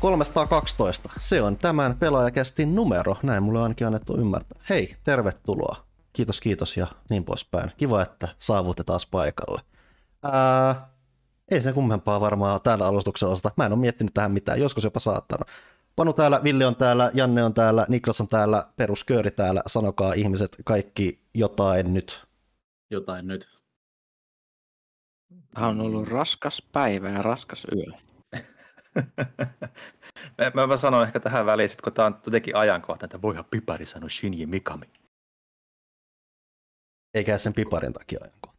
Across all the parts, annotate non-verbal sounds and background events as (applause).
312. Se on tämän pelaajakästin numero, näin mulle on ainakin annettu ymmärtää. Hei, tervetuloa. Kiitos, kiitos ja niin poispäin. Kiva, että saavutte taas paikalle. Ää, ei sen kummempaa varmaan täällä alustuksen osalta. Mä en ole miettinyt tähän mitään, joskus jopa saattanut. Panu täällä, Ville on täällä, Janne on täällä, Niklas on täällä, peruskööri täällä. Sanokaa ihmiset kaikki jotain nyt. Jotain nyt. Tämä on ollut raskas päivä ja raskas yö. Mä, mä sanon ehkä tähän väliin, kun tämä on jotenkin ajankohta, että voihan Pipari sanoa Shinji Mikami. Eikä sen piparin takia ajankohtainen.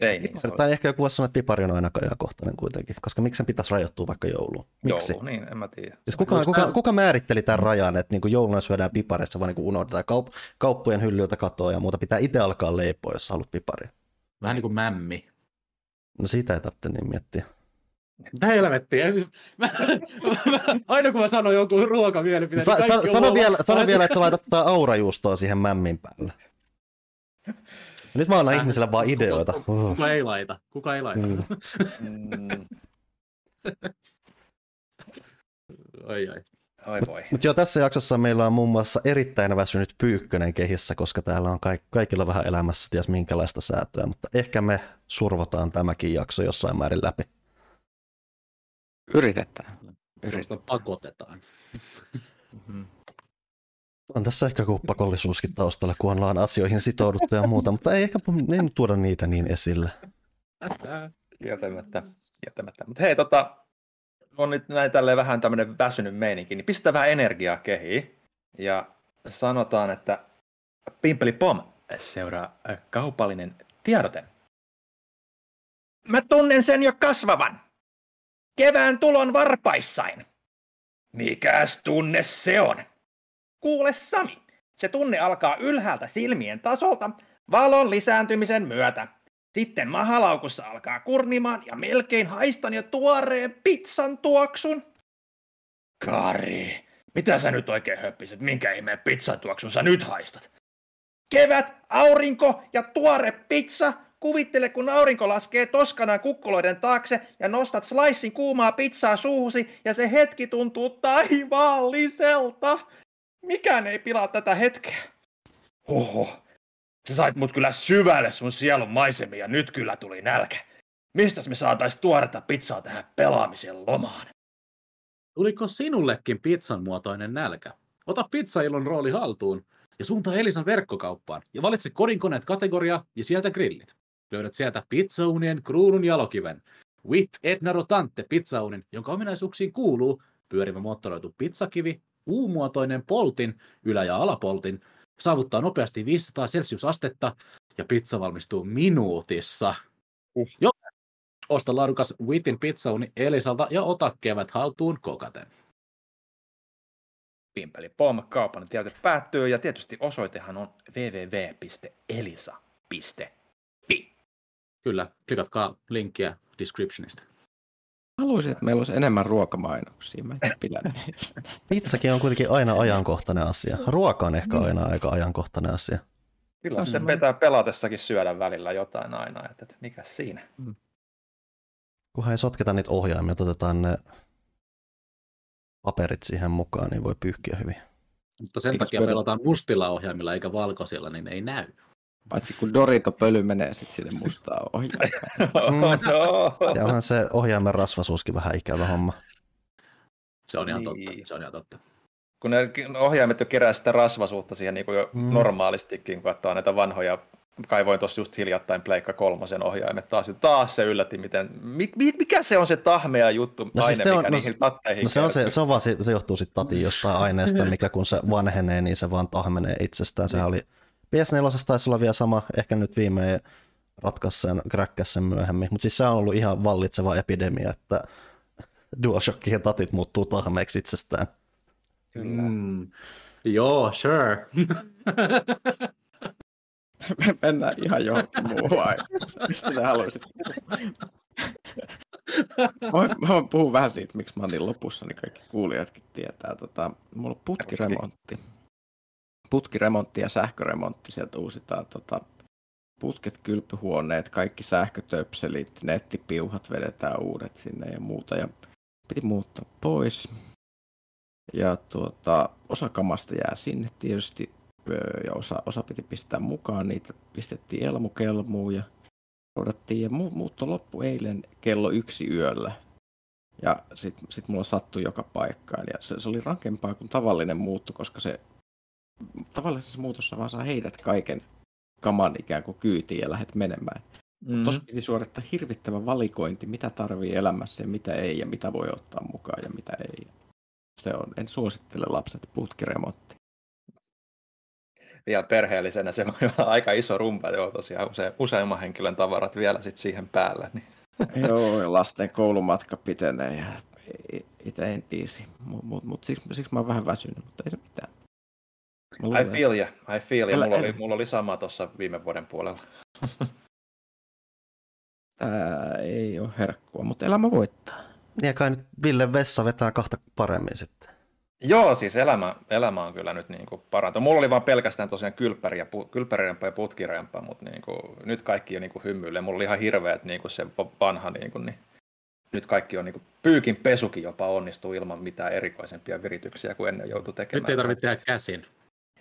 Ei niin. Pipari, tai ehkä joku voisi sanoa, että pipari on aina ajankohtainen kuitenkin, koska miksi sen pitäisi rajoittua vaikka jouluun? Miksi? Joulu, niin, en mä tiedä. Siis kuka, kuka, kuka määritteli tämän rajan, että niin jouluna syödään piparissa, vaan niin unohdetaan kaup- kauppojen hyllyltä katoa ja muuta. Pitää itse alkaa leipoa, jos haluat pipari. Vähän niin kuin mämmi. No siitä ei tarvitse niin miettiä. Mitä helvettiä? Siis, mä, mä, aina kun mä sanon jonkun ruokamielipiteen, Sa- niin sano, mulla vielä, vastaan. sano vielä, että sä laitat tätä aurajuustoa siihen mämmin päälle. Nyt mä annan Äh, ihmisille vaan kuka- ideoita. Kuka, Uh. kuka ei laita? Kuka ei laita? Mm. (laughs) Ai ai. oi voi. Mutta joo, tässä jaksossa meillä on muun muassa erittäin väsynyt pyykkönen kehissä, koska täällä on kaik- kaikilla vähän elämässä ties minkälaista säätöä, mutta ehkä me survotaan tämäkin jakso jossain määrin läpi. Yritetään. Yritetään. pakotetaan. Mm. On tässä ehkä kuin pakollisuuskin taustalla, kun ollaan asioihin sitouduttu ja muuta, mutta ei ehkä ei nyt tuoda niitä niin esille. Kieltämättä. Kieltämättä. Mutta hei, tota, on nyt näin tälleen vähän tämmöinen väsynyt meininki, niin pistä vähän energiaa kehiin. Ja sanotaan, että Pimpeli Pom seuraa äh, kaupallinen tiedote. Mä tunnen sen jo kasvavan. Kevään tulon varpaissain. Mikäs tunne se on? Kuule Sami, se tunne alkaa ylhäältä silmien tasolta valon lisääntymisen myötä. Sitten mahalaukussa alkaa kurnimaan ja melkein haistan jo tuoreen pizzan tuoksun. Kari, mitä sä nyt oikein höppiset? Minkä ihmeen pizzan tuoksun sä nyt haistat? Kevät, aurinko ja tuore pizza. Kuvittele, kun aurinko laskee toskanaan kukkuloiden taakse ja nostat slicein kuumaa pizzaa suuhusi ja se hetki tuntuu taivaalliselta. Mikään ei pilaa tätä hetkeä. Oho, Sä sait mut kyllä syvälle sun sielun maisemiin ja nyt kyllä tuli nälkä. Mistäs me saatais tuoretta pizzaa tähän pelaamisen lomaan? Tuliko sinullekin pizzan muotoinen nälkä? Ota pizzailon rooli haltuun ja suuntaa Elisan verkkokauppaan ja valitse kodinkoneet kategoria ja sieltä grillit. Löydät sieltä pizzaunien kruunun jalokiven. Wit Etna Rotante pizzaunin, jonka ominaisuuksiin kuuluu pyörivä moottoroitu pizzakivi, U-muotoinen poltin, ylä- ja alapoltin, saavuttaa nopeasti 500 celsiusastetta ja pizza valmistuu minuutissa. Uh. Jo. Osta laadukas Witin pizzauni Elisalta ja ota kevät haltuun kokaten. Pimpeli Pom, kaupan tieto päättyy ja tietysti osoitehan on www.elisa.fi. Kyllä, klikatkaa linkkiä descriptionista. Haluaisin, että meillä olisi enemmän ruokamainoksia. Mä en pidä niistä. Pizzakin on kuitenkin aina ajankohtainen asia. Ruoka on ehkä aina aika ajankohtainen asia. Kyllä Se pitää pelatessakin syödä välillä jotain aina, että, että mikä siinä. Kunhan ei sotketa niitä ohjaimia, otetaan ne paperit siihen mukaan, niin voi pyyhkiä hyvin. Mutta sen Kiitos takia pelataan mustilla ohjaimilla eikä valkoisilla, niin ei näy. Paitsi kun Dorito-pöly menee sitten sinne mustaan ohi. no. Ja onhan se ohjaimen rasvasuuskin vähän ikävä homma. Se on ihan Niin. totta. Se on ihan totta. Kun ne ohjaimet jo kerää sitä rasvasuutta siihen niin kuin jo Mm. normaalistikin, kun katsoo näitä vanhoja, kaivoin tuossa just hiljattain Pleikka kolmosen ohjaimet taas, taas se yllätti, miten, mi, mi, mikä se on se tahmea juttu, No no, siis aine, se on- mikä no niihin se- tatteihin No se, on se, se, on vaan, se, se johtuu sitten tatiin jostain aineesta, mikä kun se vanhenee, niin se vaan tahmenee itsestään. Sehän oli PS4 taisi olla vielä sama, ehkä nyt viimein ratkaisi sen, kräkkäsi sen myöhemmin. Mutta siis se on ollut ihan vallitseva epidemia, että (laughs) DualShockien tatit muuttuu tahmeeksi itsestään. Kyllä. Mm. Joo, sure. Me (laughs) mennään ihan johonkin muuhun aiheeseen. Mistä te haluaisit? Mä mä puhua vähän siitä, miksi mä oon niin lopussa, niin kaikki kuulijatkin tietää. Tota, mulla on putkiremontti. Putkiremontti ja sähköremontti. Sieltä uusitaan tota, putket, kylpyhuoneet, kaikki sähkötöpselit, nettipiuhat vedetään uudet sinne ja muuta. Ja piti muuttaa pois. Ja tuota, osa kamasta jää sinne tietysti ja osa, osa piti pistää mukaan. Niitä pistettiin elmukelmuun ja odotettiin. Ja mu- muutto loppu eilen kello yksi yöllä. Ja sitten sit mulla sattui joka paikkaan. Ja se, se oli rankempaa kuin tavallinen muutto, koska se tavallisessa muutossa vaan saa heidät kaiken kaman ikään kuin kyytiin ja lähdet menemään. Mm. Tuossa piti suorittaa hirvittävä valikointi, mitä tarvii elämässä ja mitä ei, ja mitä voi ottaa mukaan ja mitä ei. Se on, en suosittele lapset putkiremontti. Vielä perheellisenä se on aika iso rumpa, joo tosiaan use, useamman henkilön tavarat vielä sit siihen päälle. Niin. (laughs) joo, ja lasten koulumatka pitenee ja itse en tiisi, mutta mut, mut, siksi, siksi mä oon vähän väsynyt, mutta ei se mitään. I feel ya, I feel ya. Mulla, oli, mulla oli sama tuossa viime vuoden puolella. (laughs) Tää ei ole herkkua, mutta elämä voittaa. Niin kai nyt Ville Vessa vetää kahta paremmin sitten. Joo, siis elämä, elämä on kyllä nyt niin kuin parantunut. Mulla oli vaan pelkästään tosiaan kylppäriä, kylppäriämpää ja putkirempaa, mutta niin kuin, nyt kaikki on niin hymyille. Mulla oli ihan hirveät niin kuin se vanha, niin, kuin, niin nyt kaikki on niin kuin, pyykin pesukin jopa onnistuu ilman mitään erikoisempia virityksiä kuin ennen joutui tekemään. Nyt ei tarvitse tehdä käsin.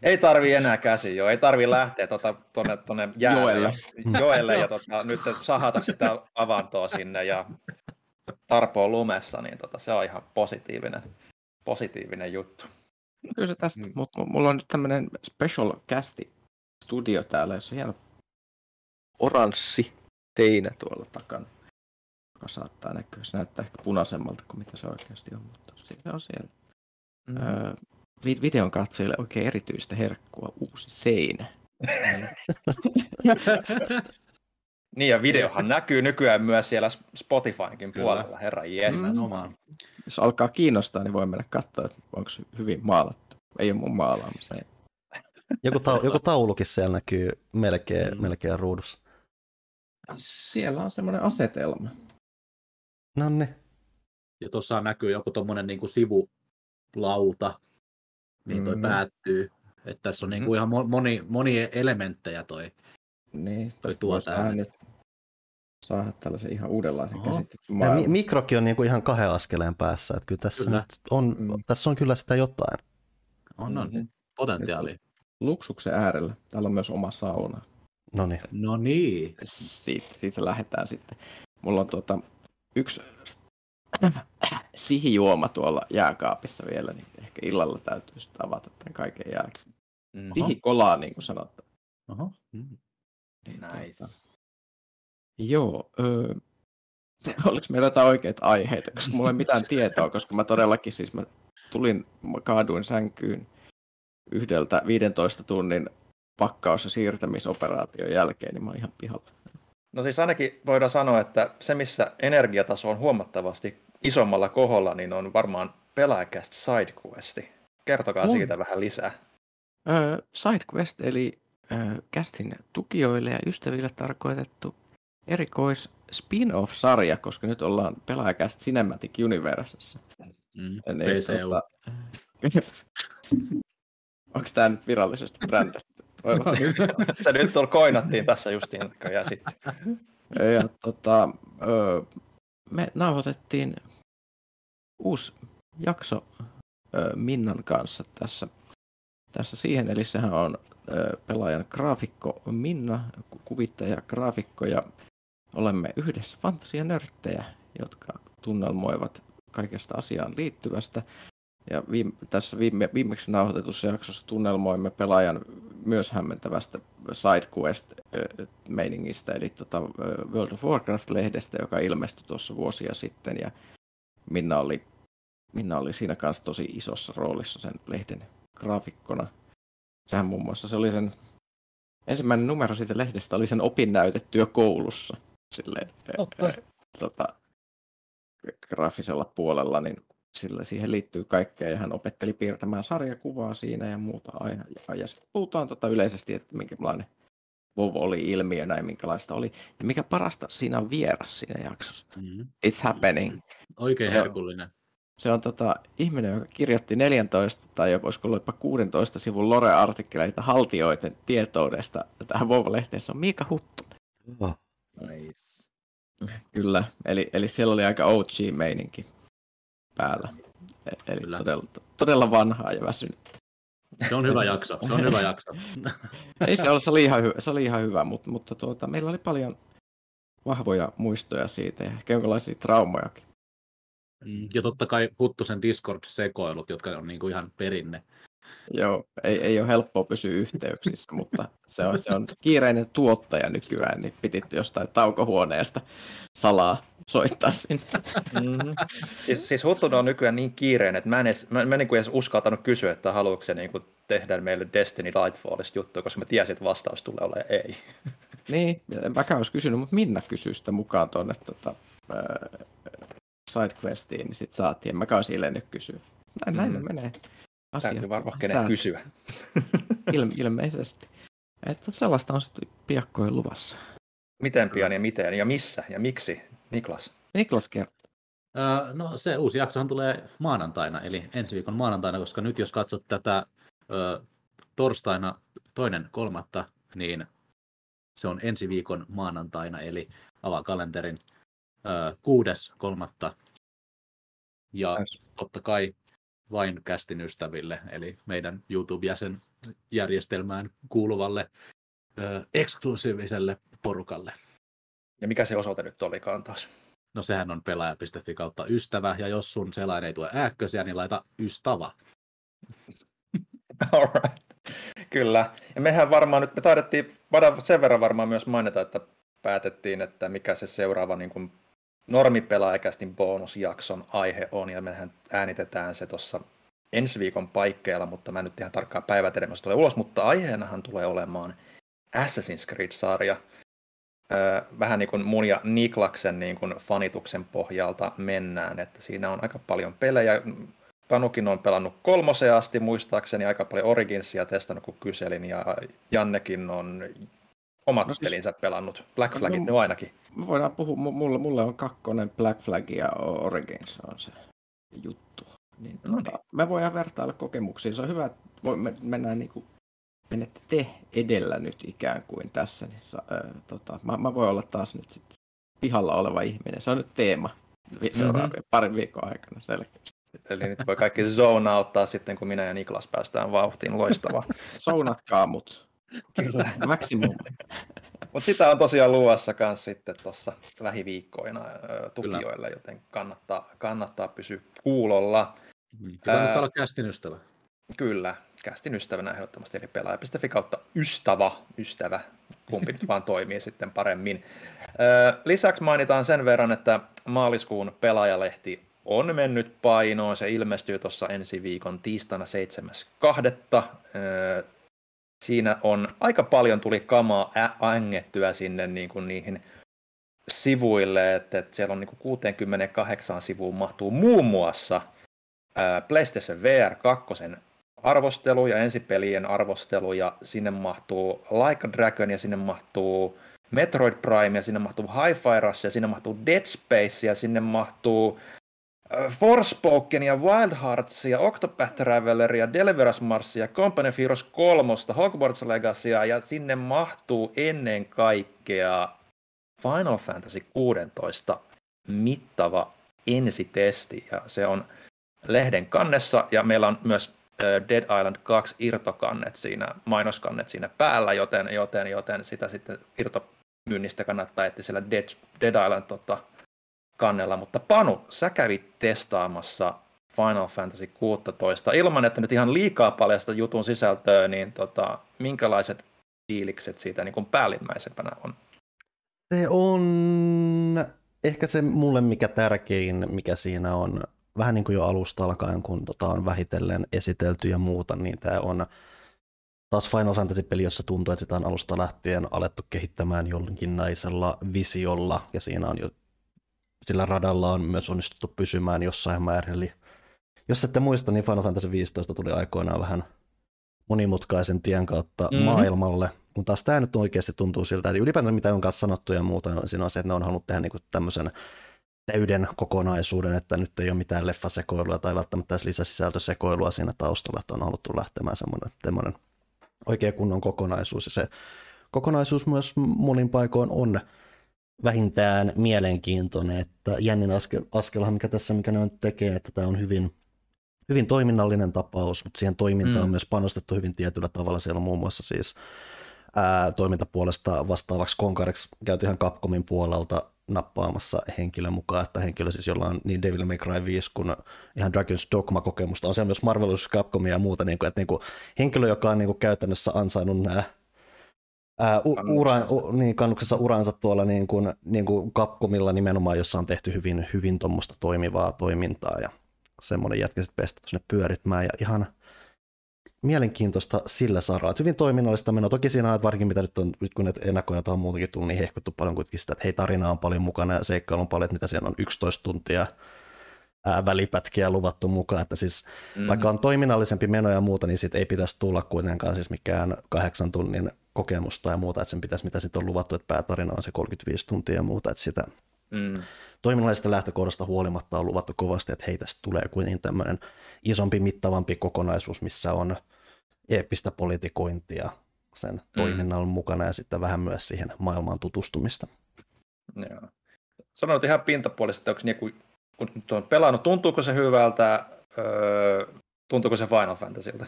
Ei tarvi enää käsi, joo. Ei tarvi lähteä tuota, tuonne, tuonne jäälle, Joelle. Joelle ja tota, nyt sahata sitä avantoa sinne ja tarpoa lumessa, niin tota, se on ihan positiivinen, positiivinen juttu. Kyllä se tästä, mm. mutta mulla on nyt tämmöinen special casti studio täällä, jossa on hieno oranssi teinä tuolla takana, joka saattaa näkyä. Se näyttää ehkä punaisemmalta kuin mitä se oikeasti on, mutta se on siellä. Mm. Öö, videon katsojille oikein erityistä herkkua uusi seinä. (laughs) niin ja videohan näkyy nykyään myös siellä Spotifynkin puolella, herra jes. Mm. Jos alkaa kiinnostaa, niin voi mennä katsoa, että onko se hyvin maalattu. Ei ole mun maalaamista. Joku, ta- joku taulukin siellä näkyy melkein, mm. melkein ruudussa. Siellä on semmoinen asetelma. No niin. Ja tuossa näkyy joku tuommoinen niin sivulauta, niin toi mm. päättyy. Että tässä on niinku mm. ihan moni, moni elementtejä toi, niin, toi tuota nyt saada tällaisen ihan uudenlaisen Oho. käsityksen mi- Mikrokin on niinku ihan kahden askeleen päässä, että kyllä tässä, kyllä. Nyt on, mm. tässä on kyllä sitä jotain. On, on. Mm. Potentiaali. Luksuksen äärellä. Täällä on myös oma sauna. No niin. No niin. Siitä, siitä lähdetään sitten. Mulla on tuota, yksi sihijuoma tuolla jääkaapissa vielä, niin ehkä illalla täytyy sitten avata tämän kaiken jälkeen. Mm-hmm. Sihikolaa, niin kuin sanotaan. Oho. Mm. Niin, nice. Tuota. Joo. Öö, (laughs) oliko meillä jotain oikeita aiheita, koska mulla ei mitään tietoa, koska mä todellakin siis mä tulin, mä kaaduin sänkyyn yhdeltä 15 tunnin pakkaus- ja siirtämisoperaation jälkeen, niin mä oon ihan pihalla. No siis ainakin voidaan sanoa, että se missä energiataso on huomattavasti isommalla koholla, niin on varmaan pelaajakäst SideQuesti. Kertokaa on. siitä vähän lisää. Öö, SideQuest eli öö, kästin tukijoille ja ystäville tarkoitettu erikois spin-off-sarja, koska nyt ollaan pelaajakäst Cinematic Universessa. Mm, niin, tuota, (laughs) Onko tämä nyt virallisesti brändätty? Se nyt tuolla koinattiin tässä justiin ja sitten. Ja tota, öö, me nauhoitettiin uusi jakso Minnan kanssa tässä, tässä siihen, eli sehän on pelaajan graafikko Minna, kuvittaja, graafikko ja olemme yhdessä fantasianörttejä, jotka tunnelmoivat kaikesta asiaan liittyvästä. Ja viime, tässä viime, viimeksi nauhoitetussa jaksossa tunnelmoimme pelaajan myös hämmentävästä SideQuest-meiningistä, eli tota World of Warcraft-lehdestä, joka ilmestyi tuossa vuosia sitten, ja Minna oli, Minna oli siinä kanssa tosi isossa roolissa sen lehden graafikkona. Sehän muun muassa se oli sen ensimmäinen numero siitä lehdestä oli sen opinnäytetyö koulussa. Silleen, okay. tota, graafisella puolella, niin sillä siihen liittyy kaikkea ja hän opetteli piirtämään sarjakuvaa siinä ja muuta aina. Ja, ja sitten puhutaan tota yleisesti, että minkälainen WoW oli ilmiönä ja minkälaista oli. Ja mikä parasta, siinä on vieras siinä jaksossa. Mm-hmm. It's happening. Oikein se herkullinen. On, se on tota, ihminen, joka kirjoitti 14 tai voisiko olla jopa 16 sivun Lore-artikkeleita haltioiden tietoudesta tähän WoW-lehteen. Se on Miika Huttu. Oh. Nice. Kyllä, eli, eli siellä oli aika OG-meininki. Päällä. E- Eli Kyllä. todella, todella vanhaa ja väsynyt. Se on hyvä jakso, se on hyvä jakso. (laughs) Ei se, ollut, se, oli ihan hyvä, se oli ihan hyvä, mutta, mutta tuota, meillä oli paljon vahvoja muistoja siitä ja ehkä jonkinlaisia traumojakin. Mm, Ja totta kai Huttusen Discord-sekoilut, jotka on niinku ihan perinne. Joo, ei, ei ole helppoa pysyä yhteyksissä, (laughs) mutta se on, se on kiireinen tuottaja nykyään, niin pitit jostain taukohuoneesta salaa soittaa sinne. Mm-hmm. siis, siis Huttunen on nykyään niin kiireinen, että mä en, edes, mä, mä en niin kuin edes uskaltanut kysyä, että haluatko se niin kuin tehdä meille Destiny Lightfallista juttua, koska mä tiesin, että vastaus tulee olemaan ei. (laughs) Niin, mäkään olisi kysynyt, mutta Minna kysyi sitä mukaan tuonne tota, äh, sidequestiin, niin sitten saatiin. Mäkään olisi ilmennyt kysyä. Näin, näin Mm. ne menee. Täytyy varmaan kenen kysyä. (laughs) Il, ilmeisesti. Että sellaista on sitten piakkoin luvassa. Miten pian ja miten ja missä ja miksi, Niklas? Niklas kertoo. Öö, no se uusi jaksohan tulee maanantaina, eli ensi viikon maanantaina, koska nyt jos katsot tätä ö, torstaina toinen kolmatta, niin se on ensi viikon maanantaina, eli avaa kalenterin ö, kuudes kolmatta. Ja Nice. totta kai vain kästin ystäville, eli meidän YouTube-jäsen järjestelmään kuuluvalle ö, eksklusiiviselle porukalle. Ja mikä se osoite nyt olikaan taas? No sehän on pelaaja.fi kautta ystävä, ja jos sun selain ei tue ääkkösiä, niin laita ystävä. (laughs) Alright. Kyllä. Ja mehän varmaan nyt, me taidettiin sen verran varmaan myös mainita, että päätettiin, että mikä se seuraava niin kuin normipelaajakästin bonusjakson aihe on, ja mehän äänitetään se tuossa ensi viikon paikkeilla, mutta mä en nyt ihan milloin se tulee ulos, mutta aiheenahan tulee olemaan Assassin's Creed-sarja. Öö, vähän niin kuin mun ja Niklaksen niin kuin fanituksen pohjalta mennään, että siinä on aika paljon pelejä. Panukin on pelannut kolmoseen asti muistaakseni, aika paljon Originsia testannut kun kyselin, ja Jannekin on omat No no siis- pelinsä pelannut. Black Flagit No, no, ainakin. Me voidaan puhua, mu- mulle, mulle on kakkonen Black Flag ja Origins on se juttu. Niin, No tuota, me voidaan vertailla kokemuksia. Se on hyvä, että voi, me, mennään niin kuin, menette te edellä nyt ikään kuin tässä. Niin sa, ää, tota, mä, mä voin olla taas nyt sit pihalla oleva ihminen. Se on nyt teema vi- seuraavien mm-hmm. parin viikon aikana selkeästi. Eli nyt voi kaikki zone auttaa sitten, kun minä ja Niklas päästään vauhtiin. Loistavaa. (laughs) Sounatkaa mut. Kyllä. Maximum. Mutta sitä on tosiaan luvassa myös sitten tuossa lähiviikkoina tukijoille, joten kannattaa, kannattaa pysyä kuulolla. Mm. Kannattaa olla kästin ystävä. Kyllä, kästin ystävänä ehdottomasti, eli pelaaja.fi kautta ystävä, ystävä, kumpi nyt vaan toimii (laughs) sitten paremmin. Lisäksi mainitaan sen verran, että maaliskuun pelaajalehti on mennyt painoon. Se ilmestyy tuossa ensi viikon tiistaina 7.2. Siinä on aika paljon tuli kamaa ängettyä sinne niin kuin niihin sivuille, että, että siellä on niin kuin 68 sivuun mahtuu muun muassa ää, PlayStation VR 2 arvostelu ja ensipelien arvostelu, ja sinne mahtuu Like a Dragon, ja sinne mahtuu Metroid Prime, ja sinne mahtuu Hi-Fi Rush, ja sinne mahtuu Dead Space, ja sinne mahtuu äh, Forspoken ja Wild Hearts ja Octopath Traveler ja Deliverance Mars ja Company of Heroes 3, Hogwarts Legacya ja sinne mahtuu ennen kaikkea Final Fantasy 16 mittava ensitesti. Ja se on lehden kannessa ja meillä on myös äh, Dead Island 2 irtokannet siinä, mainoskannet siinä päällä, joten, joten, joten sitä sitten irtomyynnistä kannattaa etsiä siellä Dead, Dead Island tota, kannella, mutta Panu, sä kävit testaamassa Final Fantasy 16 ilman, että nyt ihan liikaa paljasta jutun sisältöä, niin tota, minkälaiset fiilikset siitä niin kuin päällimmäisempänä on? Se on ehkä se mulle mikä tärkein, mikä siinä on, vähän niin kuin jo alusta alkaen, kun tota on vähitellen esitelty ja muuta, niin tämä on taas Final Fantasy-peli, jossa tuntuu, että sitä on alusta lähtien alettu kehittämään jonkinlaisella visiolla, ja siinä on jo sillä radalla on myös onnistuttu pysymään jossain määrin. Eli jos ette muista, niin Final Fantasy 15 tuli aikoinaan vähän monimutkaisen tien kautta Mhm. mm-hmm. maailmalle, kun taas tämä nyt oikeasti tuntuu siltä, että ylipäätään mitä on kanssa sanottu ja muuta, niin siinä on se, että ne on halunnut tehdä niinku tämmöisen täyden kokonaisuuden, että nyt ei ole mitään leffasekoilua tai välttämättä edes lisäsisältösekoilua siinä taustalla, että on haluttu lähtemään semmoinen, semmoinen oikea kunnon kokonaisuus. Ja se kokonaisuus myös monin paikoin on vähintään mielenkiintoinen, että jännin askel, askelhan, mikä tässä, mikä ne on tekee, että tämä on hyvin, hyvin toiminnallinen tapaus, mutta siihen toimintaan mm. on myös panostettu hyvin tietyllä tavalla. Siellä on muun muassa siis ää, toimintapuolesta vastaavaksi konkariksi käyty ihan Capcomin puolelta nappaamassa henkilö mukaan, että henkilö siis, jolla on niin Devil May Cry 5 kuin ihan Dragon's Dogma-kokemusta, on siellä myös Marvelous Capcomia ja muuta, niin kuin, että niin kuin, henkilö, joka on niin kuin, käytännössä ansainnut nämä ää, u, ura, u, niin, kannuksessa uransa tuolla niin kuin, niin kuin Capcomilla nimenomaan, jossa on tehty hyvin, hyvin tuommoista toimivaa toimintaa ja semmoinen jätkä sitten pestetty sinne pyöritmään ja ihan mielenkiintoista sillä saralla. Hyvin toiminnallista menoa. Toki siinä on, että varsinkin mitä nyt on, nyt kun näitä ennakkoja on muutenkin tullut, niin hehkuttu paljon kuitenkin sitä, että hei tarina on paljon mukana ja seikkailu on paljon, että mitä siellä on 11 tuntia ää, välipätkiä luvattu mukaan, että siis mm-hmm. vaikka on toiminnallisempi meno ja muuta, niin siitä ei pitäisi tulla kuitenkaan siis mikään kahdeksan tunnin kokemusta ja muuta, että sen pitäisi, mitä sitten on luvattu, että päätarina on se 35 tuntia ja muuta, että sitä mm. toiminnallisesta lähtökohdasta huolimatta on luvattu kovasti, että hei tästä tulee kuitenkin tämmöinen isompi, mittavampi kokonaisuus, missä on eeppistä politikointia sen mm. toiminnan mukana ja sitten vähän myös siihen maailmaan tutustumista. Joo. Sanoit ihan pintapuolisesti, onko niin kuin, kun nyt on pelannut, tuntuuko se hyvältä, öö, tuntuuko se Final Fantasylta?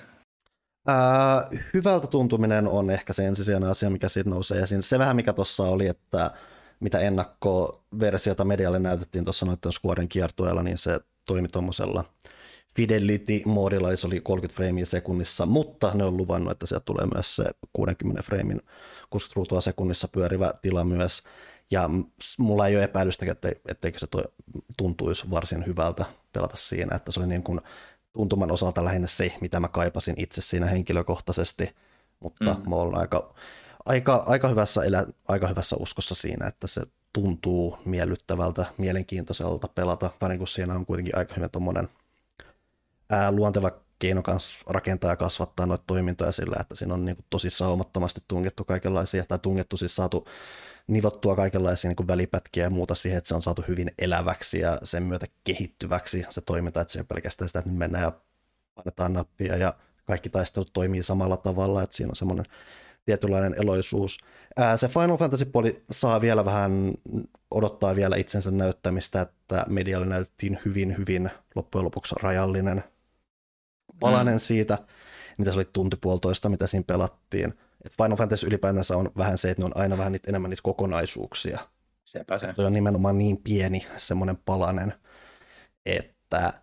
Ää, hyvältä tuntuminen on ehkä se ensisijainen asia, mikä siitä nousee esiin. Se vähän mikä tuossa oli, että mitä ennakkoversiota medialle näytettiin tuossa noiden Squaren kiertueella, niin se toimi tuommoisella Fidelity-moodilla, se oli 30 freimiä sekunnissa, mutta ne on luvannut, että sieltä tulee myös se 60 freimin 60 ruutua sekunnissa pyörivä tila myös. Ja mulla ei ole epäilystä, että etteikö se tuntuisi varsin hyvältä pelata siinä, että se oli niin kuin tuntuman osalta lähinnä se, mitä mä kaipasin itse siinä henkilökohtaisesti, mutta mm. mä olen aika, aika, aika, hyvässä elä, aika hyvässä uskossa siinä, että se tuntuu miellyttävältä, mielenkiintoiselta pelata, vaan kun siinä on kuitenkin aika hyvä tuommoinen luonteva keino kanssa rakentaa ja kasvattaa noita toimintoja sillä, että siinä on niin kuin tosi saumattomasti tungettu kaikenlaisia, tai tungettu siis saatu nivottua kaikenlaisia niin välipätkiä ja muuta siihen, että se on saatu hyvin eläväksi ja sen myötä kehittyväksi se toiminta, että se on pelkästään sitä, että nyt mennään ja painetaan nappia ja kaikki taistelut toimii samalla tavalla, että siinä on semmoinen tietynlainen eloisuus. Ää, se Final Fantasy-puoli saa vielä vähän odottaa vielä itsensä näyttämistä, että medialle näytettiin hyvin, hyvin loppujen lopuksi rajallinen palanen mm. siitä, mitä se oli tunti puolitoista, mitä siinä pelattiin. Et Final Fantasy ylipäätänsä on vähän se, että ne on aina vähän niitä, enemmän niitä kokonaisuuksia. Sepä se. Toi on nimenomaan niin pieni semmoinen palanen, että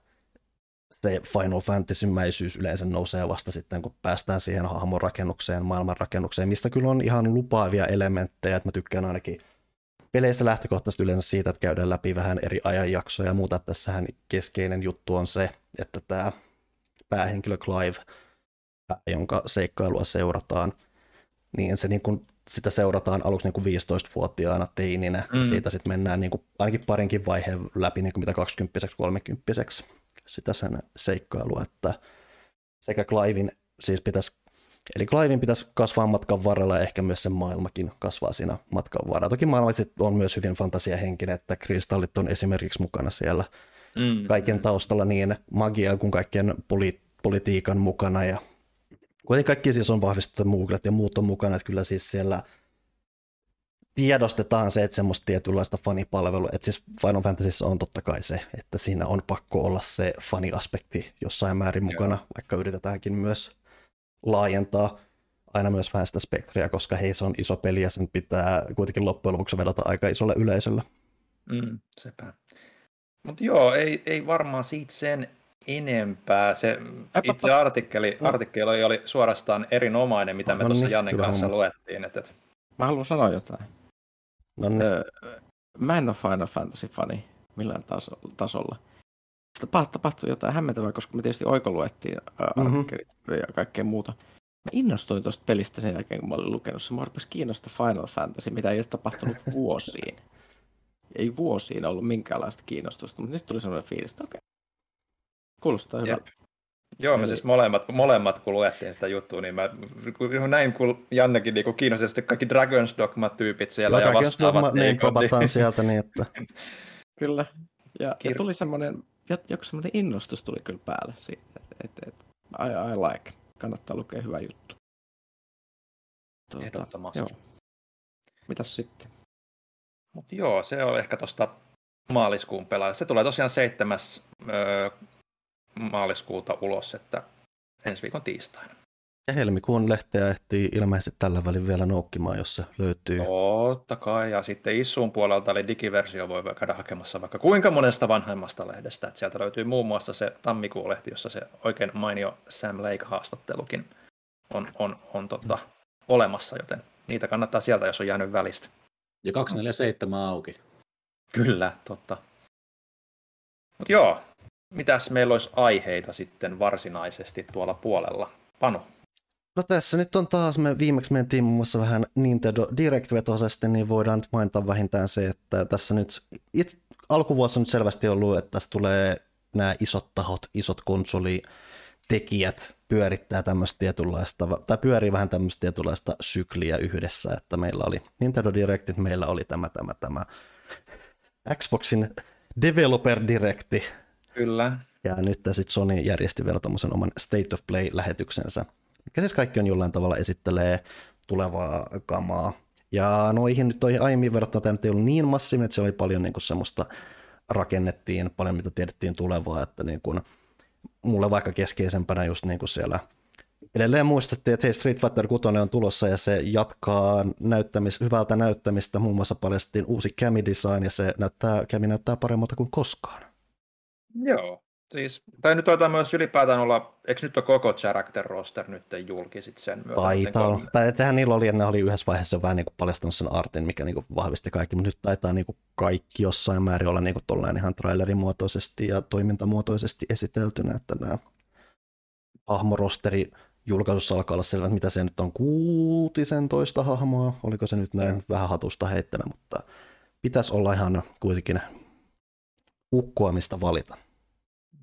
se Final Fantasy-mäisyys yleensä nousee vasta sitten, kun päästään siihen hahmon rakennukseen, maailman rakennukseen, mistä kyllä on ihan lupaavia elementtejä, että mä tykkään ainakin peleissä lähtökohtaisesti yleensä siitä, että käydään läpi vähän eri ajanjaksoja ja muuta. Tässähän keskeinen juttu on se, että tämä päähenkilö Clive, jonka seikkailua seurataan, niin se niin kuin, sitä seurataan aluksi niin kuin 15-vuotiaana teininä, mm. ja siitä sitten mennään niin kuin, ainakin parinkin vaiheen läpi niin kuin mitä 20 30 sitä sen seikkailua, että sekä Clivein siis pitäisi Eli Clivein pitäisi kasvaa matkan varrella ja ehkä myös sen maailmakin kasvaa siinä matkan varrella. Toki maailma on myös hyvin fantasiahenkinen, että kristallit on esimerkiksi mukana siellä mm. kaiken taustalla niin magia kuin kaikkien poli- politiikan mukana ja kuitenkin kaikki siis on vahvistettu Mooglet ja muut on mukana, että kyllä siis siellä tiedostetaan se, että semmoista tietynlaista fanipalvelua, että siis Final Fantasyssä on totta kai se, että siinä on pakko olla se fani-aspekti jossain määrin mukana, Joo. vaikka yritetäänkin myös laajentaa aina myös vähän sitä spektria, koska hei se on iso peli ja sen pitää kuitenkin loppujen lopuksi vedota aika isolle yleisölle. Mm, sepä. Mutta joo, ei, ei varmaan siitä sen enempää. Se itse artikkeli, artikkeli oli suorastaan erinomainen, mitä me no tuossa niin, Jannen kanssa homma. luettiin. Että, että... Mä haluan sanoa jotain. No niin. Öö, mä en ole Final Fantasy-fani millään taso- tasolla. Sitä tapahtui jotain hämmentävää, koska me tietysti oikoluettiin mm-hmm. artikkelit ja kaikkea muuta. Mä innostuin tuosta pelistä sen jälkeen, kun mä olin lukenut se. Mä rupesin kiinnostaa Final Fantasy, mitä ei ole tapahtunut (laughs) vuosiin. Ei vuosiin ollut minkäänlaista kiinnostusta, mutta nyt tuli sellainen fiilis, että okei, kuulostaa hyvältä. Joo, me siis molemmat, molemmat kun luettiin sitä juttua, niin mä näin, kun Jannekin niin kiinnosti sitten kaikki Dragon's Dogma-tyypit siellä ja, ja vastaavat. Dogma, niin, niin, sieltä niin, että... (laughs) Kyllä. Ja, ja tuli semmoinen, joku semmoinen innostus tuli kyllä päälle siitä, että et, et, I, I like. Kannattaa lukea hyvä juttu. Tuota, Ehdottomasti. Joo. Mitäs sitten? Mutta joo, se on ehkä tuosta maaliskuun pelaaja. Se tulee tosiaan 7. Öö, maaliskuuta ulos, että ensi viikon tiistaina. Ja helmikuun lehteä ehtii ilmeisesti tällä välin vielä noukkimaan, jos se löytyy. Totta kai, ja sitten Issuun puolelta, eli digiversio voi käydä hakemassa vaikka kuinka monesta vanhemmasta lehdestä. Että sieltä löytyy muun muassa se tammikuun lehti, jossa se oikein mainio Sam Lake-haastattelukin on, on, on tota, olemassa, joten niitä kannattaa sieltä, jos on jäänyt välistä. Ja 247 auki. Kyllä, totta. Mut joo, mitäs meillä olisi aiheita sitten varsinaisesti tuolla puolella? Panu. No tässä nyt on taas, me viimeksi mentiin muun muassa vähän Nintendo Direct-vetoisesti, niin voidaan nyt mainita vähintään se, että tässä nyt, it, alkuvuosi on nyt selvästi ollut, että tässä tulee nämä isot tahot, isot konsolitekijät pyörittää tämmöistä tietynlaista, tai pyörii vähän tämmöistä tietynlaista sykliä yhdessä, että meillä oli Nintendo Directit, meillä oli tämä, tämä, tämä Xboxin Developer Directi. Kyllä. Ja nyt sitten Sony järjesti vielä tuommoisen oman State of Play-lähetyksensä, mikä siis kaikki on jollain tavalla esittelee tulevaa kamaa. Ja noihin nyt toi aiemmin verrattuna tämä nyt ei ollut niin massiivinen, että se oli paljon niin kuin semmoista rakennettiin, paljon mitä tiedettiin tulevaa, että niin kuin, mulle vaikka keskeisempänä just niin kuin siellä edelleen muistettiin, että hei Street Fighter 6 on tulossa ja se jatkaa näyttämis, hyvältä näyttämistä. Muun muassa paljastettiin uusi Cami Design ja se näyttää, Cami näyttää paremmalta kuin koskaan. Joo, siis, tai nyt taitaa myös ylipäätään olla, eikö nyt ole koko character roster nyt julkisit sen myötä? Taitaa olla. Tai että sehän niillä oli, että ne oli yhdessä vaiheessa vähän niin kuin paljastanut sen artin, mikä niin kuin vahvisti kaikki, mutta nyt taitaa niin kuin kaikki jossain määrin olla niin kuin ihan trailerin muotoisesti ja toimintamuotoisesti esiteltynä, että nämä hahmorosteri julkaisussa alkaa olla selvä, mitä se nyt on, 16 hahmoa, oliko se nyt näin vähän hatusta heittänä, mutta pitäisi olla ihan kuitenkin ukkoamista valita.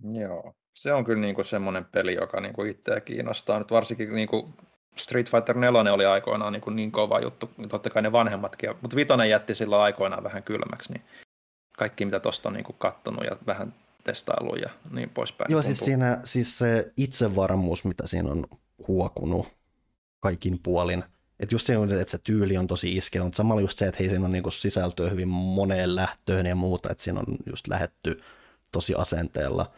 Joo, se on kyllä niinku semmoinen peli, joka niinku itseä kiinnostaa. Nyt varsinkin niinku Street Fighter 4 oli aikoinaan niin, niin kova juttu, totta kai ne vanhemmatkin, mutta Vitonen jätti sillä aikoinaan vähän kylmäksi, niin kaikki mitä tuosta on niin kattonut ja vähän testailu ja niin poispäin. Joo, siis siinä siis se itsevarmuus, mitä siinä on huokunut kaikin puolin. Että just se, että se tyyli on tosi iskevä, mutta samalla just se, että hei, siinä on niinku sisältöä hyvin moneen lähtöön ja muuta, että siinä on just lähetty tosi asenteella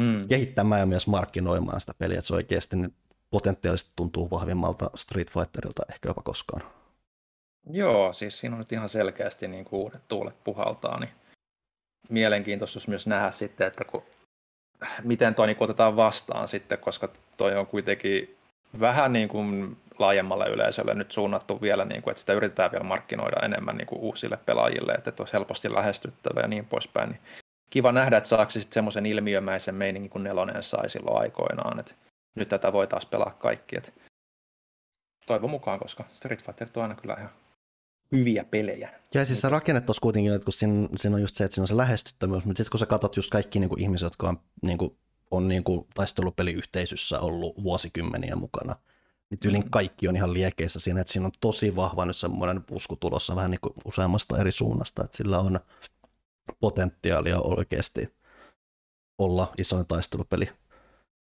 mm. kehittämään ja myös markkinoimaan sitä peliä, että se oikeasti nyt potentiaalisesti tuntuu vahvimmalta Street Fighterilta ehkä jopa koskaan. Joo, siis siinä on nyt ihan selkeästi niin kuin uudet tuulet puhaltaa, niin mielenkiintoista myös nähdä sitten, että kun, miten toi niin otetaan vastaan sitten, koska toi on kuitenkin vähän niin kuin laajemmalle yleisölle nyt suunnattu vielä, niin kuin, että sitä yritetään vielä markkinoida enemmän niin kuin uusille pelaajille, että olisi helposti lähestyttävä ja niin poispäin. Niin kiva nähdä, että saako sitten semmoisen ilmiömäisen meiningin kuin nelonen sai silloin aikoinaan, että nyt tätä voi taas pelaa kaikki. Että toivon mukaan, koska Street Fighter on aina kyllä ihan hyviä pelejä. Ja siis se rakenne tuossa kuitenkin, että kun siinä, siinä, on just se, että siinä on se lähestyttävyys, mutta sitten kun sä katsot just kaikki niin kuin ihmiset, jotka on, niin kuin, on niin kuin taistelupeliyhteisössä ollut vuosikymmeniä mukana, niin tyylin mm. kaikki on ihan liekeissä siinä, että siinä on tosi vahva nyt semmoinen pusku tulossa vähän niin kuin useammasta eri suunnasta, että sillä on potentiaalia oikeasti olla isoin taistelupeli.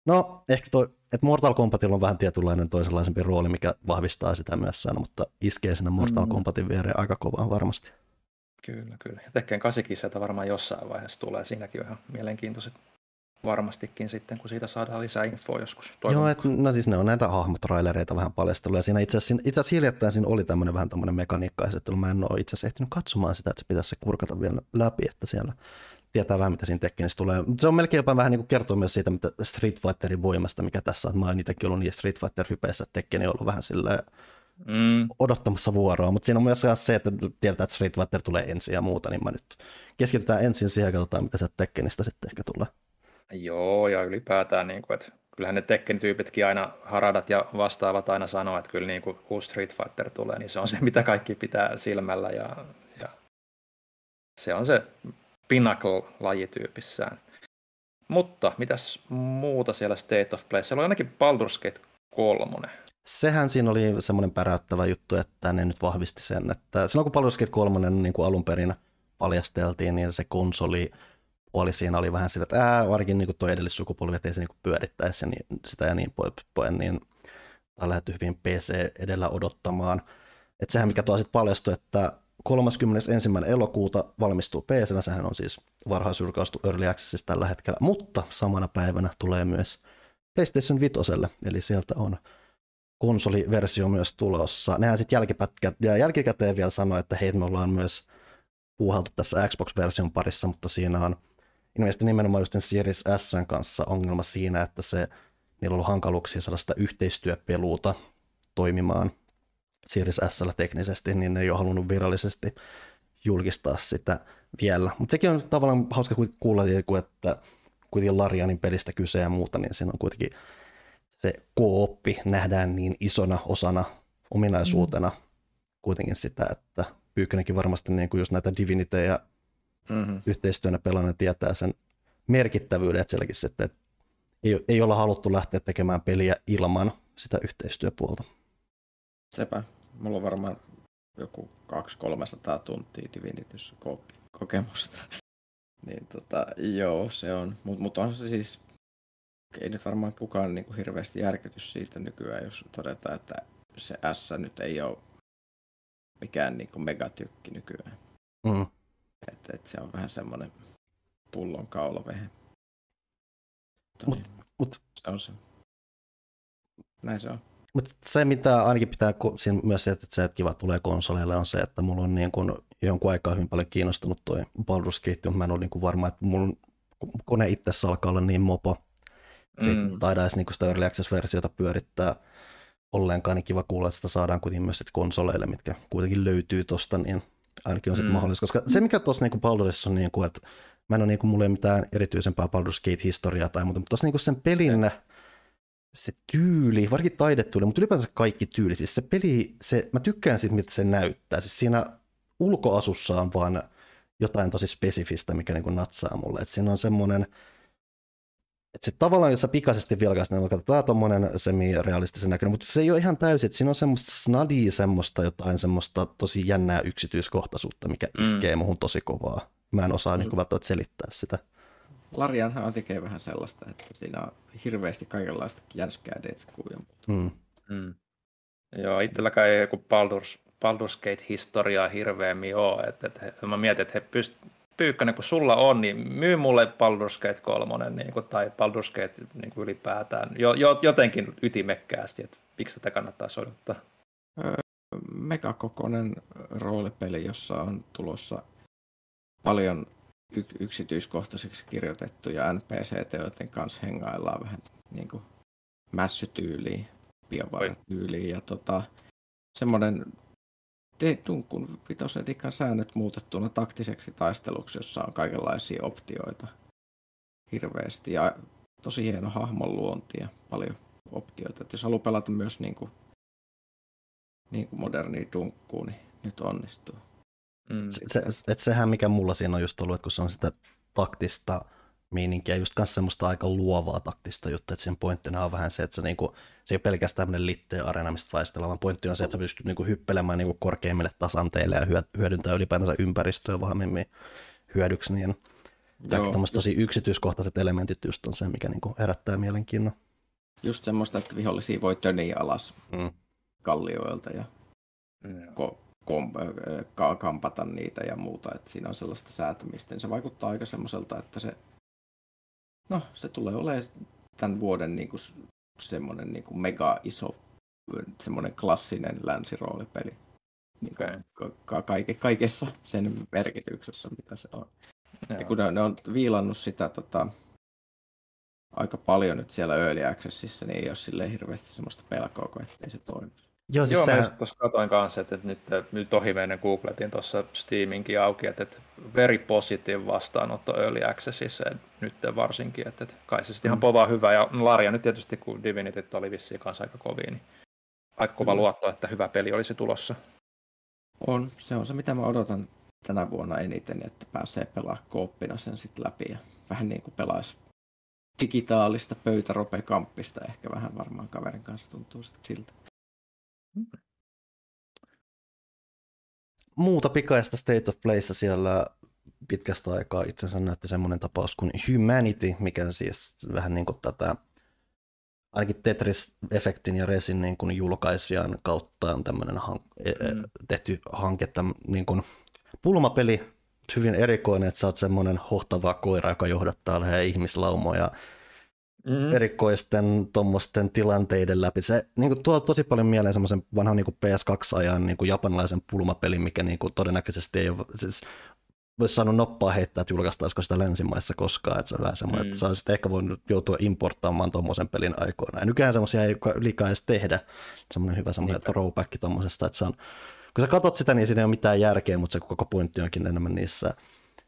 No, ehkä toi, että Mortal Kombatilla on vähän tietynlainen toisenlaisempi rooli, mikä vahvistaa sitä myös sen, mutta iskee sinne Mortal mm. Kombatin viereen aika kovaan varmasti. Kyllä, kyllä. Ja Tekken 8 varmaan jossain vaiheessa tulee. Siinäkin on ihan mielenkiintoiset varmastikin sitten, kun siitä saadaan lisää infoa joskus. Joo, et, no siis ne on näitä hahmotrailereita vähän paljastellut, ja siinä itse asiassa, itse asiassa hiljattain siinä oli tämmöinen vähän tämmöinen mekaniikka mä en ole itse asiassa ehtinyt katsomaan sitä, että se pitäisi se kurkata vielä läpi, että siellä tietää vähän, mitä siinä Tekkenissä tulee. Se on melkein jopa vähän niin kuin kertoo myös siitä, mitä Street Fighterin voimasta, mikä tässä on. Mä oon itsekin ollut niin Street Fighter-hypeissä, että Tekkeni on ollut vähän silleen mm. odottamassa vuoroa, mutta siinä on myös se, että tiedetään, että Street Fighter tulee ensin ja muuta, niin mä nyt keskitytään ensin siihen ja katsotaan, mitä se Tekkenistä sitten ehkä tulee. Joo, ja ylipäätään, niin kuin, että kyllähän ne Tekken-tyypitkin aina, haradat ja vastaavat aina sanoo, että kyllä niin kuin uusi Street Fighter tulee, niin se on se, (laughs) mitä kaikki pitää silmällä, ja, ja se on se Pinnacle-lajityypissään. Mutta mitäs muuta siellä State of Play? Siellä oli ainakin Baldur's Gate 3. Sehän siinä oli semmoinen päräyttävä juttu, että ne nyt vahvisti sen, että silloin kun Baldur's Gate 3 niin kuin alun perin paljasteltiin, niin se konsoli puoli siinä oli vähän sillä, että ää, varsinkin niin tuo edellissukupolvi, ettei se niin pyörittäisi niin, sitä ja niin poispäin, niin on lähdetty hyvin PC edellä odottamaan. Että sehän mikä tuo sitten paljastui, että 31. elokuuta valmistuu PC, sehän on siis varhaisjulkaistu Early Accessissa tällä hetkellä, mutta samana päivänä tulee myös PlayStation 5, eli sieltä on konsoliversio myös tulossa. Nehän sitten jälkikäteen vielä sanoi, että hei, me ollaan myös puuhaltu tässä Xbox-version parissa, mutta siinä on ilmeisesti nimenomaan just Series S kanssa ongelma siinä, että se, niillä on ollut hankaluuksia saada sitä yhteistyöpeluuta toimimaan Series S teknisesti, niin ne ei ole halunnut virallisesti julkistaa sitä vielä. Mutta sekin on tavallaan hauska kuulla, että kuitenkin Larianin pelistä kyse ja muuta, niin siinä on kuitenkin se kooppi nähdään niin isona osana ominaisuutena mm. kuitenkin sitä, että Pyykkönenkin varmasti niin kuin just näitä Divinitejä mm-hmm. yhteistyönä pelannut tietää sen merkittävyyden, että sielläkin sitten, että ei, ei olla haluttu lähteä tekemään peliä ilman sitä yhteistyöpuolta. Sepä. Mulla on varmaan joku 200-300 tuntia Divinityssä kokemusta. (laughs) niin tota, joo, se on. Mutta mut on se siis, ei nyt varmaan kukaan niinku hirveästi järkytys siitä nykyään, jos todetaan, että se S nyt ei ole mikään niinku megatykki nykyään. Mm. Et, et se on vähän semmoinen pullon kaulavehe. Mut, mut, se on se. Näin se on. Mutta se, mitä ainakin pitää siinä myös se, että se, että kiva tulee konsoleille, on se, että mulla on niin kun jonkun aikaa hyvin paljon kiinnostunut toi Baldur's Gate, mutta mä en ole niin varma, että mun kone itse alkaa olla niin mopo. Se mm. taida edes niin sitä Early Access-versiota pyörittää ollenkaan, niin kiva kuulla, että sitä saadaan kuitenkin myös konsoleille, mitkä kuitenkin löytyy tosta, niin ainakin on sitten mm. mahdollista. Koska se, mikä tuossa niin Baldurissa on, niin kuin, että mä en ole niin kuin, mulla ei mitään erityisempää Baldur's Gate-historiaa tai muuta, mutta tuossa niin sen pelin mm se tyyli, varsinkin taidetyyli, mutta ylipäänsä kaikki tyyli, siis se peli, se, mä tykkään siitä, mitä se näyttää. Siis siinä ulkoasussa on vaan jotain tosi spesifistä, mikä niin kuin natsaa mulle. Et siinä on semmoinen, että se tavallaan, jos sä pikaisesti vilkaist, niin että tämä on tommonen semi-realistisen näköinen, mutta se ei ole ihan täysin, että siinä on semmoista snadia, semmoista jotain semmoista tosi jännää yksityiskohtaisuutta, mikä mm. iskee muhun tosi kovaa. Mä en osaa mm. niin välttämättä selittää sitä. Larianhan tekee vähän sellaista, että siinä on hirveästi kaikenlaista jänskää muuta. Mm. Mm. Joo, itselläkään ei joku Baldur's, Baldur's Gate-historiaa hirveämmin ole. Et, et, mä mietin, että he pyst, Pyykkönen, kun sulla on, niin myy mulle Baldur's Gate 3 niin kuin, tai Baldur's Gate niin kuin ylipäätään jo, jo, jotenkin ytimekkäästi, että miksi tätä kannattaa odottaa. megakokoinen roolipeli, jossa on tulossa paljon y- yksityiskohtaiseksi kirjoitettuja NPC-teoiden kanssa hengaillaan vähän niin kuin mässytyyliin, biovaratyyliin ja tota, semmoinen Tunkun vitosen dikan säännöt muutettuna taktiseksi taisteluksi, jossa on kaikenlaisia optioita hirveästi ja tosi hieno hahmon luonti ja paljon optioita. Et jos haluaa pelata myös niin kuin, niin kuin modernia dunkkuun, niin nyt onnistuu. Mm. Se, et sehän mikä mulla siinä on just ollut, että kun se on sitä taktista meininkiä, just kanssa semmoista aika luovaa taktista juttua, että sen pointtina on vähän se, että se, niinku, se ei ole pelkästään tämmöinen litteen areena, mistä vaistellaan, vaan pointti on se, että sä pystyt niinku hyppelemään niinku korkeimmille tasanteille ja hyödyntää ylipäänsä ympäristöä vahvemmin hyödyksi, niin Joo, tosi yksityiskohtaiset elementit just on se, mikä niinku herättää mielenkiinnon. Just semmoista, että vihollisia voi töniä alas mm. kallioilta ja mm. ko- kom, kampata niitä ja muuta, että siinä on sellaista säätämistä, niin se vaikuttaa aika semmoiselta, että se, no, se tulee olemaan tämän vuoden niin kuin, semmoinen niin kuin mega iso, semmoinen klassinen länsiroolipeli. Niin okay. ka- ka- kaikessa sen merkityksessä, mitä se on. Joo. Ja kun ne, ne on viilannut sitä tota, aika paljon nyt siellä Early Accessissa, niin ei ole sille hirveästi semmoista pelkoa, ettei se toimisi. Joo, siis Joo sä... mä tuossa katsoin kanssa, että, että nyt, nyt ohi meidän googletin tuossa Steaminkin auki, että, että very positive vastaanotto Early Accessissa nyt varsinkin, että, että kai se sitten mm. ihan povaa hyvä. Ja Larja nyt tietysti, kun Divinity oli vissiin kanssa aika kovin, niin aika kova mm. luotto, että hyvä peli olisi tulossa. On, se on se mitä mä odotan tänä vuonna eniten, että pääsee pelaamaan kooppina sen sitten läpi ja vähän niin kuin pelaisi digitaalista pöytäropekamppista ehkä vähän varmaan kaverin kanssa tuntuu siltä. Muuta pikaista State of Playssa siellä pitkästä aikaa. Itsensä näytti semmoinen tapaus kuin Humanity, mikä siis vähän niin kuin tätä ainakin Tetris-efektin ja Resin niin kuin julkaisijan kautta on tämmöinen hank- mm. tehty hanke, niin kuin pulmapeli, hyvin erikoinen, että sä oot semmoinen hohtava koira, joka johdattaa lähellä ihmislaumoja mm. erikoisten tuommoisten tilanteiden läpi. Se niin kuin, tuo tosi paljon mieleen semmoisen vanhan niin PS2-ajan niin kuin japanilaisen pulmapelin, mikä niin kuin, todennäköisesti ei ole, siis voisi sanoa noppaa heittää, että julkaistaisiko sitä länsimaissa koskaan, että se on vähän semmoinen, mm. että sä sitten ehkä voinut joutua importtaamaan tuommoisen pelin aikoina. Ja nykyään semmoisia ei liikaa edes tehdä, semmoinen hyvä semmoinen throwback tuommoisesta, että se on, kun sä katsot sitä, niin siinä ei ole mitään järkeä, mutta se koko pointti onkin enemmän niissä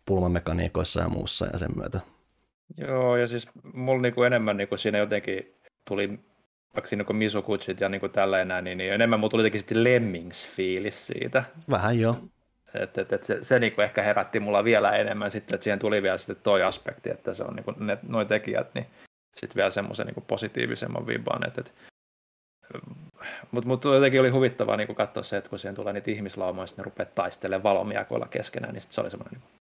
pulmamekaniikoissa ja muussa ja sen myötä. Joo, ja siis mulla niinku enemmän niinku siinä jotenkin tuli, vaikka siinä kuin Misukutsit ja niinku tällä enää, niin, niin enemmän mulla tuli jotenkin sitten Lemmings-fiilis siitä. Vähän joo. Et, et, et se, se niinku ehkä herätti mulla vielä enemmän sitten, että siihen tuli vielä sitten toi aspekti, että se on niinku ne, noi tekijät, niin sitten vielä semmoisen niinku positiivisemman vibban, että et, mutta mut jotenkin oli huvittavaa niin katsoa se, että kun siihen tulee niitä ihmislaumoja, sitten ne rupeaa taistelemaan valomiakoilla keskenään, niin sit se oli semmoinen niin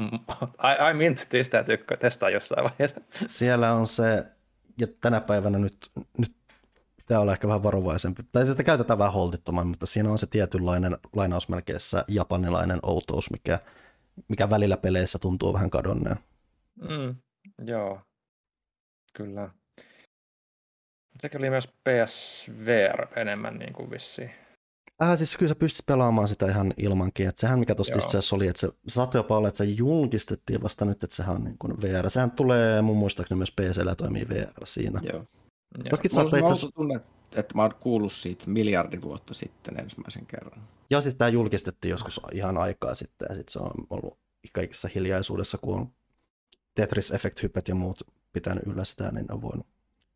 I, I mint this täytyy testaa jossain vaiheessa. Siellä on se, ja tänä päivänä nyt, nyt pitää olla ehkä vähän varovaisempi, tai sitä käytetään vähän holtittoman, mutta siinä on se tietynlainen lainausmerkeissä japanilainen outous, mikä, mikä välillä peleissä tuntuu vähän kadonneen. Mm, joo, kyllä. Sekin oli myös PSVR enemmän niin kuin vissiin. Äh, siis kyllä sä pystyt pelaamaan sitä ihan ilmankin. Että sehän mikä tuossa itse oli, että se saattoi jopa olla, että se julkistettiin vasta nyt, että sehän on niin kuin VR. Sehän tulee mun muistaakseni myös PCllä toimii VR siinä. Joo. Joo. Mä tunne, että mä oon kuullut siitä miljardi vuotta sitten ensimmäisen kerran. Ja sitten tämä julkistettiin joskus ihan aikaa sitten, ja sitten se on ollut kaikissa hiljaisuudessa, kun on Tetris Effect hypet ja muut pitänyt yllä sitä, niin on voinut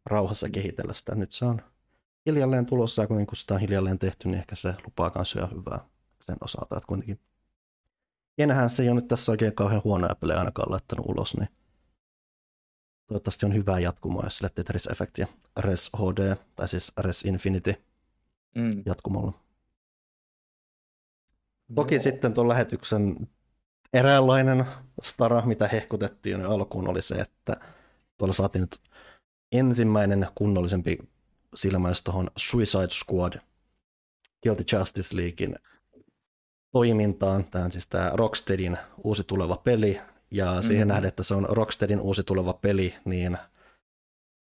rauhassa kehitellä sitä. Nyt se on hiljalleen tulossa, ja kun sitä on hiljalleen tehty, niin ehkä se lupaa myös jo hyvää sen osalta, että kuitenkin Enhän se ei ole nyt tässä oikein kauhean huonoja pelejä ainakaan laittanut ulos, niin toivottavasti on hyvää jatkumoa, jos sille Tetris Effect ja Res HD, tai siis Res Infinity mm. jatkumolla. Toki Joo. sitten tuon lähetyksen eräänlainen stara, mitä hehkutettiin jo alkuun, oli se, että tuolla saatiin nyt ensimmäinen kunnollisempi silmäys tuohon Suicide Squad Guilty Justice Leaguein toimintaan. Tämä on siis tämä Rocksteadin uusi tuleva peli, ja mm-hmm. siihen nähden, että se on Rocksteadin uusi tuleva peli, niin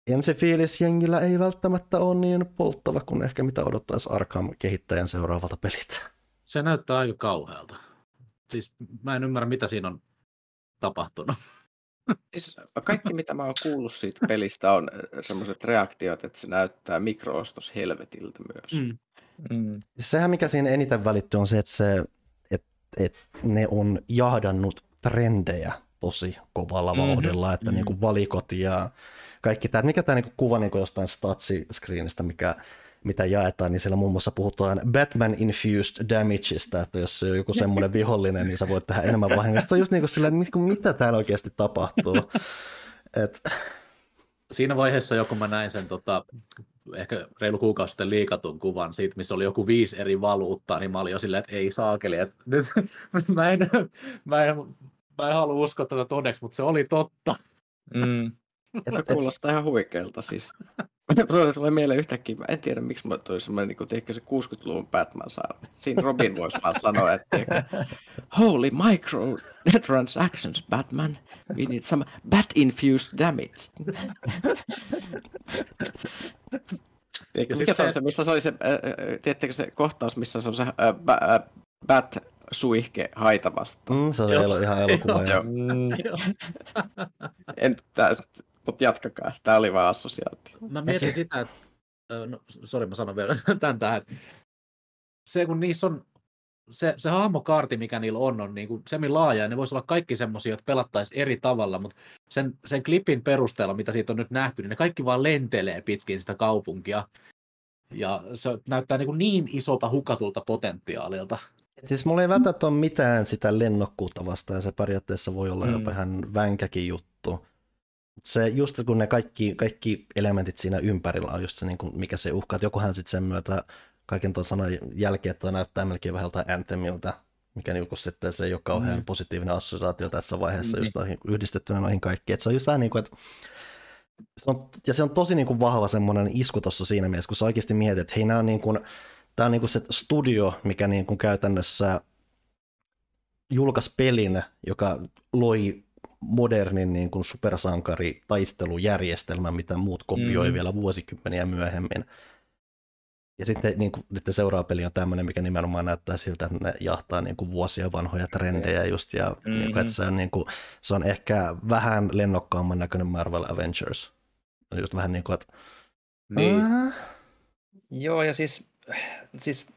ensi fiilis jengillä ei välttämättä ole niin polttava kuin ehkä mitä odottaisi Arkham kehittäjän seuraavalta pelit. Se näyttää aika kauhealta. Siis mä en ymmärrä, mitä siinä on tapahtunut. Siis kaikki, mitä mä oon kuullut siitä pelistä, on semmoiset reaktiot, että se näyttää mikroostos helvetiltä myös. Mm. Mm. Sehän, mikä siinä eniten välittyy, on se, että, se, että, että ne on jahdannut trendejä tosi kovalla mm-hmm. vauhdilla, että mm-hmm. niin kuin valikot ja kaikki tämä, mikä tämä niin kuva niin jostain statsi-screenistä, mikä mitä jaetaan, niin siellä muun muassa puhutaan Batman Infused Damageista, että jos se on joku semmoinen vihollinen, niin sä voit tehdä enemmän vahingosta. Se on just niin kuin sillä, että mitä täällä oikeasti tapahtuu. Et... Siinä vaiheessa joku mä näin sen tota, ehkä reilu kuukausi sitten liikatun kuvan siitä, missä oli joku viisi eri valuuttaa, niin mä olin jo silleen, että ei saakeli, että nyt mä en, mä en, mä en halua uskoa tätä todeksi, mutta se oli totta. Mm. Että kuulostaa ihan huikealta siis. Tulee mieleen yhtäkkiä, mä en tiedä miksi mä tuli semmoinen, niin kuin, se 60-luvun Batman saa. Siinä Robin voisi vaan sanoa, että holy micro transactions Batman, we need some bat-infused damage. Tiedätkö, mikä se on se, missä se oli se, äh, tiedättekö se kohtaus, missä se on se äh, äh, bat suihke haita vastaan. Mm, se on ihan elokuva. Joo. Mm. en, tää, mutta jatkakaa, tämä oli vain assosiaatio. Mä mietin sitä, että, no, sori mä sanon vielä (laughs) tämän tähän, että se kun niissä on se, se hahmokaarti, mikä niillä on, on niin kuin semmin laaja, ja ne voisi olla kaikki semmoisia, jotka pelattaisiin eri tavalla, mutta sen, sen klipin perusteella, mitä siitä on nyt nähty, niin ne kaikki vaan lentelee pitkin sitä kaupunkia, ja se näyttää niin, kuin niin isolta hukatulta potentiaalilta. Siis mulla ei välttämättä ole mitään sitä lennokkuutta vastaan, ja se periaatteessa voi olla mm. jopa ihan vänkäkin juttu se just kun ne kaikki, kaikki elementit siinä ympärillä on just se, niin kuin, mikä se uhkaa, jokuhan sitten sen myötä kaiken tuon sanan jälkeen, että näyttää melkein vähän Anthemilta, mikä niin kuin sitten se ei ole kauhean mm. positiivinen assosiaatio tässä vaiheessa mm. just noihin, yhdistettynä noihin kaikkiin. Se on just vähän niin kuin, että se on, ja se on tosi niin kuin vahva semmoinen isku tuossa siinä mielessä, kun sä oikeasti mietit, että hei, nämä on niin kuin, tämä on niin kuin se studio, mikä niin kuin käytännössä julkaisi pelin, joka loi modernin niin kuin supersankari-taistelujärjestelmän, mitä muut kopioi mm. vielä vuosikymmeniä myöhemmin. Ja sitten niin kuin, nyt seuraava peli on tämmöinen, mikä nimenomaan näyttää siltä, että ne jahtaa niin kuin vuosia vanhoja trendejä just, ja mm-hmm. niin kuin, että se, on, niin kuin, se on ehkä vähän lennokkaamman näköinen Marvel Avengers. Just vähän niin kuin, että... Niin. Äh. Joo, ja siis, siis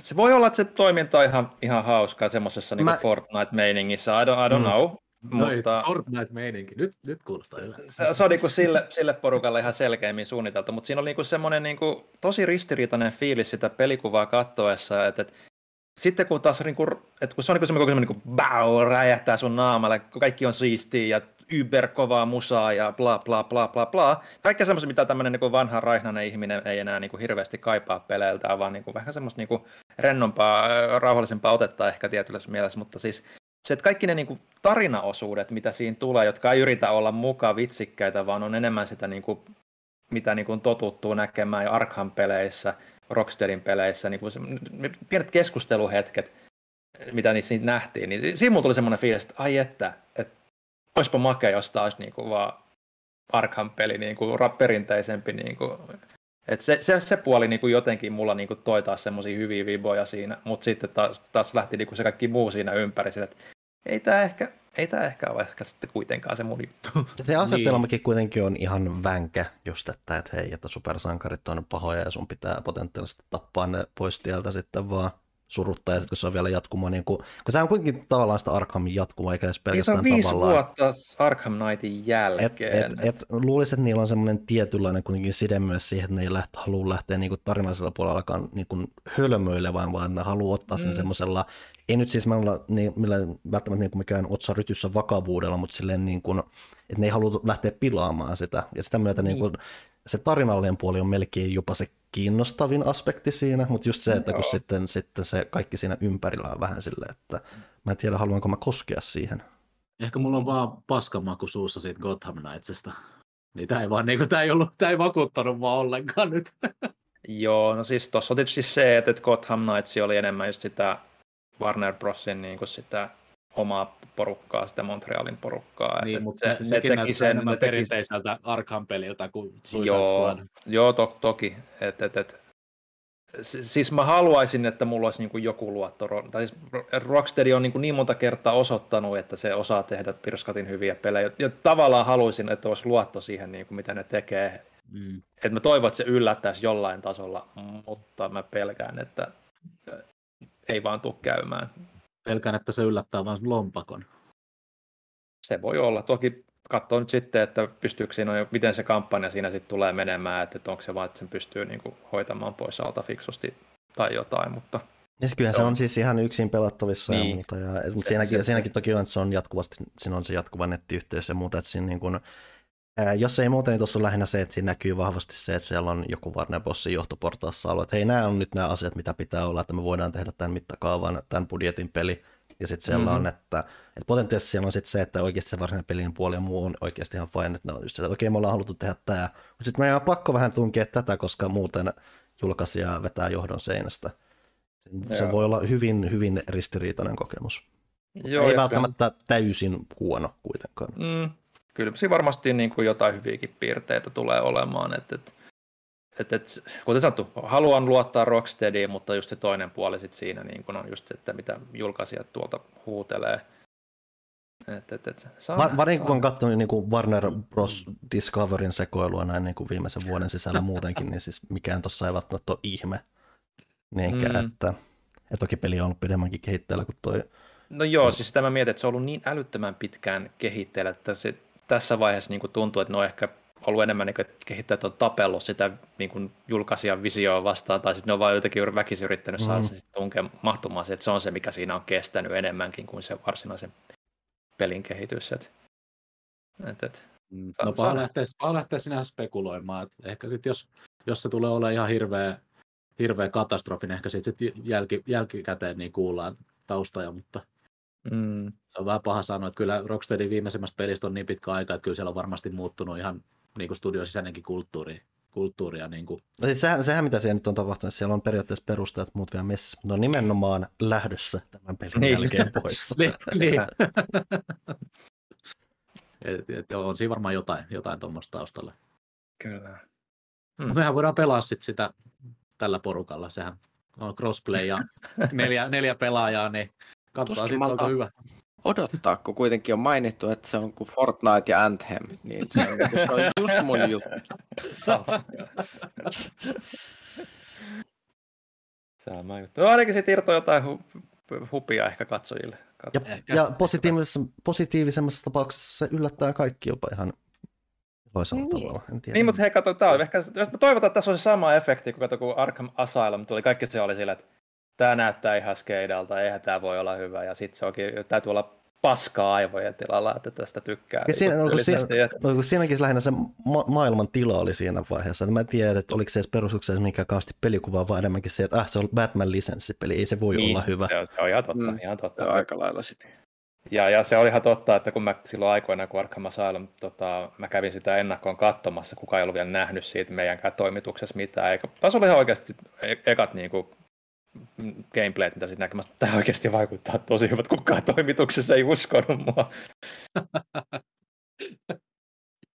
se voi olla, että se toiminta on ihan, ihan hauskaa semmoisessa niin Mä... Fortnite-meiningissä, I don't, I don't mm. know. Mutta... Fortnite-meininki, nyt, nyt kuulostaa hyvältä. Se, se on niin sille, sille porukalle ihan selkeämmin suunniteltu, mutta siinä oli niin semmoinen niin tosi ristiriitainen fiilis sitä pelikuvaa kattoessa, että, että sitten kun taas niin kuin, että kun se on niin semmoinen niin kuin, bau, räjähtää sun naamalle, kun kaikki on siistiä ja yberkovaa musaa ja bla bla bla bla bla. Kaikki semmoista, mitä tämmöinen niin vanha raihnainen ihminen ei enää niin kuin hirveästi kaipaa peleiltä, vaan niin kuin vähän semmoista niin kuin rennompaa, rauhallisempaa otetta ehkä tietyllä mielessä, mutta siis se, että kaikki ne niin kuin tarinaosuudet, mitä siinä tulee, jotka ei yritä olla mukaan vitsikkäitä, vaan on enemmän sitä, niin kuin, mitä niin kuin totuttuu näkemään jo Arkham-peleissä, Rocksteadin peleissä, niin kuin se, pienet keskusteluhetket, mitä niissä nähtiin, niin siinä mulla tuli semmoinen fiilis, että ai että, että olisipa makea, jos taas niin kuin vaan Arkham-peli niin kuin perinteisempi. Niin kuin, et se, se, se, puoli niin kuin jotenkin mulla niin kuin toi taas semmoisia hyviä viboja siinä, mutta sitten taas, taas lähti niin kuin se kaikki muu siinä ympäri, että ei tämä ehkä, ei tämä ehkä ole ehkä sitten kuitenkaan se mun juttu. Se asetelmakin niin. kuitenkin on ihan vänkä, just että, että hei, että supersankarit on pahoja ja sun pitää potentiaalisesti tappaa ne pois tieltä sitten vaan suruttaa, ja sitten kun se on vielä jatkumo, niin kuin, kun se on kuitenkin tavallaan sitä Arkhamin jatkumoa, eikä edes pelkästään niin se on viisi vuotta Arkham Knightin jälkeen. Et, et, et, luulisin, että niillä on semmoinen tietynlainen kuitenkin side myös siihen, että ne ei lähte, halua lähteä niin tarinallisella puolellakaan niin kuin hölmöilevään, vaan ne haluaa ottaa sen mm. semmoisella, ei nyt siis meillä, niin, millä välttämättä niin kuin mikään otsa rytyssä vakavuudella, mutta silleen niin kuin, että ne ei halua lähteä pilaamaan sitä, ja sitä myötä niin kuin, se tarinallinen puoli on melkein jopa se kiinnostavin aspekti siinä, mutta just se, että kun sitten, sitten se kaikki siinä ympärillä on vähän silleen, että mä en tiedä, haluanko mä koskea siihen. Ehkä mulla on vaan paskamaku suussa siitä Gotham Knightsista. Niin tää ei vaan niinku, tää ei, ollut, tää ei vakuuttanut vaan ollenkaan nyt. (laughs) Joo, no siis tossa on tietysti se, että Gotham Knights oli enemmän just sitä Warner Brosin niin kuin sitä omaa porukkaa, sitä Montrealin porukkaa. Niin, että mutta se, se teki sen, ne teki... perinteiseltä Arkham-peliltä kuin Suicide joo, Squad. Joo, to, toki. Et, et, et. Siis mä haluaisin, että mulla olisi niin joku luotto. Tai siis Rocksteady on niin, niin monta kertaa osoittanut, että se osaa tehdä pirskatin hyviä pelejä. Ja tavallaan haluaisin, että olisi luotto siihen, niin kuin mitä ne tekee. Mm. Et mä toivon, että se yllättäisi jollain tasolla, mutta mä pelkään, että ei vaan tule käymään. Pelkään, että se yllättää vain lompakon. Se voi olla. Toki katsoo nyt sitten, että pystyykö siinä, miten se kampanja siinä sitten tulee menemään, että onko se vaan, että sen pystyy niin kuin hoitamaan pois alta fiksusti tai jotain, mutta ja kyllä se on siis ihan yksin pelattavissa niin. ja muuta. Ja, se, siinäkin, se, siinäkin toki on, että se on jatkuvasti, siinä on se jatkuva nettiyhteys ja muuta, että siinä niin kuin, jos ei muuta, niin tuossa on lähinnä se, että siinä näkyy vahvasti se, että siellä on joku Warner Bossin johtoportaassa ollut, että hei, nämä on nyt nämä asiat, mitä pitää olla, että me voidaan tehdä tämän mittakaavan, tämän budjetin peli, ja sitten siellä mm-hmm. on, että, että potentiaalisesti siellä on sitten se, että oikeasti se varsinainen pelin puoli ja muu on oikeasti ihan fine, että ne on just se, että okei, me ollaan haluttu tehdä tämä, mutta sitten meidän on pakko vähän tunkea tätä, koska muuten julkaisija vetää johdon seinästä. Se Joo. voi olla hyvin, hyvin ristiriitainen kokemus. Joo, Ei välttämättä kyllä... täysin huono kuitenkaan. Mm, kyllä siinä varmasti niin kuin jotain hyviäkin piirteitä tulee olemaan, että, että et, et, kuten sanottu, haluan luottaa Rocksteadiin, mutta just se toinen puoli sit siinä niin kun on just se, että mitä julkaisijat tuolta huutelee. Et, et, et, saa, Va- varsinkin kun on katsonut niin kuin Warner Bros. Discoverin sekoilua näin niin kuin viimeisen vuoden sisällä (laughs) muutenkin, niin siis mikään tuossa ei välttämättä ole ihme. Niinkään, mm. että, että toki peli on ollut pidemmänkin kehitteellä kuin toi. No joo, siis tämä mietin, että se on ollut niin älyttömän pitkään kehitteellä, että se tässä vaiheessa niin kuin tuntuu, että ne on ehkä ollut enemmän niin kehittäjät on tapellut sitä niin kuin julkaisijan visioa vastaan, tai sitten ne on vain jotenkin väkisin yrittänyt saada mm. se tunkea mahtumaan että se on se, mikä siinä on kestänyt enemmänkin kuin se varsinaisen pelin kehitys. Et, et, et, mm. no paha lähteä, paha lähteä sinä spekuloimaan, että ehkä sitten jos, jos se tulee olemaan ihan hirveä, hirveä katastrofi, niin ehkä sitten sit jälki, jälkikäteen niin kuullaan taustaja, mutta Mm. Se on vähän paha sanoa, että kyllä Rocksteadin viimeisimmästä pelistä on niin pitkä aika, että kyllä siellä on varmasti muuttunut ihan niin kuin studion sisäinenkin kulttuuri, kulttuuria. Niin kuin. No sit sehän, sehän, mitä siellä nyt on tapahtunut, siellä on periaatteessa perustajat muut vielä messissä, mutta ne on nimenomaan lähdössä tämän pelin Niin. jälkeen pois. (laughs) niin, niin. (laughs) et, et, on siinä varmaan jotain, jotain tuommoista taustalla. Kyllä. Mm. Mehän voidaan pelaa sit sitä tällä porukalla. Sehän on crossplay ja (laughs) neljä, neljä pelaajaa, niin katsotaan sitten, onko hyvä. Odottaa, kun kuitenkin on mainittu, että se on kuin Fortnite ja Anthem, niin se on, se on just mun (laughs) juttu. Sama. Sama juttu. No ainakin sit irtoi jotain hu- hupia ehkä katsojille. Ja, Ehkä. ja positiivisessa, positiivisemmassa tapauksessa se yllättää kaikki jopa ihan loisella Niin. tavalla. En tiedä. Niin, mutta hei, kato, tää on ehkä, jos toivotaan, että tässä on se sama efekti, kun kato, kun Arkham Asylum tuli, kaikki se oli sillä, että tämä näyttää ihan skeidalta, eihän tämä voi olla hyvä, ja sitten se onkin, täytyy olla paskaa aivojen tilalla, että tästä tykkää. Ja siinä, no, kun siinä, no, kun siinäkin lähinnä se ma- maailman tila oli siinä vaiheessa. Mä en tiedä, että oliko se edes perustuksessa mikä kaasti pelikuvaa, vaan enemmänkin se, että äh, se on Batman-lisenssipeli, ei se voi olla hyvä. Se on, se on ihan totta, Mm. ihan totta. Se on aika lailla sitä. Ja, ja se oli ihan totta, että kun mä silloin aikoina, kun Arkham Asylum, tota, mä kävin sitä ennakkoon katsomassa, kukaan ei ollut vielä nähnyt siitä meidänkään toimituksessa mitään. Eikä, taisi olla ihan oikeasti e- ekat niin kuin, gameplayt, mitä siitä näkemässä. Tämä oikeasti vaikuttaa tosi hyvät. Kukaan toimituksessa ei uskonut mua. (laughs)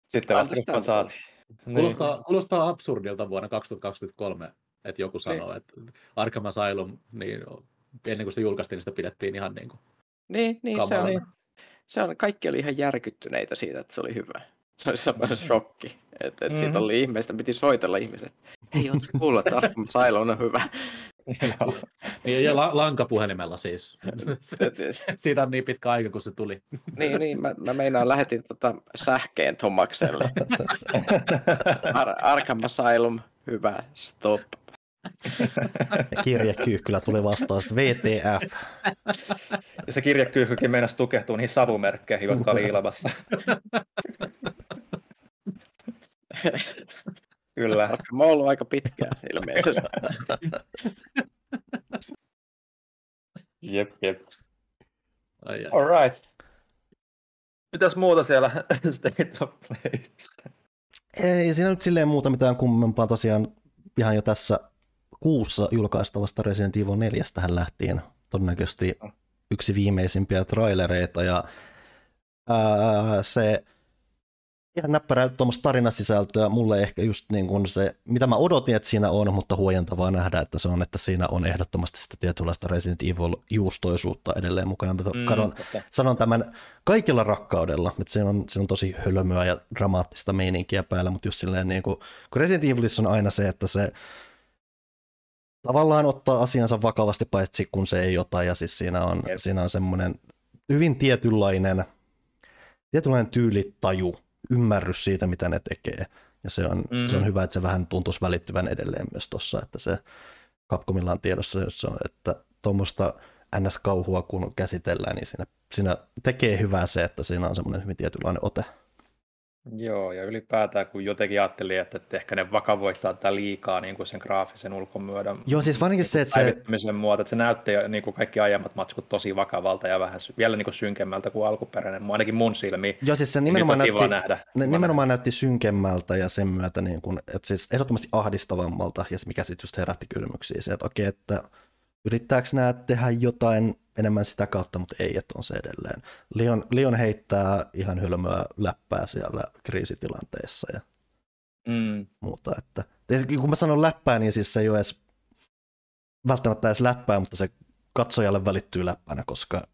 Sitten vasta kun mä saatiin. Niin. Kuulostaa, kuulostaa absurdilta vuonna 2023, että joku sanoo, että Arkham Asylum, niin ennen kuin se julkaistiin, niin sitä pidettiin ihan niin kuin Niin, niin se, on, se on, kaikki oli ihan järkyttyneitä siitä, että se oli hyvä. Se oli semmoinen shokki, että, että siitä Mhm. oli ihmeistä, piti soitella ihmiset. Hei, ootko kuullut, että Arkham Asylum on hyvä? Joo. (laughs) Niin, ja la- lankapuhelimella siis. (laughs) Siitä on niin pitkä aika, kun se tuli. niin, niin, mä, mä meinaan lähetin tota sähkeen Tomakselle. (laughs) Ar- Arkham Asylum, hyvä, stop. Ja kirjekyyhkylä tuli vastaan, että VTF. Ja se kirjekyyhkykin meinasi tukehtua niihin savumerkkeihin, jotka oli ilmassa. Kyllä. (laughs) Arkham on ollut aika pitkään (laughs) ilmeisesti. Jep, jep. Ai, ai. All right. Mitäs muuta siellä (laughs) State of Play? Ei siinä nyt silleen muuta mitään kummempaa tosiaan ihan jo tässä kuussa julkaistavasta Resident Evil 4 tähän lähtien todennäköisesti yksi viimeisimpiä trailereita ja ää, se ihan näppärä tuommoista tarinasisältöä, mulle ehkä just niin kuin se, mitä mä odotin, että siinä on, mutta huojentavaa nähdä, että se on, että siinä on ehdottomasti sitä tietynlaista Resident Evil juustoisuutta edelleen mukana. Mm, Kadon, sanon tämän kaikilla rakkaudella, että se on, se on tosi hölmöä ja dramaattista meininkiä päällä, mutta just silleen niin kuin, kun Resident Evilissa on aina se, että se tavallaan ottaa asiansa vakavasti, paitsi kun se ei ota, ja siis siinä on, Jep. siinä on semmoinen hyvin tietynlainen, tietynlainen tyylitaju, ymmärrys siitä, mitä ne tekee, ja se on, mm-hmm. se on Mhm. hyvä, että se vähän tuntuisi välittyvän edelleen myös tuossa, että se Capcomilla on tiedossa, jos se on, että tuommoista NS-kauhua kun käsitellään, niin siinä, siinä tekee hyvää se, että siinä on semmoinen hyvin tietynlainen ote. Joo, ja ylipäätään kun jotenkin ajattelin, että, että ehkä ne vakavoittaa tätä liikaa niin kuin sen graafisen ulkomyödän Joo, siis varsinkin se, että se, muoto, että se näytti jo niin kuin kaikki aiemmat matskut tosi vakavalta ja vähän vielä niin kuin synkemmältä kuin alkuperäinen, ainakin mun silmiin. joo, siis se Nimenomaan nimenomaan kiva näytti, nähdä. nimenomaan näytti synkemmältä ja sen myötä, niin kuin, että siis ehdottomasti ahdistavammalta, ja se mikä sitten just herätti kysymyksiä, se, että okei, että yrittääkö nämä tehdä jotain enemmän sitä kautta, mutta ei, että on se edelleen. Leon, Leon heittää ihan hölmöä läppää siellä kriisitilanteessa ja Mm, muuta. Että, kun mä sanon läppää, niin siis se ei ole edes välttämättä edes läppää, mutta se katsojalle välittyy läppänä, koska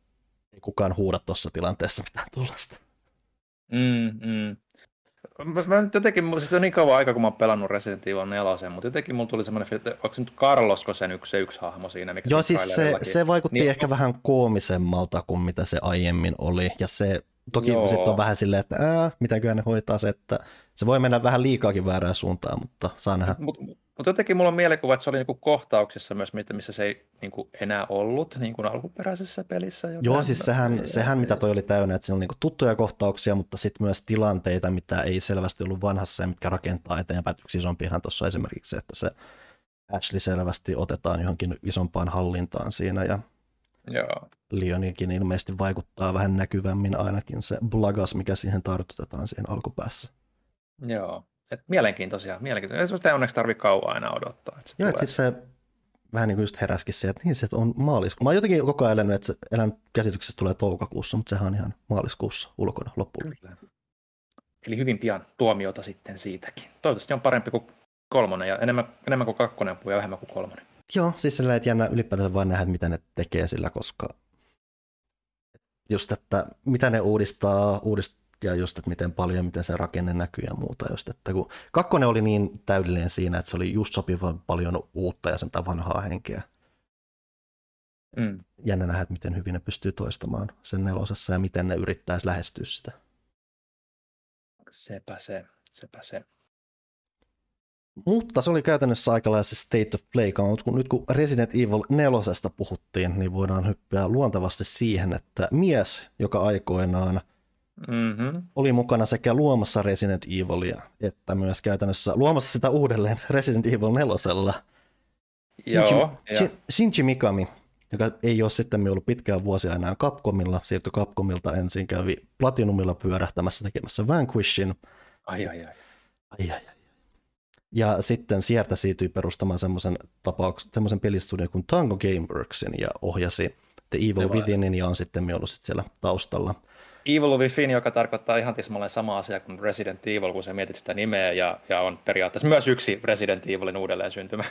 ei kukaan huuda tuossa tilanteessa mitään tuollaista. mm, mm. Mä, mä nyt jotenkin, siis on niin kauan aika, kun mä oon pelannut Resident Evil 4, mutta jotenkin mulla tuli semmoinen, että onko se nyt Carlosko sen yksi, se yksi hahmo siinä, mikä Joo, siis se, se vaikutti Niin- ehkä vähän koomisemmalta kuin mitä se aiemmin oli, ja se toki sitten on vähän silleen, että ää, mitäköhän ne hoitaa se, että se voi mennä vähän liikaakin väärään suuntaan, mutta saa nähdä. Mutta mut jotenkin mulla on mielikuva, että se oli niinku kohtauksissa myös, missä se ei niinku enää ollut niin kuin alkuperäisessä pelissä. joten- Joo, siis sehän, sehän mitä toi oli täynnä, että siinä on niinku tuttuja kohtauksia, mutta sitten myös tilanteita, mitä ei selvästi ollut vanhassa ja mitkä rakentaa eteenpäin. Yksi isompihan tuossa esimerkiksi että se Ashley selvästi otetaan johonkin isompaan hallintaan siinä ja Joo. Leonikin ilmeisesti vaikuttaa vähän näkyvämmin ainakin se blagas, mikä siihen tartutetaan siihen alkupäässä. Joo, et mielenkiintoisia, mielenkiintoisia. Sitä ei onneksi tarvitse kauan aina odottaa. Että se Joo, että siis se vähän niin kuin just heräskin se, että niin se on maaliskuussa. Mä oon jotenkin koko ajan elänyt, että se elän käsityksessä tulee toukokuussa, mutta sehän on ihan maaliskuussa ulkona loppuun. Kyllä. Eli hyvin pian tuomiota sitten siitäkin. Toivottavasti on parempi kuin kolmonen ja enemmän, enemmän kuin kakkonen ja vähemmän kuin kolmonen. Joo, siis sellainen, että jännä ylipäätään vaan nähdä, mitä ne tekee sillä, koska just, että mitä ne uudistaa, uudist ja just, että miten paljon miten se rakenne näkyy ja muuta. Just, että kun kakkonen oli niin täydellinen siinä, että se oli just sopivan paljon uutta ja sen vanhaa henkeä. Mm. Jännä nähdä, että miten hyvin ne pystyy toistamaan sen nelosessa ja miten ne yrittäisi lähestyä sitä. Sepä se, sepä se. Mutta se oli käytännössä aika lailla se state of play, mutta kun nyt kun Resident Evil 4 puhuttiin, niin voidaan hyppää luontevasti siihen, että mies, joka aikoinaan Mm-hmm. oli mukana sekä luomassa Resident Evilia, että myös käytännössä luomassa sitä uudelleen (laughs) Resident Evil 4. Shinji, Joo, Shin- Shinji Mikami, joka ei ole sitten ollut pitkään vuosia enää Capcomilla, siirtyi Capcomilta ensin, kävi Platinumilla pyörähtämässä tekemässä Vanquishin, ai, ai, ai. Ai, ai, ai. Ja sitten sieltä siirtyi perustamaan semmoisen tapauksen, semmoisen pelistudion kuin Tango Gameworksin ja ohjasi The Evil Withinin ja on sitten ollut sit siellä taustalla. Evil Within, joka tarkoittaa ihan tismalleen sama asia kuin Resident Evil, kun sä mietit sitä nimeä, ja, ja on periaatteessa myös yksi Resident Evilin uudelleen syntymä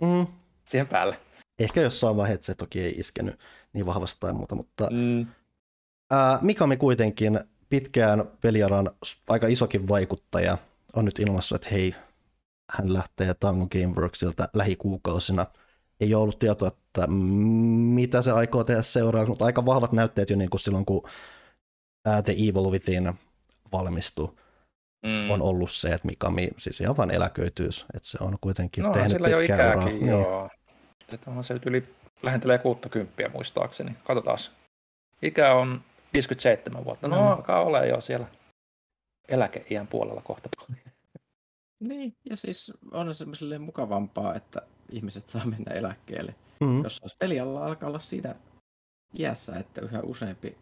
Mm. (laughs) siihen päälle. Ehkä jossain vaiheessa se toki ei iskenyt niin vahvasti tai muuta, mutta Mm. ää, Mikami kuitenkin pitkään pelialan aika isokin vaikuttaja on nyt ilmassut, että hei, hän lähtee Tango Gameworksilta lähikuukausina. Ei ollut tietoa, että mitä se aikoo tehdä seuraavaksi, mutta aika vahvat näytteet jo niin kuin silloin, kun ää, The Evil Within valmistui, Mm. on ollut se, että Mikami siis ihan vaan eläköityys, että se on kuitenkin no, tehnyt sillä jo pitkää uraa. ikääkin, joo. Sitten onhan se nyt yli, lähentelee 60 muistaakseni. Katsotaan. Ikä on 57 vuotta. No, No. alkaa olla jo siellä eläkeiän puolella kohta. (laughs) Niin, ja siis on se silleen mukavampaa, että ihmiset saa mennä eläkkeelle. Mm. Jos olisi pelialla alkaa olla siinä iässä, että yhä useampi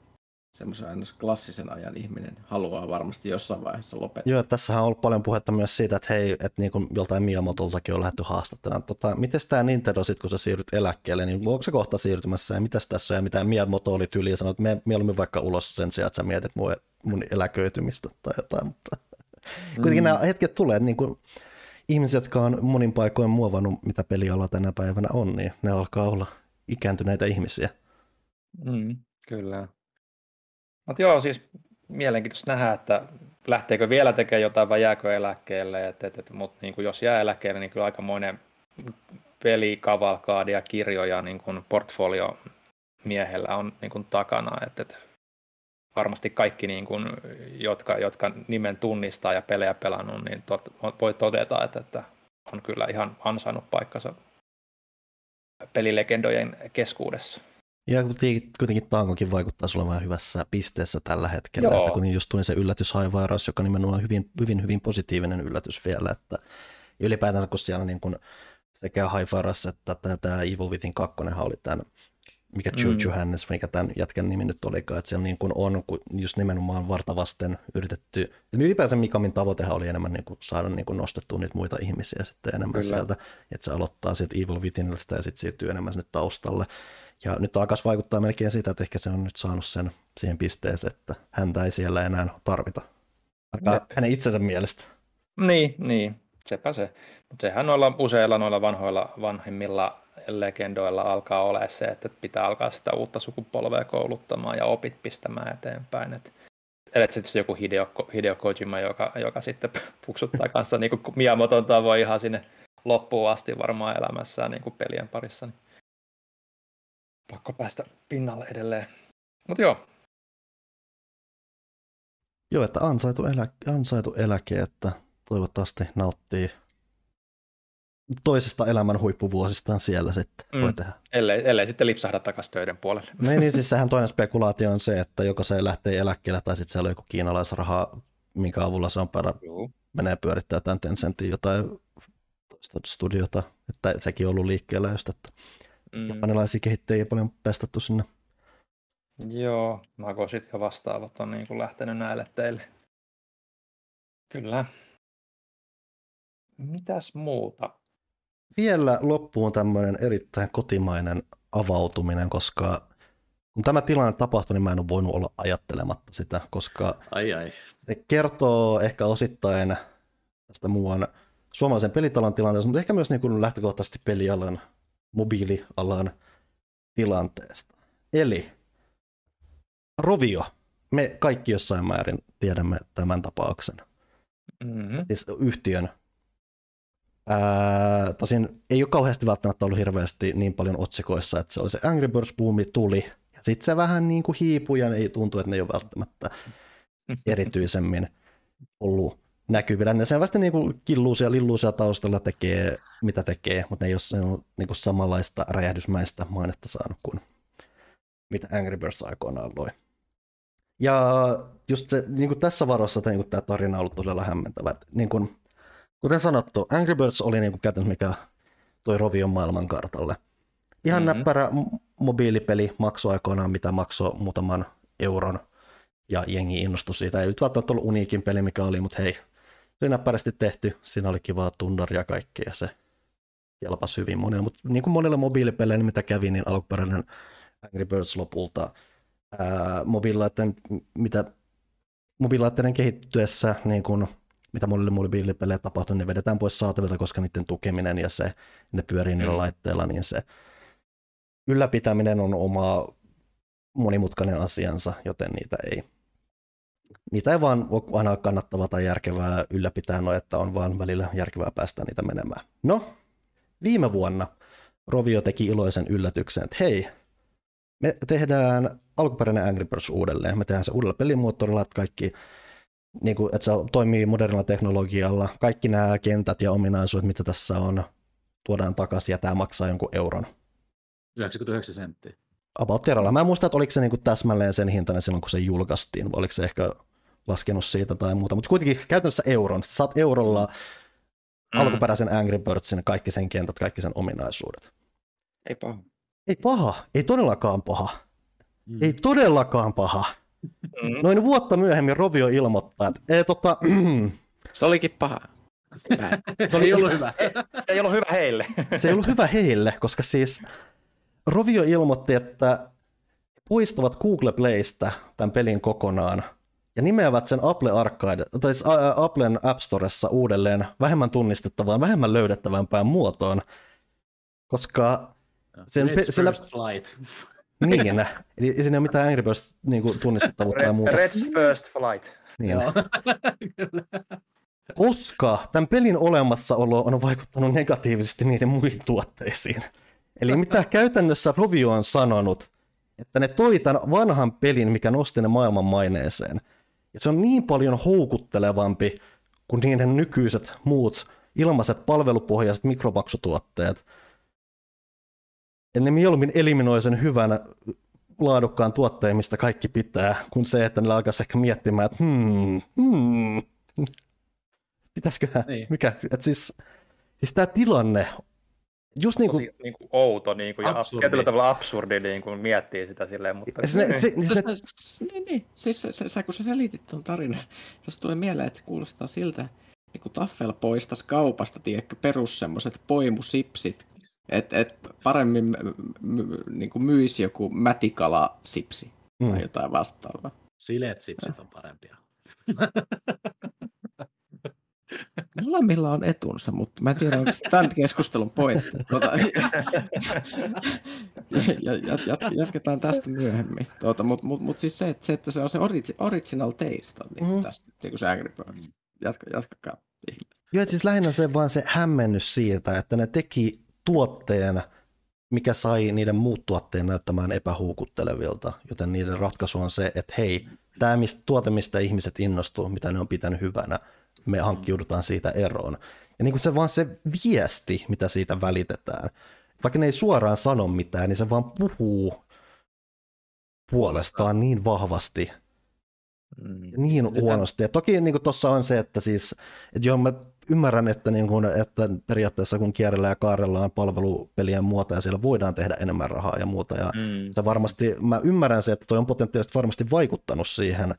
semmoisen aina klassisen ajan ihminen haluaa varmasti jossain vaiheessa lopettaa. Joo, tässähän on ollut paljon puhetta myös siitä, että hei, että niin kuin joltain Miamotoltakin on lähdetty haastattelemaan. Tota, miten tämä Nintendo sitten, kun sä siirryt eläkkeelle, niin onko se kohta siirtymässä ja mitäs tässä on ja mitä Miyamoto oli tyyli ja sanoi, että me mieluummin vaikka ulos sen sijaan, että sä mietit mun, mun eläköitymistä tai jotain, mutta (laughs) kuitenkin nämä hetket tulee, että niin kuin ihmiset, jotka on monin paikoin muovannut, mitä peliala tänä päivänä on, niin ne alkaa olla ikääntyneitä ihmisiä. Mm, kyllä. Mutta joo, siis mielenkiintoista nähdä, että lähteekö vielä tekemään jotain vai jääkö eläkkeelle. Et, et, et, Mutta niin jos jää eläkkeelle, niin kyllä aikamoinen pelikavalkaadi ja kirjoja niin kuin portfolio miehellä on niin kuin takana. Et, et varmasti kaikki, niin kuin, jotka, jotka nimen tunnistaa ja pelejä pelannut, niin tot, voi todeta, että, että on kyllä ihan ansainnut paikkansa pelilegendojen keskuudessa. Ja kuitenkin, kuitenkin Tangokin vaikuttaa sulla vähän hyvässä pisteessä tällä hetkellä, Joo. että kun just tuli se yllätys Highvirus, joka nimenomaan on hyvin, hyvin, hyvin positiivinen yllätys vielä, että ylipäätään kun siellä niin kun sekä Highvirus että tämä, Evil Within 2 oli tämän, mikä Mm. Juju Hannes, mikä tämän jätkän nimi nyt olikaan, että siellä niin kun on kun just nimenomaan vartavasten yritetty, että ylipäänsä Mikamin tavoitehan oli enemmän niin kuin saada niin kuin nostettua niitä muita ihmisiä sitten enemmän Kyllä. sieltä, että se aloittaa sieltä Evil Withiniltä ja sitten siirtyy enemmän sinne taustalle. Ja nyt alkaisi vaikuttaa melkein siitä, että ehkä se on nyt saanut sen siihen pisteeseen, että häntä ei siellä enää tarvita. Ainakaan hänen itsensä mielestä. Niin, niin, sepä se. Mutta sehän noilla useilla noilla vanhoilla vanhemmilla legendoilla alkaa olla se, että pitää alkaa sitä uutta sukupolvea kouluttamaan ja opit pistämään eteenpäin. Et, et sitten joku Hideo, Hideo Kojima, joka, joka sitten (laughs) puksuttaa kanssa niin kuin Miyamoton tavoin ihan sinne loppuun asti varmaan elämässään niin kuin pelien parissa. Niin pakko päästä pinnalle edelleen. Mutta joo, Joo, että ansaitu, elä, ansaitu eläke, että toivottavasti nauttii toisesta elämän huippuvuosistaan siellä sitten Mm. voi tehdä. ellei, ellei sitten lipsahda takaisin töiden puolelle. No niin, siis (laughs) sehän toinen spekulaatio on se, että joko se lähtee eläkkeelle tai sitten siellä on joku kiinalaisraha, minkä avulla se on para, menee pyörittää jotain Tencentin jotain studiota, että sekin on ollut liikkeellä just, että Mm. japanilaisia kehittäjiä paljon pestattu sinne Joo, Magosit ja vastaavat on niin kuin lähtenyt näille teille. Kyllä. Mitäs muuta? Vielä loppuun tämmöinen erittäin kotimainen avautuminen, koska kun tämä tilanne tapahtui, niin mä en ole voinut olla ajattelematta sitä, koska Ai ai. se kertoo ehkä osittain tästä muuan suomalaisen pelitalon tilanteesta, mutta ehkä myös niin kuin lähtökohtaisesti pelialan, mobiilialan tilanteesta. Eli Rovio, me kaikki jossain määrin tiedämme tämän tapauksen. Mm-hmm. Siis yhtiön. Ää, tosin ei ole kauheasti välttämättä ollut hirveästi niin paljon otsikoissa, että se oli se Angry Birds boomi tuli, ja sitten se vähän niin kuin hiipui, ja ei tuntu, että ne ei ole välttämättä (laughs) erityisemmin ollut näkyvillä. Ne selvästi niin kuin killuusia, lilluusia taustalla tekee, mitä tekee, mutta ne ei ole niin kuin samanlaista räjähdysmäistä mainetta saanut kuin mitä Angry Birds aikoinaan loi. Ja just se, niin kuin tässä varossa niin kuin tämä tarina on ollut todella hämmentävä. Niin kuin, kuten sanottu, Angry Birds oli niin kuin käytännössä mikä toi Rovion maailmankartalle. Ihan Mhm. mm-hmm. näppärä mobiilipeli maksoi aikoinaan, mitä maksoi muutaman euron, ja jengi innostui siitä. Ei nyt välttämättä ollut uniikin peli, mikä oli, mutta hei, se näppärästi tehty, siinä oli kivaa tunnaria ja kaikkea, ja se kelpasi hyvin monelle. Mutta niin kuin monille mobiilipeleille, mitä kävi, niin alkuperäinen Angry Birds lopulta ää, mobiililaitteen, mitä mobiililaitteiden kehittyessä, niin kuin, mitä monille mobiilipeleille tapahtuu, ne vedetään pois saatavilta, koska niiden tukeminen ja se, ne pyörii niillä Mm. laitteilla, niin se ylläpitäminen on oma monimutkainen asiansa, joten niitä ei, niitä ei vaan ole aina kannattavaa tai järkevää ylläpitää, no että on vaan välillä järkevää päästä niitä menemään. No, viime vuonna Rovio teki iloisen yllätyksen, että hei, me tehdään alkuperäinen Angry Birds uudelleen. Me tehdään se uudella pelimuotorilla, että kaikki, niin kuin, että se toimii modernilla teknologialla. Kaikki nämä kentät ja ominaisuudet, mitä tässä on, tuodaan takaisin ja tämä maksaa jonkun euron. 99 senttiä. About tieralla. Mä en muista, että oliko se niin kuin täsmälleen sen hintainen silloin, kun se julkaistiin, vai oliko se ehkä laskenut siitä tai muuta, mutta kuitenkin käytännössä euron. Saat eurolla Mm. alkuperäisen Angry Birdsin, kaikki sen kentät, kaikki sen ominaisuudet. Ei paha. Ei paha, ei todellakaan paha. Mm. Ei todellakaan paha. Mm. Noin vuotta myöhemmin Rovio ilmoittaa, että ei, tota, Se olikin paha. Se ei ollut hyvä. (laughs) Se ei ollut hyvä heille. se ei ollut hyvä heille, koska siis Rovio ilmoitti, että poistavat Google Playstä tämän pelin kokonaan ja nimeävät sen Apple Arcade, tai siis Applen App Storessa uudelleen vähemmän tunnistettavaan, vähemmän löydettävämpään muotoon, koska Sen It's pe- sillä- first flight. (laughs) niin, eli siinä ei ole mitään Angry Birds niin kuin, tunnistettavuutta tai muuta. Red First Flight. Niin. Joo. (laughs) Koska tämän pelin olemassaolo on vaikuttanut negatiivisesti niiden muihin tuotteisiin. Eli mitä (laughs) käytännössä Rovio on sanonut, että ne toi tämän vanhan pelin, mikä nosti ne maailman maineeseen. Ja se on niin paljon houkuttelevampi kuin niiden nykyiset muut ilmaiset palvelupohjaiset mikromaksutuotteet. Ja ne mieluummin eliminoi sen hyvän laadukkaan tuotteen, mistä kaikki pitää, kuin se, että ne alkaisi ehkä miettimään, että hmm, hmm, pitäisiköhän, Niin. mikä, että siis, siis tämä tilanne, just niin kuin, Tosi niin kuin outo niin kuin, ja Absurdi. tietyllä tavalla absurdi niin kuin miettii sitä silleen, mutta siis ne, niin. se, siis niin, niin. Siis se, se, se, kun sä selitit tuon tarinan, (laughs) jos tulee mieleen, että se kuulostaa siltä, niin kun Taffel poistaisi kaupasta, tiedätkö, perus semmoiset poimusipsit, että et paremmin m- m- niin kuin myisi joku mätikala-sipsi tai mm, jotain vastaavaa. Sileet sipsit on parempia. (laughs) Molemmilla on etunsa, mutta mä en tiedä, onko tämän keskustelun pointti. Tuota, ja, ja, jat, jatketaan tästä myöhemmin. Tuota, Mutta mut, mut siis se, että se, että se on se origi, original taste on niin Mm. tästä, niin kuin se Angry Birds. Jatka, jatkakaa. Joo, että siis lähinnä se vaan se hämmennys siitä, että ne teki tuotteen, mikä sai niiden muut tuotteen näyttämään epähuukuttelevilta, joten niiden ratkaisu on se, että hei, tämä tuote, mistä ihmiset innostuu, mitä ne on pitänyt hyvänä, me hankkiudutaan siitä eroon. Ja niin kuin se vaan se viesti, mitä siitä välitetään, vaikka ne ei suoraan sano mitään, niin se vaan puhuu puolestaan niin vahvasti Mm. niin Nythän- huonosti. Ja toki niin tuossa on se, että siis, että joo, mä ymmärrän, että, niin kun, että periaatteessa kun kierrellään ja kaarellaan palvelupelien muuta ja siellä voidaan tehdä enemmän rahaa ja muuta. Ja Mm. se varmasti, mä ymmärrän se, että toi on potentiaalisesti varmasti vaikuttanut siihen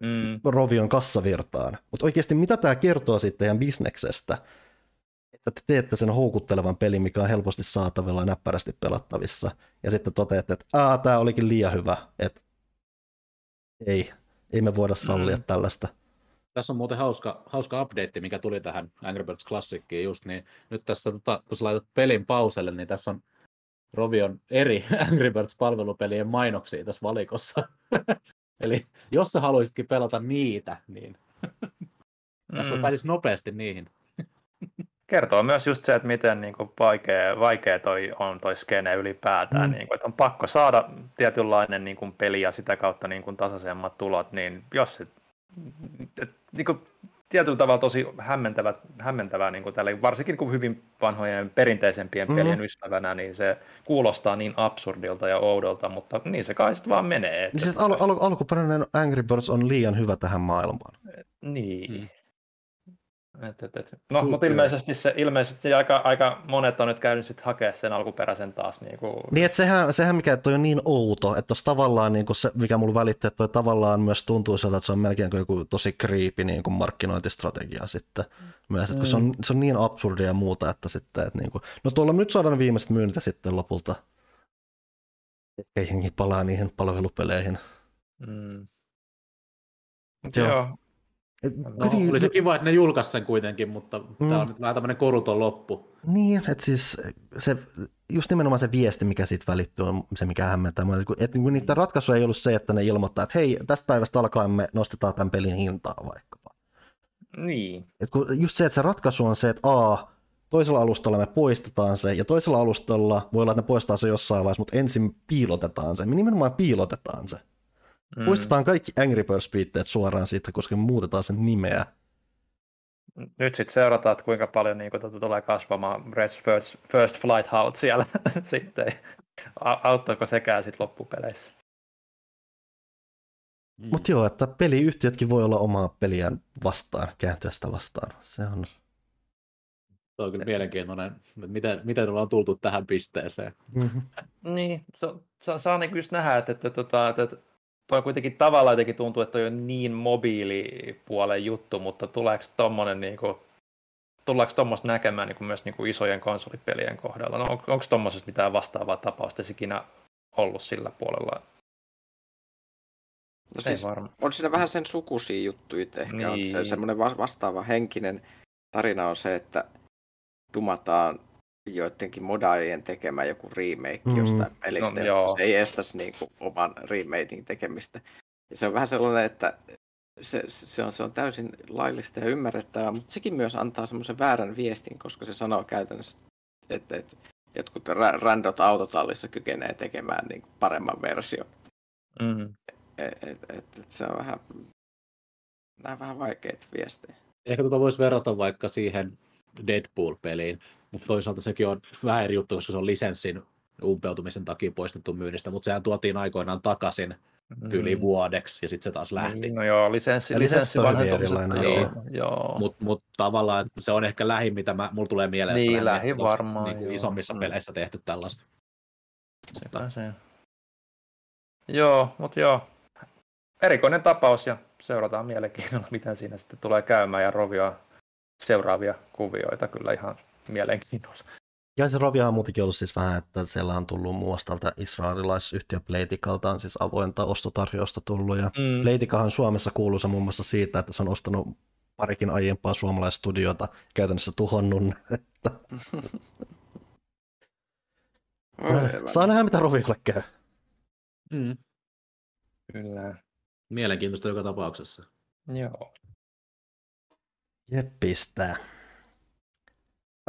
Mm. Rovion kassavirtaan. Mutta oikeasti mitä tämä kertoo sitten teidän bisneksestä? Että te teette sen houkuttelevan pelin, mikä on helposti saatavilla ja näppärästi pelattavissa. Ja sitten toteatte, että Aa, tämä olikin liian hyvä. Että ei, ei me voida sallia Mm. tällaista. Tässä on muuten hauska, hauska update, mikä tuli tähän Angry Birds Classiciin just, niin nyt tässä, tota, kun sä laitat pelin pauselle, niin tässä on Rovion eri (laughs) Angry Birds-palvelupelien mainoksia tässä valikossa. (laughs) Eli jos sä haluaisitkin pelata niitä, niin tässä Mm. pääsis nopeasti niihin. Kertoo myös just se, että miten niin kuin vaikea, vaikea toi on toi skene ylipäätään. Mm. Niin kuin, että on pakko saada tietynlainen niin kuin peli ja sitä kautta niin kuin tasaisemmat tulot, niin jos se et, niin kuin, tietyllä tavalla tosi hämmentävä, hämmentävää niin kuin tälle, varsinkin kuin hyvin vanhojen perinteisempien Mhm. pelien ystävänä, niin se kuulostaa niin absurdilta ja oudolta, mutta niin se kai sitten vaan menee. Niin se, al- al- alkuperäinen Angry Birds on liian hyvä tähän maailmaan. Niin. Mm. Mm. Et, et, et. No, mutta ilmeisesti, se, ilmeisesti aika, aika monet on nyt käynyt sit hakea sen alkuperäisen taas. Niin kuin, Niin, että sehän, sehän mikä toi on niin outo, että tuossa tavallaan niin kuin se, mikä mulla välitti, että toi tavallaan myös tuntuu siltä, että se on melkein kuin joku tosi creepy niin kuin markkinointistrategia sitten. Myös, että kun se, on, se on niin absurdia ja muuta, että sitten, että niin kuin, no tuolla nyt saadaan viimeiset myynnit sitten lopulta ehkä jengi palaa niihin palvelupeleihin. mm. Joo. joo. No, Kuitenkin- oli se kiva, että ne julkaisi sen kuitenkin, mutta mm. tämä on nyt vähän tämmöinen koruton loppu. Niin, että siis se, just nimenomaan se viesti, mikä siitä välittyy, on se, mikä hämmentää. Että kun niiden ratkaisu ei ollut se, että ne ilmoittaa, että hei, tästä päivästä alkaen me nostetaan tämän pelin hintaa vaikkapa. Niin. Et kun just se, että se ratkaisu on se, että A, toisella alustalla me poistetaan se, ja toisella alustalla voi olla, että ne poistaa se jossain vaiheessa, mutta ensin piilotetaan se. Me nimenomaan piilotetaan se. Mm. Poistetaan kaikki Angry Birds-piitteet suoraan siitä, koska me muutetaan sen nimeä. Nyt sitten seurataan, että kuinka paljon niin tuota, tulee kasvamaan Red's First, first Flight Halt siellä (laughs) sitten. A- Auttoiko sekään sitten loppupeleissä? Mm. Mutta joo, että peliyhtiötkin voi olla omaa peliään vastaan, kääntyä sitä vastaan. Se on... Tuo on kyllä mielenkiintoinen, että miten, miten ollaan tultu tähän pisteeseen. Mm-hmm. Niin, saa, saa, saa niin just nähdä, että, että, että, että, että toi kuitenkin tavallaan jotenkin tuntuu, että toi on niin mobiilipuolen juttu, mutta tuleeko tommonen niin kuin, tullaanko tuommoista näkemään niin kuin myös niin kuin isojen konsolipelien kohdalla? No, on, onko tuommoisesta mitään vastaavaa tapausta ikinä ollut sillä puolella? No Ei siis, on siinä vähän sen sukuisia juttuja, ehkä niin. on se semmoinen va- vastaava henkinen tarina on se, että dumataan joidenkin modaajien tekemään joku remake Mm. jostain pelistä, No, joo. se ei estäisi niinku oman remakein tekemistä. Ja se on vähän sellainen, että se, se, on, se on täysin laillista ja ymmärrettävää, mutta sekin myös antaa semmoisen väärän viestin, koska se sanoo käytännössä, että, että jotkut ra- randot autotallissa kykenee tekemään niin paremman version. Mm. Et, et, et, et se on vähän, nämä on vähän vaikeita viestejä. Ehkä tuota voisi verrata vaikka siihen Deadpool-peliin, mutta toisaalta sekin on vähän eri juttu, koska se on lisenssin umpeutumisen takia poistettu myynnistä, mutta sehän tuotiin aikoinaan takaisin tyyliin vuodeksi ja sitten se taas lähti. Niin, no joo, lisenssi, Ja lisenssi lisenssi on hyvin vanhentumiset- erilainen joo, asia. joo. Mutta mut tavallaan se on ehkä lähin, mitä mä, mulla tulee mieleen. Niin, lähin varmaan, Niin joo. isommissa Mm. peleissä tehty tällaista. Sepä se. Joo, mutta joo. Erikoinen tapaus ja seurataan mielenkiinnolla, miten siinä sitten tulee käymään ja Rovia seuraavia kuvioita kyllä ihan mielenkiinnolla. Ja se Rovia on muutenkin ollut siis vähän, että siellä on tullut muun muassa tältä israelilaisyhtiö Playtikalta on siis avointa ostotarjousta tullut. Ja Mm. Playtikahan on Suomessa kuuluisa muun muassa siitä, että se on ostanut parikin aiempaa suomalaisstudiota, käytännössä tuhonnut. (laughs) ne. Saa nähdä, mitä Roviolle käy. Mm. Kyllä. Mielenkiintoista joka tapauksessa. Joo. Jeppistä.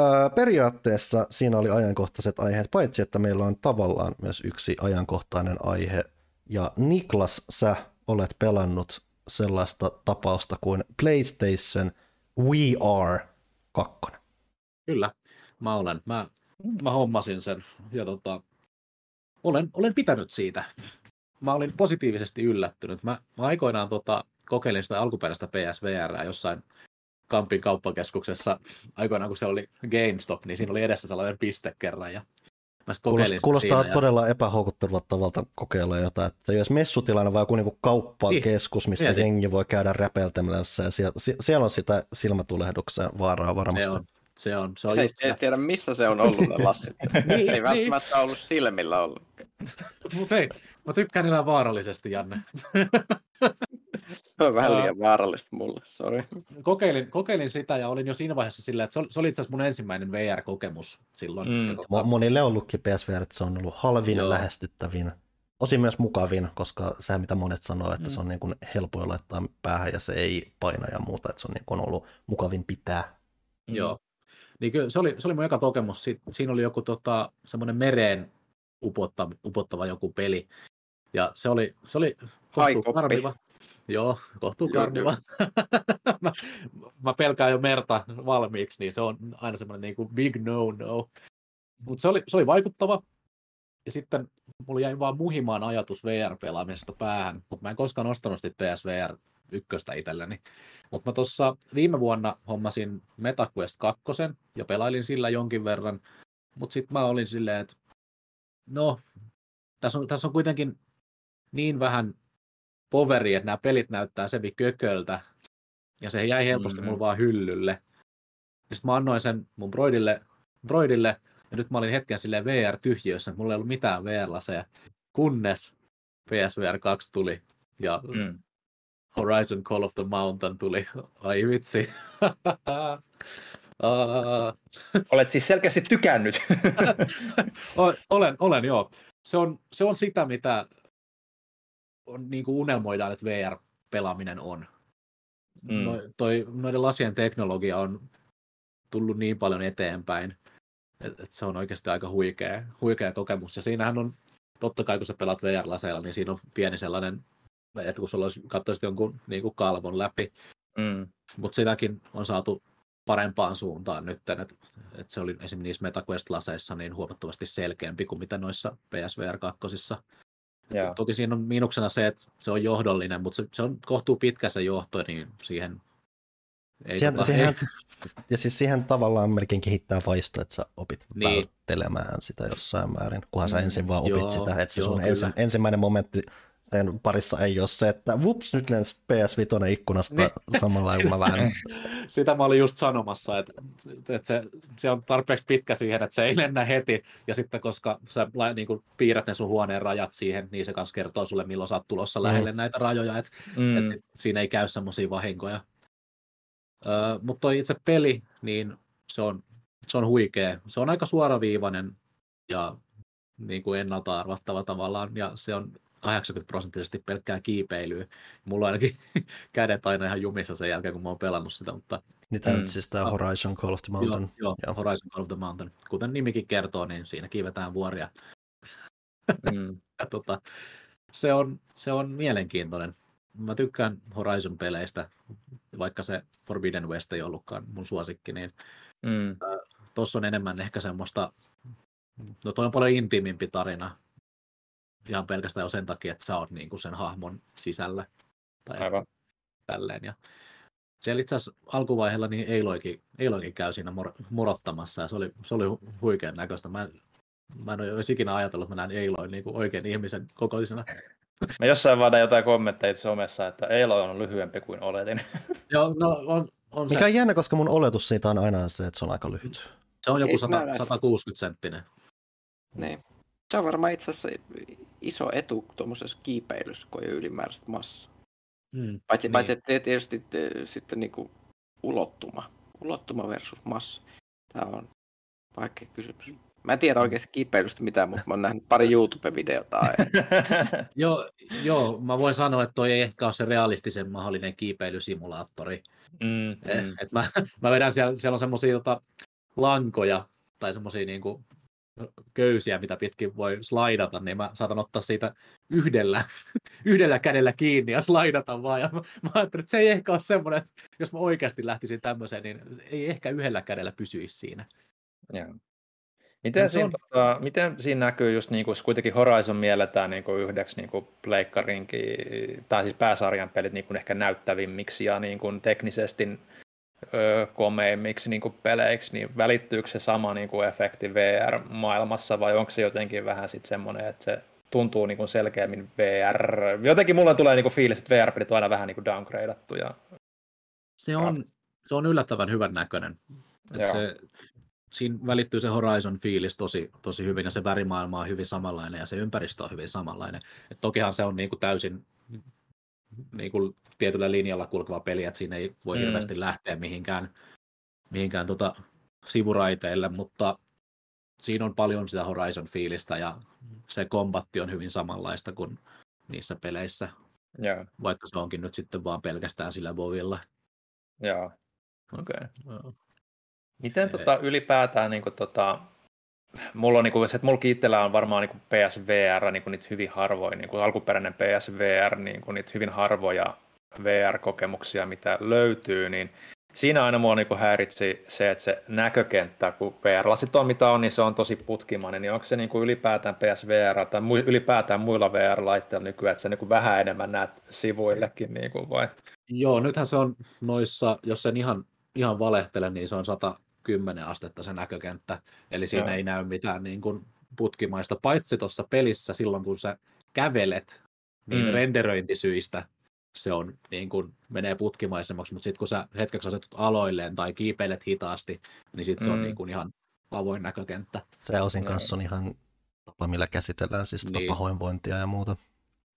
Öö, periaatteessa siinä oli ajankohtaiset aiheet, paitsi että meillä on tavallaan myös yksi ajankohtainen aihe. Ja Niklas, sä olet pelannut sellaista tapausta kuin PlayStation VR 2. Kyllä, mä olen. Mä, mä hommasin sen ja tota, olen, olen pitänyt siitä. Mä olin positiivisesti yllättynyt. Mä, mä aikoinaan tota, kokeilin sitä alkuperäistä PSVR jossain Kampin kauppakeskuksessa aikoinaan, kun se oli GameStop, niin siinä oli edessä sellainen piste kerran. Ja mä kokeilin sitä Kuulostaa siinä todella epähoukuttelevalta tavalta kokeilla jotain, että jos messutilanne vai joku niinku kauppakeskus, missä Mieti. jengi voi käydä räpeltämässä ja siellä, sie- siellä on sitä silmatulehduksen vaaraa ja varmasti. se on, se on, se on Ei, just ei tiedä, missä se on ollut ne lassit. (laughs) Niin, ei välttämättä ollut silmillä ollut. Mut hei, mä tykkään elää vaarallisesti, Janne. (laughs) Se on vähän liian vaarallista mulle, sori. Kokeilin, kokeilin sitä ja olin jo siinä vaiheessa silleen, että se oli, se oli itse asiassa mun ensimmäinen VR-kokemus silloin. Mm. Tota, Mo- Monille on ollutkin PSVR, että se on ollut halvin ja Joo. lähestyttävin. Osin myös mukavin, koska sehän mitä monet sanoo, että Mm. se on niin kuin helpoin laittaa päähän ja se ei paina ja muuta, että se on niin kuin ollut mukavin pitää. Joo. Niin kyllä se oli, se oli mun eka kokemus. Si- Siinä oli joku tota, semmoinen mereen upottava, upottava joku peli. Ja se oli, se oli kohtuu karmiva. Joo, kohtuu karmiva. (laughs) mä, mä, pelkään jo merta valmiiksi, niin se on aina semmoinen niin kuin big no-no. Mutta se oli, se oli vaikuttava. Ja sitten mulla jäi vaan muhimaan ajatus VR-pelaamisesta päähän, mutta mä en koskaan ostanut sitä PSVR ykköstä itselleni. Mutta mä tuossa viime vuonna hommasin MetaQuest 2 ja pelailin sillä jonkin verran, mutta sitten mä olin silleen, että no, tässä on, tässä on kuitenkin niin vähän poveri, että nämä pelit näyttää sevi kököltä, ja se jäi helposti Mhm. mulla vaan hyllylle. Ja sitten mä annoin sen mun broidille, broidille, ja nyt mä olin hetken silleen VR-tyhjiössä, että mulla ei ollut mitään VR-laseja, kunnes PSVR 2 tuli, ja Mm. Horizon Call of the Mountain tuli. Ai vitsi. (laughs) Aa, Olet siis selkeästi tykännyt. (laughs) Olen, olen joo. Se on, se on sitä, mitä on, niin kuin unelmoidaan, että VR-pelaaminen on. Mm. No, toi, noiden lasien teknologia on tullut niin paljon eteenpäin, että et se on oikeasti aika huikea, huikea kokemus. Ja siinähän on, totta kai kun sä pelaat VR-laseilla, niin siinä on pieni sellainen, että kun sulla olisi, katsoisit jonkun niin kuin kalvon läpi, Mm. mutta sitäkin on saatu parempaan suuntaan nyt, että, että se oli esimerkiksi niissä MetaQuest-laseissa niin huomattavasti selkeämpi kuin mitä noissa PSVR 2. Joo. Toki siinä on miinuksena se, että se on johdollinen, mutta se, se on kohtuu pitkä se johto, niin siihen ei, Siihen, tota, siihen, ei, (laughs) ja siis siihen tavallaan melkein kehittää vaisto, että sä opit Niin. välttelemään sitä jossain määrin, kunhan sä Mm, ensin vaan opit joo, sitä, että se joo, sun ensi, ensimmäinen momentti sen parissa ei ole se, että vups, nyt lensi PS5 ikkunasta Niin. samalla kun mä vähän (laughs) sitä mä olin just sanomassa, että, että se, se, on tarpeeksi pitkä siihen, että se ei lennä heti, ja sitten koska sä lai- niin kuin piirrät ne sun huoneen rajat siihen, niin se kanssa kertoo sulle, milloin sä oot tulossa lähelle näitä rajoja, että Mm. et siinä ei käy semmoisia vahinkoja. Öö, mutta toi itse peli, niin se on, se on huikea. Se on aika suoraviivainen ja niin kuin ennalta arvattava tavallaan, ja se on 80 prosenttisesti pelkkää kiipeilyä. Mulla on ainakin (laughs) kädet aina ihan jumissa sen jälkeen, kun mä oon pelannut sitä, mutta Niitä Mm. nyt siis tämä. Horizon Call of the joo, Mountain. joo, Joo. Horizon Call of the Mountain. Kuten nimikin kertoo, niin siinä kiivetään vuoria. Mm. (laughs) Ja tota, se, on, se on mielenkiintoinen. Mä tykkään Horizon-peleistä, vaikka se Forbidden West ei ollutkaan mun suosikki, niin Mm. tuossa on enemmän ehkä semmoista, no toi on paljon intiimimpi tarina, ihan pelkästään jo sen takia, että sä oot niinku sen hahmon sisällä. Tai Aivan. tälleen. Ja siellä itse asiassa alkuvaiheella niin Eiloikin, Eiloikin käy siinä mor- morottamassa ja se oli, se oli hu- huikean näköistä. Mä, en- mä en ole olisi ikinä ajatellut, että mä näen Eiloin niin kuin oikein ihmisen kokoisena. (laughs) Mä jossain vaadin jotain kommentteja somessa, että Eilo on lyhyempi kuin oletin. (laughs) Joo, no on, on se, Mikä on jännä, koska mun oletus siitä on aina se, että se on aika lyhyt. se on joku Ei 100, mä- 160 senttinen. Niin. Se on varmaan itse asiassa iso etu tuommoisessa kiipeilyssä, kun ei ole ylimääräistä massaa. Mm, Paitsi, Niin. niin. paitsi että tietysti te, sitten niinku ulottuma. Ulottuma versus massa. Tämä on vaikea kysymys. Mä en tiedä oikeasti kiipeilystä mitään, mutta mä oon nähnyt pari YouTube-videota. (laughs) Joo, joo, mä voin sanoa, että toi ei ehkä ole se realistisen mahdollinen kiipeilysimulaattori. mm, Eh, mm. Et mä, (laughs) mä vedän siellä, siellä on semmoisia tota, lankoja tai semmoisia niinku köysiä, mitä pitkin voi slaidata, niin mä saatan ottaa siitä yhdellä, (laughs) yhdellä kädellä kiinni ja slaidata vaan. Ja mä, mä ajattelin, että se ei ehkä ole semmoinen, että jos mä oikeasti lähtisin tämmöiseen, niin ei ehkä yhdellä kädellä pysyisi siinä. Joo. Miten, No siinä, on- tota, miten siinä näkyy just niin kuin, kuitenkin Horizon mielletään niin kuin yhdeksi niin kuin pleikkarinkin, tai siis pääsarjan pelit niin kuin ehkä näyttävimmiksi ja niin kuin teknisesti ö, komeimmiksi niin kuin peleiksi, niin välittyykö se sama niin kuin efekti VR-maailmassa vai onko se jotenkin vähän sitten semmoinen, että se tuntuu niin kuin selkeämmin VR. Jotenkin mulle tulee niin kuin fiilis, että VR-pelit on aina vähän niin kuin downgradeattu. Ja... Se on, se on yllättävän hyvän näköinen. Et se, siinä välittyy se Horizon-fiilis tosi, tosi hyvin ja se värimaailma on hyvin samanlainen ja se ympäristö on hyvin samanlainen. Et tokihan se on niin kuin täysin niin kuin tietyllä linjalla kulkeva peli, että siinä ei voi mm. hirveästi lähteä mihinkään, mihinkään tota sivuraiteille, mutta siinä on paljon sitä Horizon-fiilistä ja se kombatti on hyvin samanlaista kuin niissä peleissä, yeah. vaikka se onkin nyt sitten vaan pelkästään sillä Vovilla. Joo, okei. Okay. Miten tota, ylipäätään niin kuin, tota, mulla on niin kuin, se, että mulla itsellä on varmaan niin kuin PSVR, niin kuin niitä hyvin harvoja, niin kuin alkuperäinen PSVR, niin kuin niitä hyvin harvoja VR-kokemuksia, mitä löytyy, niin siinä aina mua niin häiritsi se, että se näkökenttä, kun VR-lasit on mitä on, niin se on tosi putkimainen, niin onko se kuin ylipäätään PSVR tai ylipäätään muilla VR-laitteilla nykyään, että sä kuin vähän enemmän näet sivuillekin niin kuin vai? Joo, nythän se on noissa, jos sen ihan, ihan valehtele, niin se on 110 astetta se näkökenttä, eli siinä Joo. ei näy mitään niin kuin putkimaista, paitsi tuossa pelissä silloin, kun sä kävelet, niin mm. renderöintisyistä se on, niin kuin, menee putkimaisemmaksi, mutta sitten kun sä hetkeksi asetut aloilleen tai kiipeilet hitaasti, niin sitten se on mm. niin kuin ihan avoin näkökenttä. Se osin ja... kanssa on ihan tapa, millä käsitellään siis tota niin. pahoinvointia ja muuta.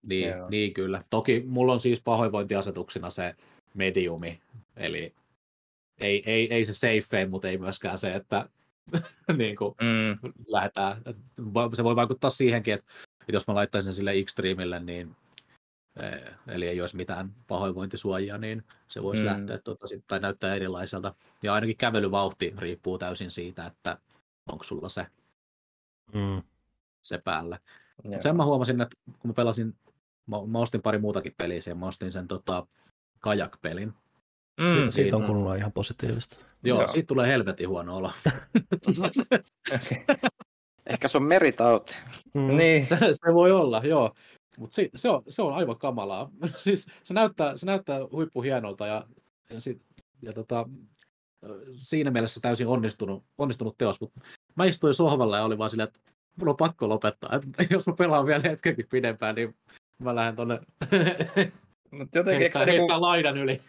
Niin, niin, kyllä. Toki mulla on siis pahoinvointiasetuksina se mediumi, eli ei, ei, ei se safe, mutta ei myöskään se, että (laughs) niin kuin mm. lähdetään. Se voi vaikuttaa siihenkin, että, että jos mä laittaisin sille Extremille, niin eli ei olisi mitään pahoinvointisuojia, niin se voisi mm. lähteä tuota, tai näyttää erilaiselta. Ja ainakin kävelyvauhti riippuu täysin siitä, että onko sulla se, mm. se päällä. Mutta sen mä huomasin, että kun mä pelasin, mä, mä ostin pari muutakin peliä siihen, mä ostin sen tota, kajak-pelin. Mm, siitä, siitä on kuulunut ihan positiivista. Joo, Joo, siitä tulee helvetin huono olo. (laughs) Ehkä se on meritauti. Mm. (laughs) Niin. Se, se voi olla, joo. Mutta se, se, on, se on aivan kamalaa. (laughs) siis se näyttää, se näyttää huippuhienolta ja, ja, sit, ja tota, siinä mielessä täysin onnistunut, onnistunut teos, mutta mä istuin sohvalla ja oli vaan silleen, että mulla on pakko lopettaa. Et jos mä pelaan vielä hetkenkin pidempään, niin mä lähden tonne Mut jotenkin, heittää, heittää niinku... laidan yli.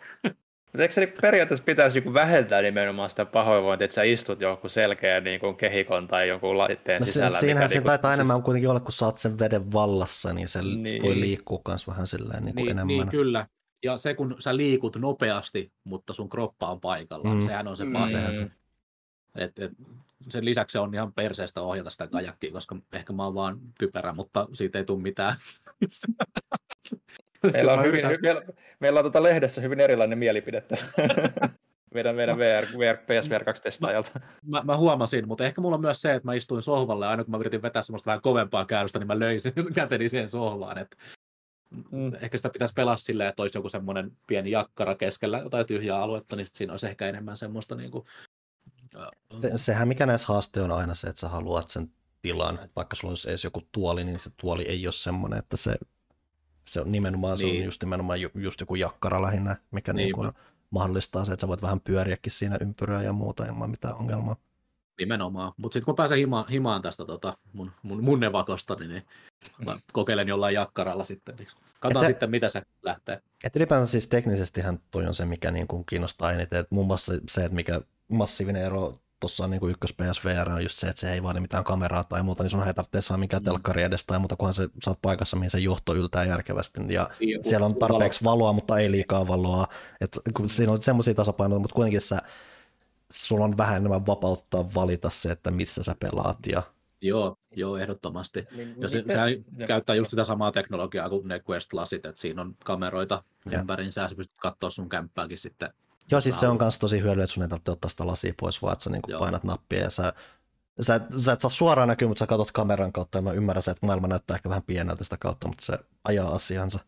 Mutta eikö se niin periaatteessa pitäisi niin hyventää nimenomaan sitä pahoinvointia, että sä istut joku selkeä niin kuin kehikon tai jonkun laitteen no se, sisällä? Siinähän mikä, se niin taitaa siis... enemmän kuitenkin olla, kun sä oot sen veden vallassa, niin se niin. voi liikkua myös vähän silleen niin kuin niin, enemmän. Niin, kyllä. Ja se, kun sä liikut nopeasti, mutta sun kroppa on paikalla, mm. sehän on se pahin. Mm. Et, et, sen lisäksi se on ihan perseestä ohjata sitä kajakkiä, koska ehkä mä oon vaan typerä, mutta siitä ei tule mitään. (laughs) Meillä on, hyvin, meillä, meillä on tuota lehdessä hyvin erilainen mielipide tästä. (laughs) meidän, meidän VR, VR, PSVR 2 testaajalta. Mä, mä, huomasin, mutta ehkä mulla on myös se, että mä istuin sohvalle ja aina kun mä yritin vetää semmoista vähän kovempaa käännöstä, niin mä löin sen (laughs) käteni siihen sohvaan. Että mm. Ehkä sitä pitäisi pelaa silleen, että olisi joku semmoinen pieni jakkara keskellä jotain tyhjää aluetta, niin siinä olisi ehkä enemmän semmoista niin kuin, se, sehän mikä näissä haaste on aina se, että sä haluat sen tilan, että vaikka sulla olisi edes joku tuoli, niin se tuoli ei ole semmoinen, että se se on nimenomaan, niin. se on niin. just nimenomaan ju, just joku jakkara lähinnä, mikä niin kuin mahdollistaa se, että sä voit vähän pyöriäkin siinä ympyrää ja muuta ilman mitään ongelmaa. Nimenomaan. Mutta sitten kun pääsen hima, himaan tästä tota, mun, mun, mun nevakosta, niin, niin mä kokeilen jollain jakkaralla sitten. Niin katsotaan se, sitten, mitä se lähtee. Et ylipäänsä siis teknisestihän toi on se, mikä niin kuin kiinnostaa eniten. Et muun muassa se, että mikä massiivinen ero tuossa on niin kuin ykkös PSVR on just se, että se ei vaadi mitään kameraa tai muuta, niin sun ei tarvitse saada mikään mm. telkkari edes tai muuta, kunhan se saat paikassa, mihin se johto yltää järkevästi. Ja niin, siellä on tarpeeksi valoa, mutta ei liikaa valoa. Et kun siinä on semmoisia tasapainoja, mutta kuitenkin sä, sulla on vähän enemmän vapauttaa valita se, että missä sä pelaat. Ja... Joo, joo, ehdottomasti. Niin, ja se, sehän ja. käyttää just sitä samaa teknologiaa kuin ne Quest-lasit, että siinä on kameroita ympäriinsä ja sä pystyt katsoa sun kämppääkin sitten Joo, siis se on myös tosi hyödyllistä, että sun ei tarvitse ottaa sitä lasia pois, vaan että sä niin painat nappia ja sä, sä, sä et saa suoraan näkyä, mutta sä katsot kameran kautta ja mä ymmärrän se, että maailma näyttää ehkä vähän pieneltä sitä kautta, mutta se ajaa asiansa.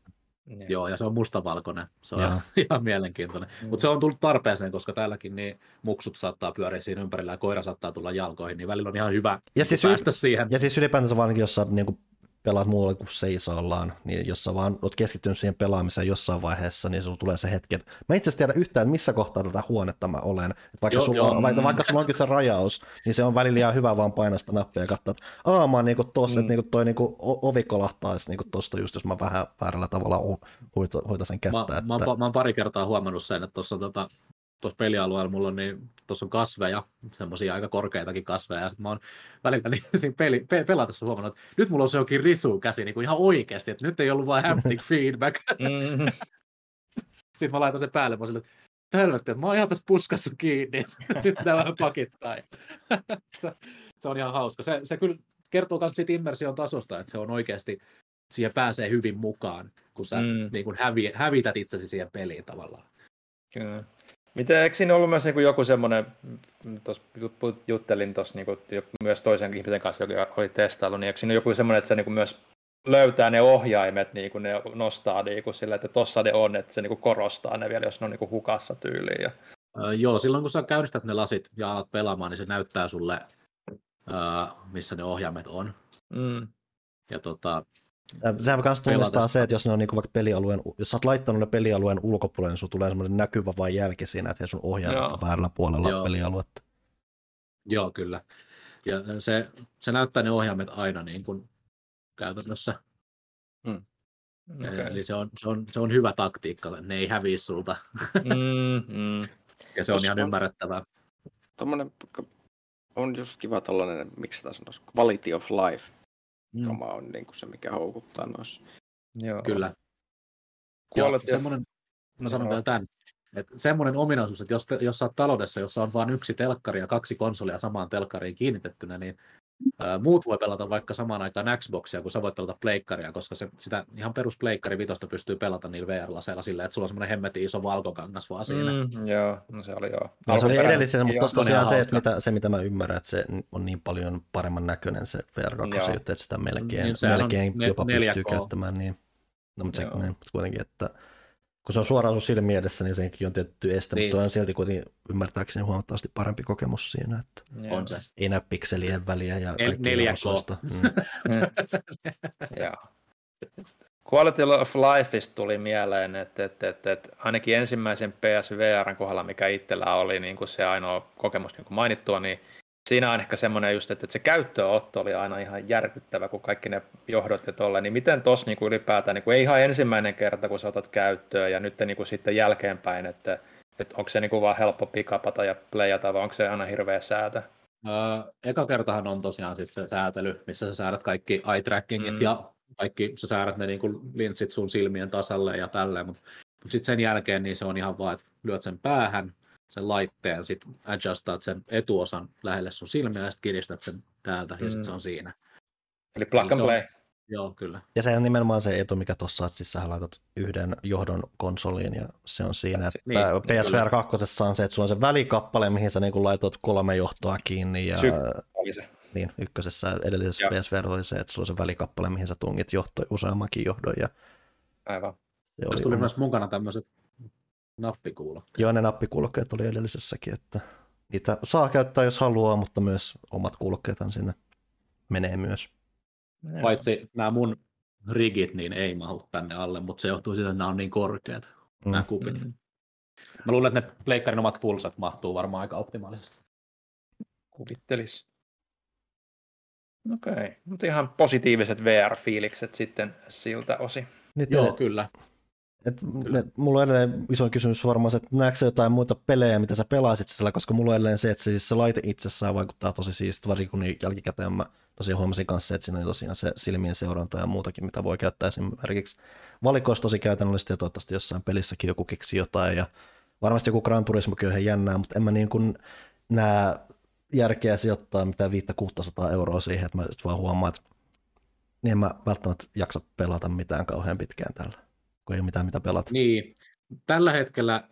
Niin. Joo, ja se on mustavalkoinen. Se on ihan, (laughs) ihan mielenkiintoinen. Mm. Mutta se on tullut tarpeeseen, koska täälläkin niin muksut saattaa pyöriä siinä ympärillä ja koira saattaa tulla jalkoihin, niin välillä on ihan hyvä ja siis päästä y- siihen. Ja siis ylipäätänsä vaan, jos sä niin kuin pelaat muualla kuin seisoillaan, niin jos sä vaan oot keskittynyt siihen pelaamiseen jossain vaiheessa, niin sulla tulee se hetki, että mä itse asiassa tiedä yhtään, että missä kohtaa tätä huonetta mä olen. Että vaikka, Joo, sulla, joo, on, vaikka, vaikka sulla onkin se rajaus, niin se on välillä ihan hyvä vaan painaa sitä nappia ja katsoa, että aa mä oon niinku tossa, Mm. että niinku toi niinku ovi kolahtaisi niinku tosta just, jos mä vähän väärällä tavalla huita, huitasen kättä. Mä, että... mä, oon, mä oon pari kertaa huomannut sen, että tuossa tota, tuossa pelialueella mulla on, niin, tuossa on kasveja, semmoisia aika korkeitakin kasveja, ja sitten mä oon välillä niin, (laughs) siinä peli, pe, pelatessa huomannut, että nyt mulla on se jokin risu käsi niin kuin ihan oikeasti, että nyt ei ollut vain haptic feedback. (laughs) (laughs) Mm. Sitten mä laitan sen päälle, mä oon silleen, että helvetti, että mä oon ihan tässä puskassa kiinni. Sitten pitää vähän pakittaa. se, se, on ihan hauska. Se, se kyllä kertoo myös siitä immersion tasosta, että se on oikeasti, siihen pääsee hyvin mukaan, kun sä mm. niin kun hävi, hävität itsesi siihen peliin tavallaan. Kyllä. Miten, eikö siinä ollut myös niinku joku semmoinen, tuossa juttelin tuossa jo- myös toisen ihmisen kanssa, joka oli testaillut, niin eikö siinä joku semmoinen, että se niinku myös löytää ne ohjaimet, niin kuin ne nostaa niin kuin sillä, että tossa ne on, että se niin kuin korostaa ne vielä, jos ne on niin kuin hukassa tyyliin. Ja... Öö, joo, silloin kun sä käynnistät ne lasit ja alat pelaamaan, niin se näyttää sulle, öö, missä ne ohjaimet on. Mm. Ja tota, Sehän myös tunnistaa se, että jos ne on niinku vaikka pelialueen, jos sä oot laittanut ne pelialueen ulkopuolelle, niin sulla tulee semmoinen näkyvä vain jälki siinä, että sun ohjaamat on väärällä puolella Joo. pelialuetta. joo, kyllä. Ja se, se näyttää ne ohjaimet aina niin kuin käytännössä. Okay. Eli se on, se, on, se on hyvä taktiikka, ne ei häviä sulta. mm, (laughs) mm. Ja se on Jos ihan on- ymmärrettävää. Tuommoinen on just kiva tollainen, miksi sitä sanoisi, quality of life. Mm, Kama on niin kuin se, mikä houkuttaa noissa. Joo. kyllä. Ja Quality of- semmoinen, mä sanon vielä tämän, että semmoinen ominaisuus, että jos, te, jos sä oot taloudessa, jossa on vain yksi telkkari ja kaksi konsolia samaan telkkariin kiinnitettynä, niin muut voi pelata vaikka samaan aikaan Xboxia, kun sä voit pelata pleikkaria, koska se, sitä ihan perus pleikkari vitosta pystyy pelata niillä VR-laseilla silleen, että sulla on semmoinen hemmetin iso valkokangas vaan siinä. Mm. Joo, no se oli joo. Ja se oli edellisenä, mutta tuossa on tosiaan se, että mitä, se, mitä mä ymmärrän, että se on niin paljon paremman näköinen se VR2 Joo. juttu, että sitä melkein, Niin, on melkein ne- jopa 4K. pystyy käyttämään. Niin. No, mutta se, niin, mutta kuitenkin, että kun se on suoraan sun silmiin edessä, niin senkin on tietty este, Niin. mutta on silti kuitenkin ymmärtääkseni huomattavasti parempi kokemus siinä, että Joo. On se. ei näe pikselien väliä ja Nel- kaikkea 4K. osuista. Mm. (laughs) Quality of Lifeista tuli mieleen, että, että, että, että ainakin ensimmäisen PSVRn kohdalla, mikä itsellä oli niin kuin se ainoa kokemus niin kuin mainittua, niin siinä on ehkä semmoinen just, että, että se käyttöotto oli aina ihan järkyttävä, kun kaikki ne johdot ja tolle, niin miten tos niin kuin ylipäätään, niin kuin ei ihan ensimmäinen kerta, kun sä otat käyttöön ja nyt niin kuin sitten jälkeenpäin, että, että onko se niin kuin vaan helppo pikapata ja playata vai onko se aina hirveä säätö? Öö, eka kertahan on tosiaan sit se säätely, missä sä säädät kaikki eye trackingit Mm. mm. ja kaikki, sä säädät ne niinku linssit sun silmien tasalle ja tälleen, mutta mut sitten sen jälkeen niin se on ihan vaan, että lyöt sen päähän, sen laitteen, sit adjustaat sen etuosan lähelle sun silmiä ja sitten kiristät sen täältä ja Mm. sitten se on siinä. Eli plug Eli and se on- play. Joo, kyllä. Ja se on nimenomaan se etu, mikä tuossa, että siis sä laitat yhden johdon konsoliin ja se on siinä, että Niin, PSVR 2 on se, että sulla on se välikappale, mihin sä niin laitat kolme johtoa kiinni ja se. niin, ykkösessä edellisessä Joo. PSVR oli se, että sulla on se välikappale, mihin sä tungit johto, useammankin johdon ja Aivan. se Tässä tuli myös mukana tämmöiset nappikuulokkeet. Joo, ne nappikuulokkeet oli edellisessäkin, että niitä saa käyttää, jos haluaa, mutta myös omat kuulokkeethan sinne menee myös. Paitsi nämä mun rigit, niin ei mahu tänne alle, mutta se johtuu siitä, että nämä on niin korkeat, Mm. nämä kupit. Mm. Mä luulen, että ne pleikkarin omat pulsat mahtuu varmaan aika optimaalisesti. Kuvittelis. Okei, okay. mutta ihan positiiviset VR-fiilikset sitten siltä osin. Niitä, Joo, kyllä. Et, ne, mulla on edelleen iso kysymys varmaan että näetkö jotain muita pelejä, mitä sä pelasit sillä, koska mulla on edelleen se, että se, siis se laite itsessään vaikuttaa tosi siistiä, varsinkin kun niin jälkikäteen mä tosiaan huomasin kanssa, että siinä on tosiaan se silmien seuranta ja muutakin, mitä voi käyttää esimerkiksi valikoissa tosi käytännöllisesti ja toivottavasti jossain pelissäkin joku keksi jotain ja varmasti joku Gran Turismokin on ihan jännää, mutta en mä niin kuin näe järkeä sijoittaa mitään 500-600 euroa siihen, että mä just vaan huomaan, että niin en mä välttämättä jaksa pelata mitään kauhean pitkään tällä, kun ei ole mitään mitä pelata. Niin, tällä hetkellä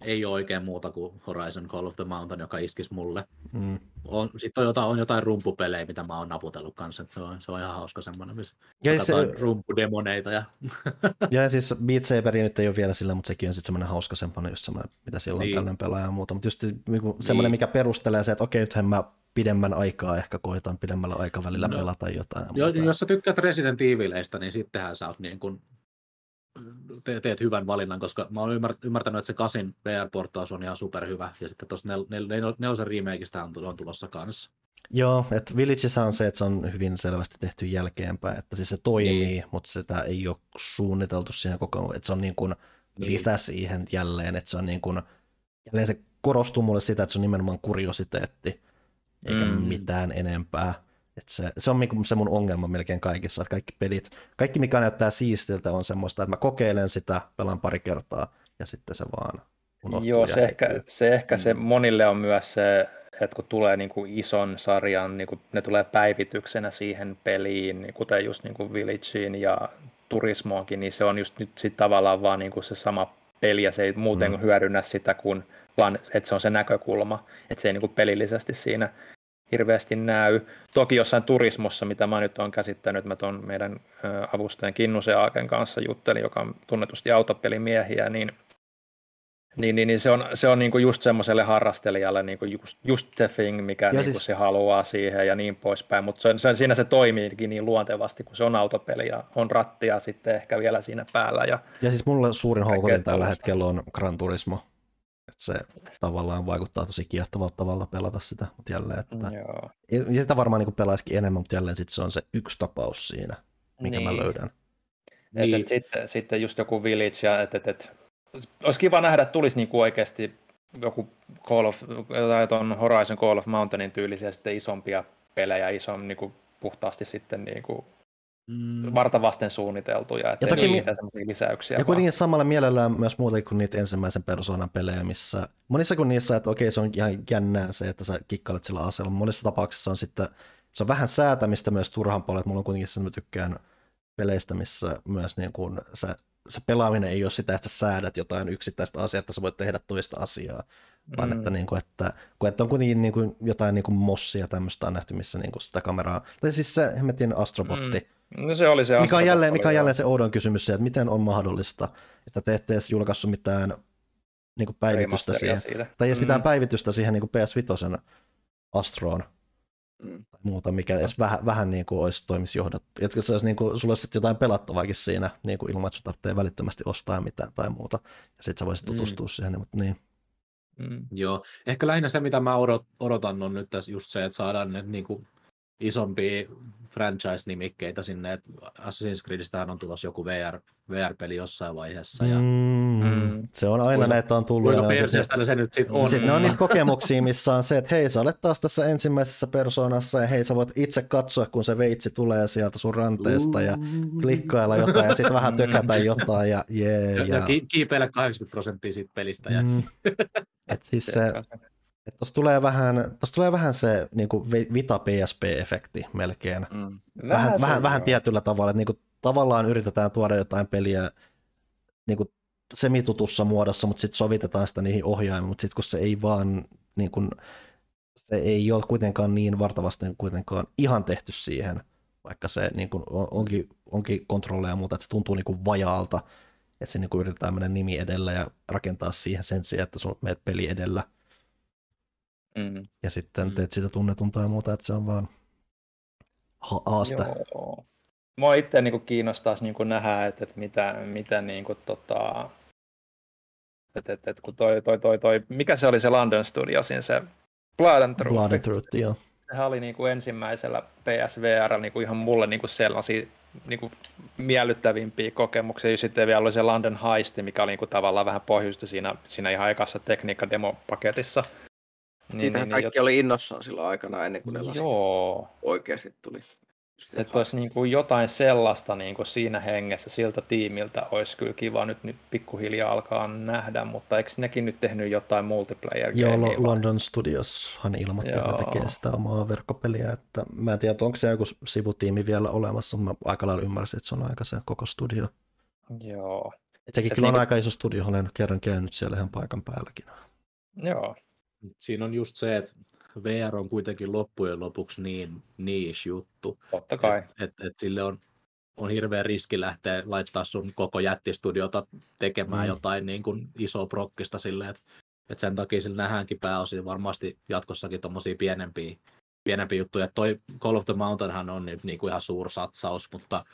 ei ole oikein muuta kuin Horizon Call of the Mountain, joka iskisi mulle. Mm. On, sitten on jotain, on jotain rumpupelejä, mitä mä oon naputellut kanssa. Se on, se on ihan hauska semmoinen, missä Ja, se, rumpudemoneita. Ja... (laughs) ja siis Beat Saberi nyt ei ole vielä sillä, mutta sekin on sitten semmoinen hauska semmoinen, just semmoinen, mitä silloin Niin. tällöin pelaa ja muuta. Mutta just niinku semmoinen, mikä perustelee se, että okei, nythän mä pidemmän aikaa ehkä koitan pidemmällä aikavälillä No. pelata jotain. Jo, mutta- jos sä tykkäät Resident Evileistä, niin sittenhän sä oot niin kun, te, teet hyvän valinnan, koska mä oon ymmär- ymmärtänyt, että se kasin VR-portaus on ihan superhyvä, ja sitten tuossa nel, nel, nel, nelosen remakeista on, on tulossa kanssa. Joo, että Villageissa on se, että se on hyvin selvästi tehty jälkeenpäin, että siis se toimii, niin. mutta sitä ei ole suunniteltu siihen koko että se on niin kuin Niin. lisä siihen jälleen, että se on niin kuin, jälleen se korostuu mulle sitä, että se on nimenomaan kuriositeetti, eikä mm. mitään enempää. Että se, se on niinku se mun ongelma melkein kaikissa, että kaikki pelit, kaikki mikä näyttää siistiltä on semmoista, että mä kokeilen sitä, pelaan pari kertaa ja sitten se vaan unohtuu Joo, se ehkä, se, ehkä se Mm. monille on myös se, että kun tulee niin kuin ison sarjan, niin kuin ne tulee päivityksenä siihen peliin, niin kuten just niin kuin Villageen ja Turismoonkin, niin se on just nyt sit tavallaan vaan niin kuin se sama peli ja se ei muuten mm. hyödynnä sitä, kun vaan, että se on se näkökulma, että se ei niin kuin pelillisesti siinä hirveästi näy. Toki jossain turismossa, mitä mä nyt olen käsittänyt, mä tuon meidän avustajan Kinnusen Aaken kanssa juttelin, joka on tunnetusti autopelimiehiä, niin niin, niin, niin se on, se on niinku just semmoiselle harrastelijalle niinku just, just the thing, mikä niinku siis- se haluaa siihen ja niin poispäin, mutta se, se, siinä se toimiikin niin luontevasti, kun se on autopeli ja on rattia sitten ehkä vielä siinä päällä. Ja, Ja siis mulle suurin houkutin tällä hetkellä on Gran Turismo. Että se tavallaan vaikuttaa tosi kiehtovalta tavalla pelata sitä, mutta jälleen, että joo. ja sitä varmaan niin pelaisikin enemmän, mutta jälleen sit se on se yksi tapaus siinä, mikä niin. mä löydän. Et, Niin. et sitten, sitten just joku Village, ja et, et, et, olisi kiva nähdä, että tulisi niinku oikeasti joku Call of, tai ton Horizon Call of Mountainin tyylisiä sitten isompia pelejä, ison niinku, puhtaasti sitten niinku, Mm, varta vasten suunniteltuja, että Ja ei toki mitään semmoisia lisäyksiä. Ja vaan. kuitenkin samalla mielellään myös muuta kuin niitä ensimmäisen persoonan pelejä, missä monissa kuin niissä, että okei se on ihan jännää se, että sä kikkailet sillä aseella, mutta monissa tapauksissa on sitten, se on vähän säätämistä myös turhan paljon, että mulla on kuitenkin se, että mä tykkään peleistä, missä myös niin kuin se, se pelaaminen ei ole sitä, että sä säädät jotain yksittäistä asiaa, että sä voit tehdä toista asiaa, vaan Mm. että, niin kuin, että, kun, että on kuitenkin niin kuin, jotain niin kuin mossia tämmöistä on nähty, missä niin kuin sitä kameraa, tai siis se hemmetin astrobotti, Mm. No se oli se mikä on jälleen, mikä on jälleen se oudon kysymys, se, että miten on mahdollista, että te ette edes julkaissut mitään niin kuin päivitystä siihen, siitä. tai edes mitään Mm. päivitystä siihen niin kuin PS5 Astroon Mm. tai muuta, mikä edes vähän, vähän niin kuin olisi toimisi johdattu. Että se olisi niin kuin, sulla olisi sitten jotain pelattavaakin siinä, niin kuin ilman, että tarvitsee välittömästi ostaa mitään tai muuta, ja sitten sä voisit Mm. tutustua mm. siihen, mutta niin. Mm. Joo, ehkä lähinnä se, mitä mä odot, odotan, on nyt tässä just se, että saadaan ne niin kuin, isompia franchise-nimikkeitä sinne, että Assassin's Creedistähän on tulossa joku VR, VR-peli jossain vaiheessa, ja Mm. Mm. Se on aina Kuinka- näitä on tullut. ja kuinka ne on se- perseestä se nyt sitten on. Sitten ne on niitä kokemuksia, missä on se, että hei, sä olet taas tässä ensimmäisessä persoonassa ja hei, sä voit itse katsoa, kun se veitsi tulee sieltä sun ranteesta ja klikkailla jotain ja sitten vähän tökätä jotain ja jee. ja, ja Ja, ki- kiipeillä 80 prosenttia siitä pelistä. Ja, mm, et siis se, et tossa tulee vähän, tossa tulee vähän se niin kuin Vita PSP-efekti melkein. Mm. Vähän, vähän, vähän joo. tietyllä tavalla, että niin kuin, tavallaan yritetään tuoda jotain peliä niin kuin semitutussa muodossa, mutta sitten sovitetaan sitä niihin ohjaimiin, mutta sitten kun se ei vaan, niin kuin, se ei ole kuitenkaan niin vartavasti kuitenkaan ihan tehty siihen, vaikka se niin kuin, on, onkin, onkin kontrolleja ja muuta, että se tuntuu niin kuin vajaalta, että se niin kuin yritetään mennä nimi edellä ja rakentaa siihen sen sijaan, että sun meet peli edellä Mm. ja sitten Mm. teet sitä tunnetuntaa ja muuta, että se on vaan ha- haaste. Joo. Mua itse niin kiinnostaisi niin nähdä, että, että mitä, mitä niin kuin, tota, että, että, että kun toi, toi, toi, toi, mikä se oli se London Studiosin se Blood and Truth, Blood and Truth, joo. sehän oli niin kuin ensimmäisellä PSVR niin kuin ihan mulle niin kuin sellaisia niin kuin miellyttävimpiä kokemuksia. Ja sitten vielä oli se London Heist, mikä oli niin kuin tavallaan vähän pohjusta siinä, siinä ihan ekassa tekniikka-demo-paketissa. Niin, niin, kaikki oli innossaan silloin aikana ennen kuin ne Joo, oikeasti tuli. että olisi niin kuin jotain sellaista niin kuin siinä hengessä siltä tiimiltä olisi kyllä kiva nyt, nyt pikkuhiljaa alkaa nähdä, mutta eikö nekin nyt tehnyt jotain multiplayer Joo, Lo- London Studioshan ilmoitti, että ne Joo. tekee sitä omaa verkkopeliä. Että mä en tiedä, onko se joku sivutiimi vielä olemassa. Mä aika lailla ymmärsin, että se on aika se koko studio. Joo, Et sekin Et kyllä on niinku- aika iso studio, olen kerran käynyt siellä ihan paikan päälläkin. joo. Siinä on just se, että VR on kuitenkin loppujen lopuksi niin niche juttu, totta kai. että et, et sille on, on hirveä riski lähteä laittaa sun koko jättistudiota tekemään Mm. jotain niin kuin isoa prokkista silleen, että et sen takia sillä nähdäänkin pääosin varmasti jatkossakin tuommoisia pienempiä pienempi juttu. Ja toi Call of the Mountainhan on nyt niin kuin ihan suursatsaus, mutta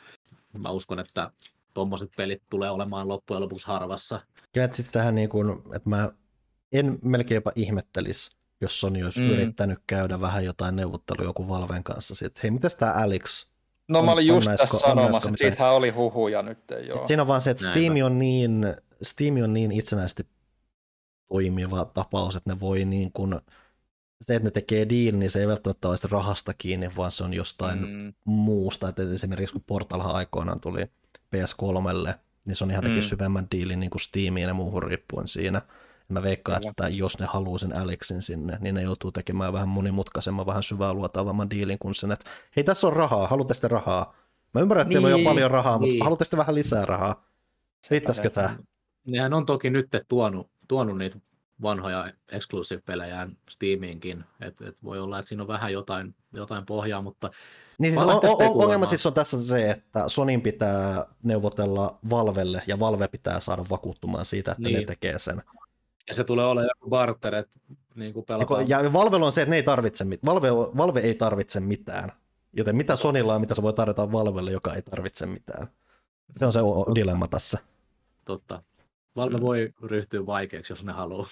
mä uskon, että tuommoiset pelit tulee olemaan loppujen lopuksi harvassa. Ja että sitten tähän niin kuin, että mä en melkein jopa ihmettelisi, jos Sony olisi mm. yrittänyt käydä vähän jotain neuvottelua joku Valven kanssa. Sitten, hei, mitäs tämä Alex? No on, mä olin just tässä sanomassa, että siitähän oli huhuja nyt. Joo. Et siinä on vaan se, että. Steam on, niin, Steam on niin itsenäisesti toimiva tapaus, että ne voi niin kuin, se, että ne tekee deal, niin se ei välttämättä ole sitä rahasta kiinni, vaan se on jostain mm. Muusta. Että esimerkiksi kun Portalhan aikoinaan tuli PS3, niin se on ihan teki Mm. syvemmän diilin niin kuin Steamiin ja muuhun riippuen siinä. Mä veikkaan, Kyllä. että jos ne haluaa sen Alexin sinne, niin ne joutuu tekemään vähän monimutkaisemman, vähän syvää luotaavamman diilin kuin sen, että hei tässä on rahaa, haluatte sitten rahaa? Mä ymmärrän, että teillä on jo Niin, paljon rahaa, mutta niin. haluatte sitten vähän lisää rahaa? Riittäisikö tämä? Nehän on toki nyt tuonut, tuonut niitä vanhoja exclusive-pelejään Steamiinkin, että et voi olla, että siinä on vähän jotain, jotain pohjaa, mutta Niin siis on, on, ongelma siis on tässä se, että Sonin pitää neuvotella Valvelle ja Valve pitää saada vakuuttumaan siitä, että niin. ne Niin. tekee sen. ja se tulee olemaan joku barter, että niin kuin Ja, pelataan. ja Valvella on se, että ne ei tarvitse, mit- Valve, Valve ei tarvitse mitään. Joten mitä Sonilla on, mitä se voi tarjota Valvelle, joka ei tarvitse mitään. Se on se dilemma tässä. Totta. Valve voi ryhtyä vaikeaksi, jos ne haluaa.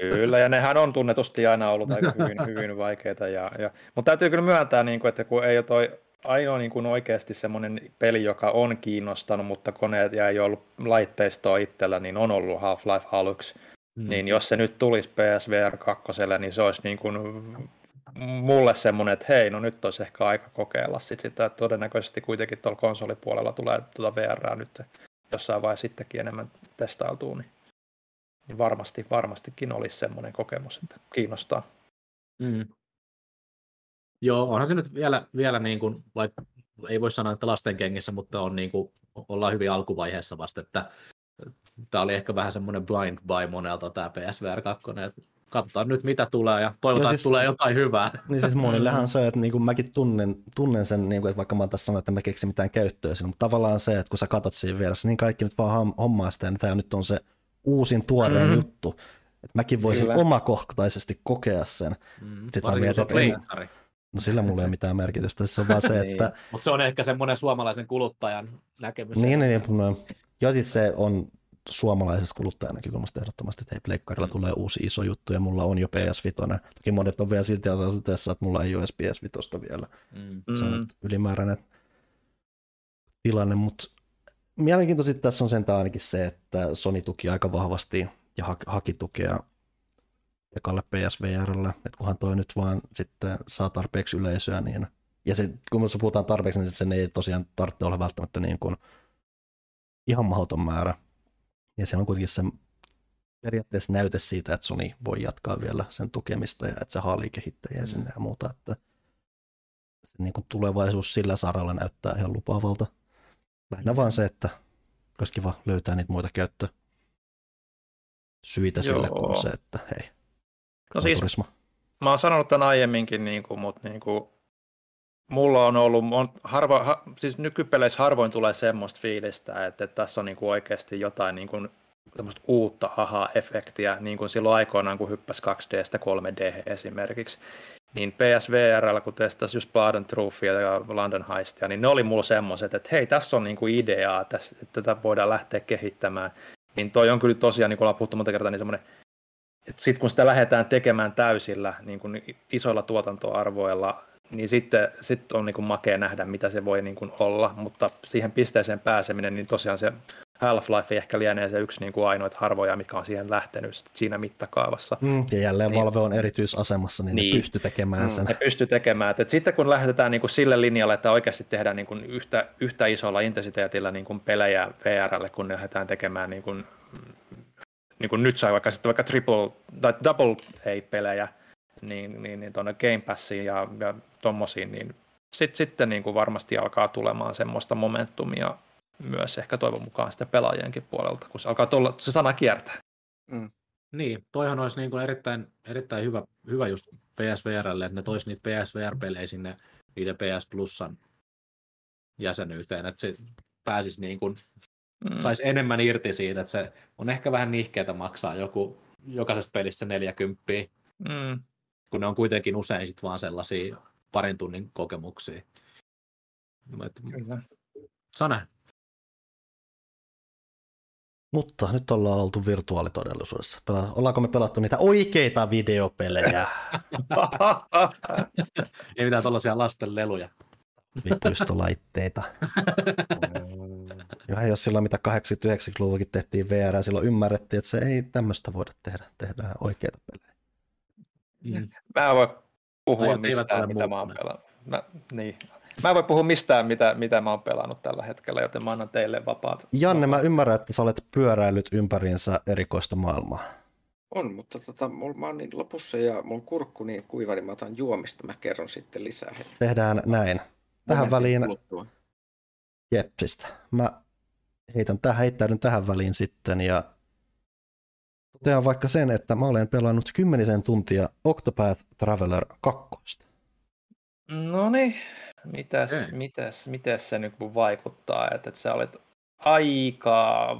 Kyllä, ja nehän on tunnetusti aina ollut aika hyvin, hyvin vaikeita. Ja, ja, mutta täytyy kyllä myöntää, niin kuin, että kun ei ole toi ainoa niin kuin oikeasti semmoinen peli, joka on kiinnostanut, mutta koneet ja ei ollut laitteistoa itsellä, niin on ollut Half-Life Alyx. Mm. Niin jos se nyt tulisi PSVR 2, niin se olisi niin kuin mulle semmoinen, että hei, no nyt olisi ehkä aika kokeilla sit sitä, että todennäköisesti kuitenkin tuolla konsolipuolella tulee tuota VR nyt jossain vaiheessa sittenkin enemmän testailtua, niin, niin varmasti, varmastikin olisi semmoinen kokemus, että kiinnostaa. Mm. Joo, onhan se nyt vielä, vielä niin kuin, vaikka ei voi sanoa, että lasten kengissä, mutta on niin kuin, ollaan hyvin alkuvaiheessa vasta, että tämä oli ehkä vähän semmoinen blind buy monelta tämä PSVR 2, että katsotaan nyt mitä tulee ja toivotaan, No siis... että tulee jotain hyvää. Niin siis monillehan (laughs) se, että niin kuin mäkin tunnen, tunnen sen, niin kuin, että vaikka mä oon tässä sanonut, että mä keksin mitään käyttöä siinä, mutta tavallaan se, että kun sä katot siinä vieressä, niin kaikki nyt vaan hommaa sitä, niin tämä nyt on se uusin tuoreen Mhm. mm. juttu. Että mäkin voisin Kyllä. omakohtaisesti kokea sen. Mm. Sitten mä Varsinkin, mietin, se on että en-. No sillä mulla ei ole mitään merkitystä. Se on vaan se, (laughs) Niin. että Mutta se on ehkä semmoinen suomalaisen kuluttajan näkemys. niin, niin, niin, ja sit se on suomalaisesta kuluttajan näkökulmasta ehdottomasti, että hei, pleikkarilla Mm. tulee uusi iso juttu ja mulla on jo PS5. Toki monet on vielä silti aseteessa, että mulla ei ole edes PS5 vielä. Mm. Se on Mm. ylimääräinen tilanne, mutta mielenkiintoista tässä on sentään ainakin se, että Sony tuki aika vahvasti ja ha- haki tukea ekalle PSVRlle, että kunhan toi nyt vaan sitten saa tarpeeksi yleisöä, niin ja se, kun me puhutaan tarpeeksi, niin sen ei tosiaan tarvitse olla välttämättä niin kuin ihan mahdoton määrä. Ja siellä on kuitenkin se periaatteessa näyte siitä, että Sony voi jatkaa vielä sen tukemista ja että se haalii kehittäjiä Mm. sinne ja muuta, että se niin kuin tulevaisuus sillä saralla näyttää ihan lupaavalta. Lähinnä vaan se, että olisi kiva löytää niitä muita käyttö syitä sille Joo. kuin se, että hei, No siis mä oon sanonut tämän aiemminkin, niin kuin, mutta niin kuin, mulla on ollut, on harva, ha, siis nykypeleissä harvoin tulee semmoista fiilistä, että, että tässä on niin kuin oikeasti jotain niin kuin, uutta aha-efektiä, niin kuin silloin aikoinaan, kun hyppäsi 2Dstä 3D esimerkiksi. Niin PSVRllä, kun testasi just and Truthia ja London Heistia, niin ne oli mulla semmoiset, että hei, tässä on niinku ideaa, tässä, että tätä voidaan lähteä kehittämään. Niin toi on kyllä tosiaan, niin kuin ollaan puhuttu monta kertaa, niin semmoinen sitten kun sitä lähdetään tekemään täysillä niin kuin isoilla tuotantoarvoilla, niin sitten sit on niin kuin makea nähdä, mitä se voi niin kuin olla, mutta siihen pisteeseen pääseminen, niin tosiaan se Half-Life ehkä lienee se yksi niin kuin ainoita harvoja, mikä on siihen lähtenyt siinä mittakaavassa. Mm, ja jälleen Niin. Valve on erityisasemassa, niin, Niin. ne pysty tekemään sen. Ne pystyy tekemään. Et sitten kun lähdetään niin kuin sille linjalle, että oikeasti tehdään niin kuin yhtä, yhtä isolla intensiteetillä niin kuin pelejä VRlle, kun ne lähdetään tekemään niin kuin, niin kuin nyt sai vaikka, sitten vaikka triple tai double A-pelejä, niin, niin, niin tuonne Game Passiin ja, ja tommosiin, niin sit, sitten niin kuin varmasti alkaa tulemaan semmoista momentumia myös ehkä toivon mukaan sitä pelaajienkin puolelta, kun se alkaa tulla, se sana kiertää. Niin, toihan olisi niin kuin erittäin, erittäin hyvä, hyvä just PSVRlle, että ne tois niitä PSVR-pelejä sinne niiden PS Plusan jäsenyyteen, että se pääsisi niin kuin, Mm. saisi enemmän irti siitä, että se on ehkä vähän nihkeätä maksaa joku jokaisesta pelissä 40. Mm. kun ne on kuitenkin usein sit vaan sellaisia parin tunnin kokemuksia. Et, Kyllä. saa nähdä. Mutta nyt ollaan oltu virtuaalitodellisuudessa. Pela- ollaanko me pelattu niitä oikeita videopelejä? (laughs) Ei mitään tuollaisia lasten leluja. Vipuistolaitteita. Ja jos silloin mitä 80-90-luvullakin tehtiin VR, silloin ymmärrettiin, että se ei tämmöistä voida tehdä. Tehdään oikeita pelejä. Mm. Mä en voi puhua Ajat mistään, mitä mä oon pelannut. Mä, niin. mä en voi puhua mistään, mitä, mitä mä oon pelannut tällä hetkellä, joten mä annan teille vapaat. Janne, mä ymmärrän, että sä olet pyöräillyt ympäriinsä erikoista maailmaa. On, mutta tota, mulla, mä oon niin lopussa ja mun kurkku niin kuiva, niin mä otan juomista. Mä kerron sitten lisää hetki. Tehdään näin. Tähän väliin kuluttua. Jepsistä. Mä heitän tähän, heittäydyn tähän väliin sitten ja totean vaikka sen, että mä olen pelannut kymmenisen tuntia Octopath Traveler 2. No niin, mitäs, Okei. mitäs, mitäs se nyt vaikuttaa, että, että sä olet aika,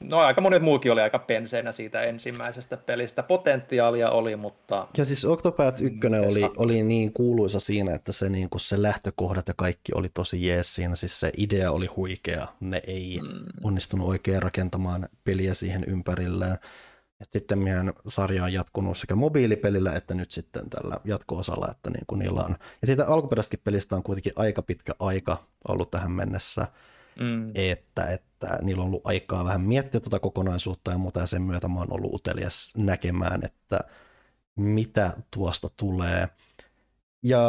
no aika monet muukin oli aika penseinä siitä ensimmäisestä pelistä. Potentiaalia oli, mutta Ja siis Octopath 1 Mitäs oli, oli niin kuuluisa siinä, että se, niin kuin se lähtökohdat ja kaikki oli tosi jees siinä. Siis se idea oli huikea. Ne ei mm, onnistunut oikein rakentamaan peliä siihen ympärilleen. Ja sitten meidän sarja on jatkunut sekä mobiilipelillä että nyt sitten tällä jatko-osalla, että niin kuin niillä on. Ja siitä alkuperäisestä pelistä on kuitenkin aika pitkä aika ollut tähän mennessä, mm, että, että niillä on ollut aikaa vähän miettiä tuota kokonaisuutta ja muuta, ja sen myötä mä oon ollut utelias näkemään, että mitä tuosta tulee. Ja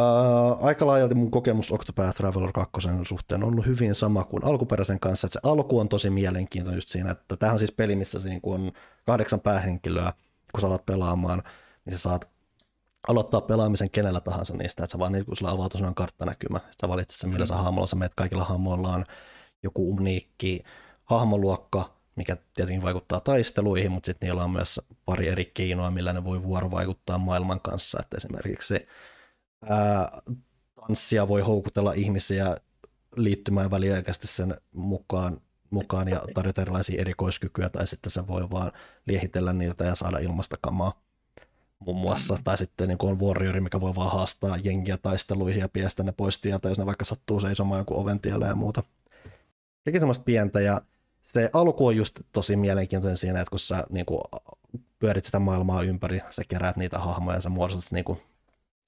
aika laajalti mun kokemus Octopath Traveler 2 suhteen on ollut hyvin sama kuin alkuperäisen kanssa, että se alku on tosi mielenkiintoinen just siinä, että tämähän on siis peli, missä siinä kun on kahdeksan päähenkilöä, kun sä alat pelaamaan, niin sä saat aloittaa pelaamisen kenellä tahansa niistä, että sä vaan niin kun sulla avautuu sellainen karttanäkymä, sä valitset sen, millä sä hahmolla sä meet, kaikilla hahmoilla on joku uniikki hahmoluokka, mikä tietenkin vaikuttaa taisteluihin, mutta sitten niillä on myös pari eri keinoa, millä ne voi vuorovaikuttaa maailman kanssa, että esimerkiksi ää, tanssia voi houkutella ihmisiä liittymään väliaikaisesti sen mukaan, mukaan ja tarjota erilaisia erikoiskykyjä, tai sitten se voi vaan liehitellä niiltä ja saada ilmasta kamaa muun muassa, mm. tai sitten niin on warriori, mikä voi vaan haastaa jengiä taisteluihin ja piestä ne pois tieltä, jos ne vaikka sattuu seisomaan jonkun oven tiellä ja muuta. Kaikki semmoista pientä, ja se alku on just tosi mielenkiintoinen siinä, että kun sä niin kuin, pyörit sitä maailmaa ympäri, sä keräät niitä hahmoja ja sä muodostat niin kuin,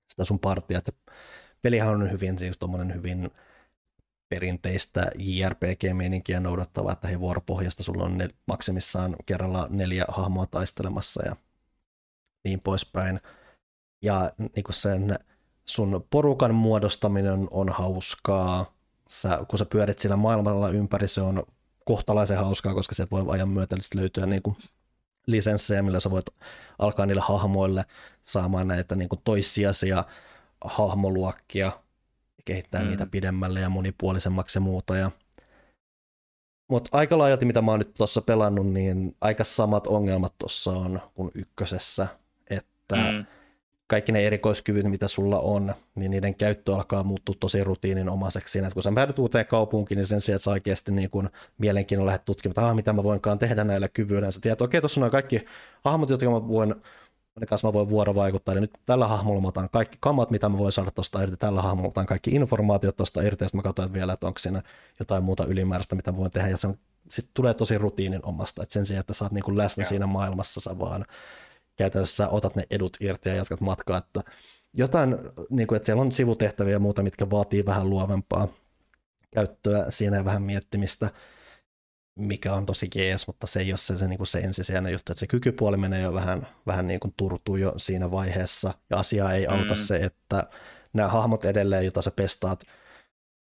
sitä sun partia, että se pelihän on hyvin, siis hyvin perinteistä JRPG-meininkiä noudattava, että hei vuoropohjasta sulla on ne, maksimissaan kerralla neljä hahmoa taistelemassa ja niin poispäin. Ja niin kuin sen sun porukan muodostaminen on hauskaa. Sä, kun sä pyörit siinä maailmalla ympäri, se on kohtalaisen hauskaa, koska sieltä voi ajan myötä löytyä niin kuin lisenssejä, millä sä voit alkaa niille hahmoille saamaan näitä niin kuin toissijaisia hahmoluokkia ja kehittää mm. niitä pidemmälle ja monipuolisemmaksi ja muuta. Ja... Mutta aika laajalti, mitä mä oon nyt tuossa pelannut, niin aika samat ongelmat tuossa on kuin ykkösessä, että mm. Kaikki ne erikoiskyvyt, mitä sulla on, niin niiden käyttö alkaa muuttua tosi rutiininomaiseksi siinä, että kun sä päädyt uuteen kaupunkiin, niin sen sijaan, että sä oikeasti niin kun mielenkiinnolla lähdet tutkimaan, että mitä mä voinkaan tehdä näillä kyvyillä, sä tiedät, okei, tuossa on kaikki hahmot, jotka mä voin ne kanssa mä voin vuorovaikuttaa, niin nyt tällä hahmolla mä otan kaikki kamat, mitä mä voin saada tuosta irti, tällä hahmolla otan kaikki informaatiot tuosta irti, ja sitten mä katsoin vielä, että onko siinä jotain muuta ylimääräistä, mitä mä voin tehdä, ja se on, sit tulee tosi rutiinin omasta, että sen sijaan, että sä oot niinku läsnä ja. siinä maailmassa, sä vaan käytännössä otat ne edut irti ja jatkat matkaa, että jotain, niin kuin, että siellä on sivutehtäviä ja muuta, mitkä vaatii vähän luovempaa käyttöä siinä ja vähän miettimistä, mikä on tosi jees, mutta se ei ole se, se, niin kuin se ensisijainen juttu, että se kykypuoli menee jo vähän, vähän niin kuin turtuu jo siinä vaiheessa, ja asiaa ei auta mm. se, että nämä hahmot edelleen, joita sä pestaat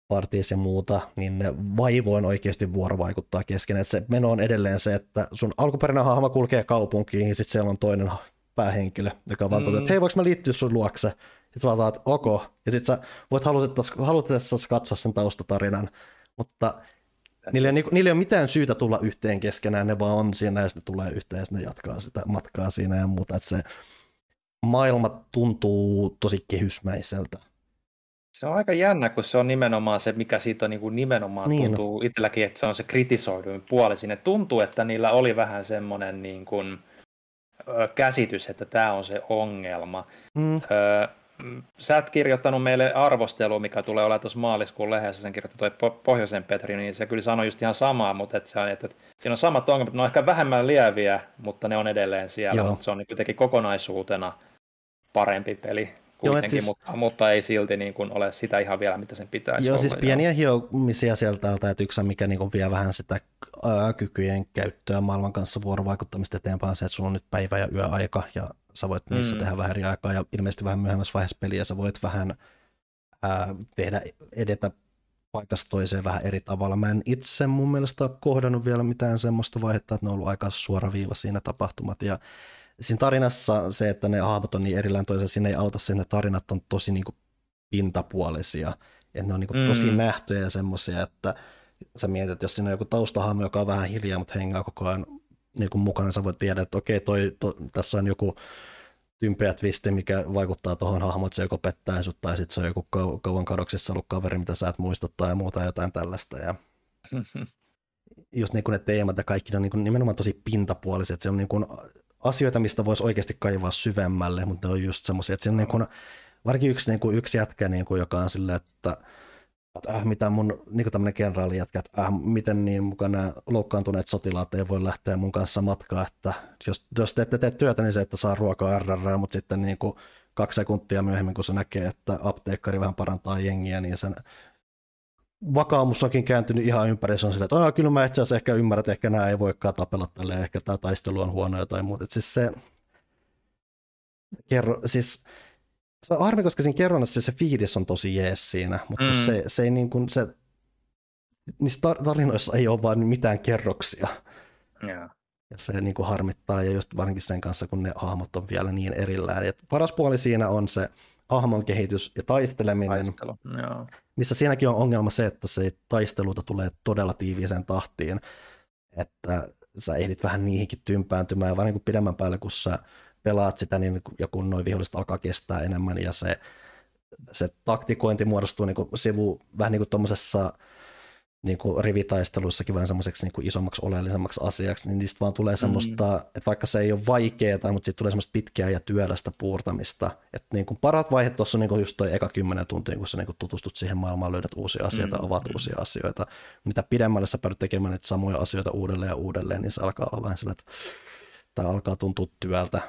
partiissa ja muuta, niin ne vaivoin oikeasti vuorovaikuttaa keskenään. Se meno on edelleen se, että sun alkuperäinen hahmo kulkee kaupunkiin, ja sitten siellä on toinen päähenkilö, joka vaan mm. toteaa, että hei, voiko mä liittyä sun luokse? Sitten vaan että ok, ja sitten sä voit halutessasi katsoa sen taustatarinan, mutta Niillä ei, ole, niillä ei ole mitään syytä tulla yhteen keskenään, ne vaan on siinä ja sitten tulee yhteen ja ne jatkaa sitä matkaa siinä ja muuta. Että se maailma tuntuu tosi kehysmäiseltä. Se on aika jännä, kun se on nimenomaan se, mikä siitä on niin kuin nimenomaan niin tuntuu itselläkin, että se on se kritisoiduin puoli. Sinne tuntuu, että niillä oli vähän semmoinen niin kuin, ö, käsitys, että tämä on se ongelma. Mm. Öö, mm, sä et kirjoittanut meille arvostelu, mikä tulee olemaan tuossa maaliskuun lehdessä, sen kirjoitti toi Po- Pohjoisen Petri, niin se kyllä sanoi just ihan samaa, mutta et se on, että, että siinä on samat ongelmat, ne on ehkä vähemmän lieviä, mutta ne on edelleen siellä, Joo. mutta se on niin kuitenkin kokonaisuutena parempi peli kuitenkin, siis- mutta, mutta ei silti niin kuin ole sitä ihan vielä, mitä sen pitäisi Joo, olla. siis pieniä hiomisia sieltä täältä, että yksi mikä niin vie vähän sitä ää, kykyjen käyttöä maailman kanssa vuorovaikuttamista eteenpäin, se, että sulla on nyt päivä- ja yöaika, ja sä voit niissä Mm. tehdä vähän eri aikaa, ja ilmeisesti vähän myöhemmässä vaiheessa peliä sä voit vähän ää, tehdä, edetä paikasta toiseen vähän eri tavalla. Mä en itse mun mielestä ole kohdannut vielä mitään semmoista vaihetta, että ne on ollut aika suoraviiva siinä tapahtumat, ja siinä tarinassa se, että ne hahmot on niin erillään toisaalta, siinä ei auta sen, että tarinat on tosi niin kuin pintapuolisia, että ne on niin kuin tosi Mm. nähtyjä ja semmoisia, että sä mietit, että jos siinä on joku taustahahmo, joka on vähän hiljaa, mutta hengaa koko ajan niin kuin mukana, sä voit tiedä, että okei, toi, to, tässä on joku tympeä twisti, mikä vaikuttaa tuohon hahmoon, että se joko pettää sut, tai sitten se on joku kau- kauan kadoksissa ollut kaveri, mitä sä et muista tai muuta jotain tällaista. Ja (laughs) just niin kuin ne teemat ja kaikki ne on niin kuin nimenomaan tosi pintapuoliset. Se on niin kuin asioita, mistä voisi oikeasti kaivaa syvemmälle, mutta ne on just semmoisia, että siinä niin kuin, varsinkin yksi, niin kuin, yksi jätkä, niin kuin, joka on silleen, että että äh, mitä mun niin tämmöinen kenraali jätkä, että äh, miten niin mukaan nämä loukkaantuneet sotilaat ei voi lähteä mun kanssa matkaan, että jos, jos te ette tee työtä, niin se, että saa ruokaa RR, mutta sitten niin kuin kaksi sekuntia myöhemmin, kun se näkee, että apteekkari vähän parantaa jengiä, niin sen vakaumus onkin kääntynyt ihan ympäri, se on silleen, että "Aa, kyllä mä itse asiassa ehkä ymmärrän, että ehkä nämä ei voikaan tapella tälleen, ehkä tämä taistelu on huono tai muuta. Et siis se, kerro, siis se on harmi, koska siinä kerronnassa se fiilis on tosi jees siinä, mutta mm. Se, se ei niin kuin, se, niissä tar- tarinoissa ei ole vaan mitään kerroksia. Joo. Ja se niin kuin harmittaa, ja just varsinkin sen kanssa, kun ne hahmot on vielä niin erillään. Et paras puoli siinä on se hahmon kehitys ja taisteleminen, Taistelu. Joo. missä siinäkin on ongelma se, että se taisteluta tulee todella tiiviiseen tahtiin, että sä ehdit vähän niihinkin tympääntymään, vaan niin kuin pidemmän päälle, kun sä pelaat sitä, niin ja kun noin viholliset alkaa kestää enemmän, ja se, se taktikointi muodostuu niin kuin sivu, vähän niin kuin tuommoisessa niin kuin rivitaisteluissakin vähän semmoiseksi niin kuin isommaksi oleellisemmaksi asiaksi, niin niistä vaan tulee semmoista, mm. että vaikka se ei ole vaikeaa, mutta siitä tulee semmoista pitkää ja työlästä puurtamista. Että niin kuin parat vaiheet tuossa on niin kuin just toi eka kymmenen tuntia, kun sä niin kuin tutustut siihen maailmaan, löydät uusia asioita, Mm. mm. avaat uusia asioita. Mitä pidemmälle sä päädyt tekemään niitä samoja asioita uudelleen ja uudelleen, niin se alkaa olla vähän sellainen, että tämä alkaa tuntua työltä.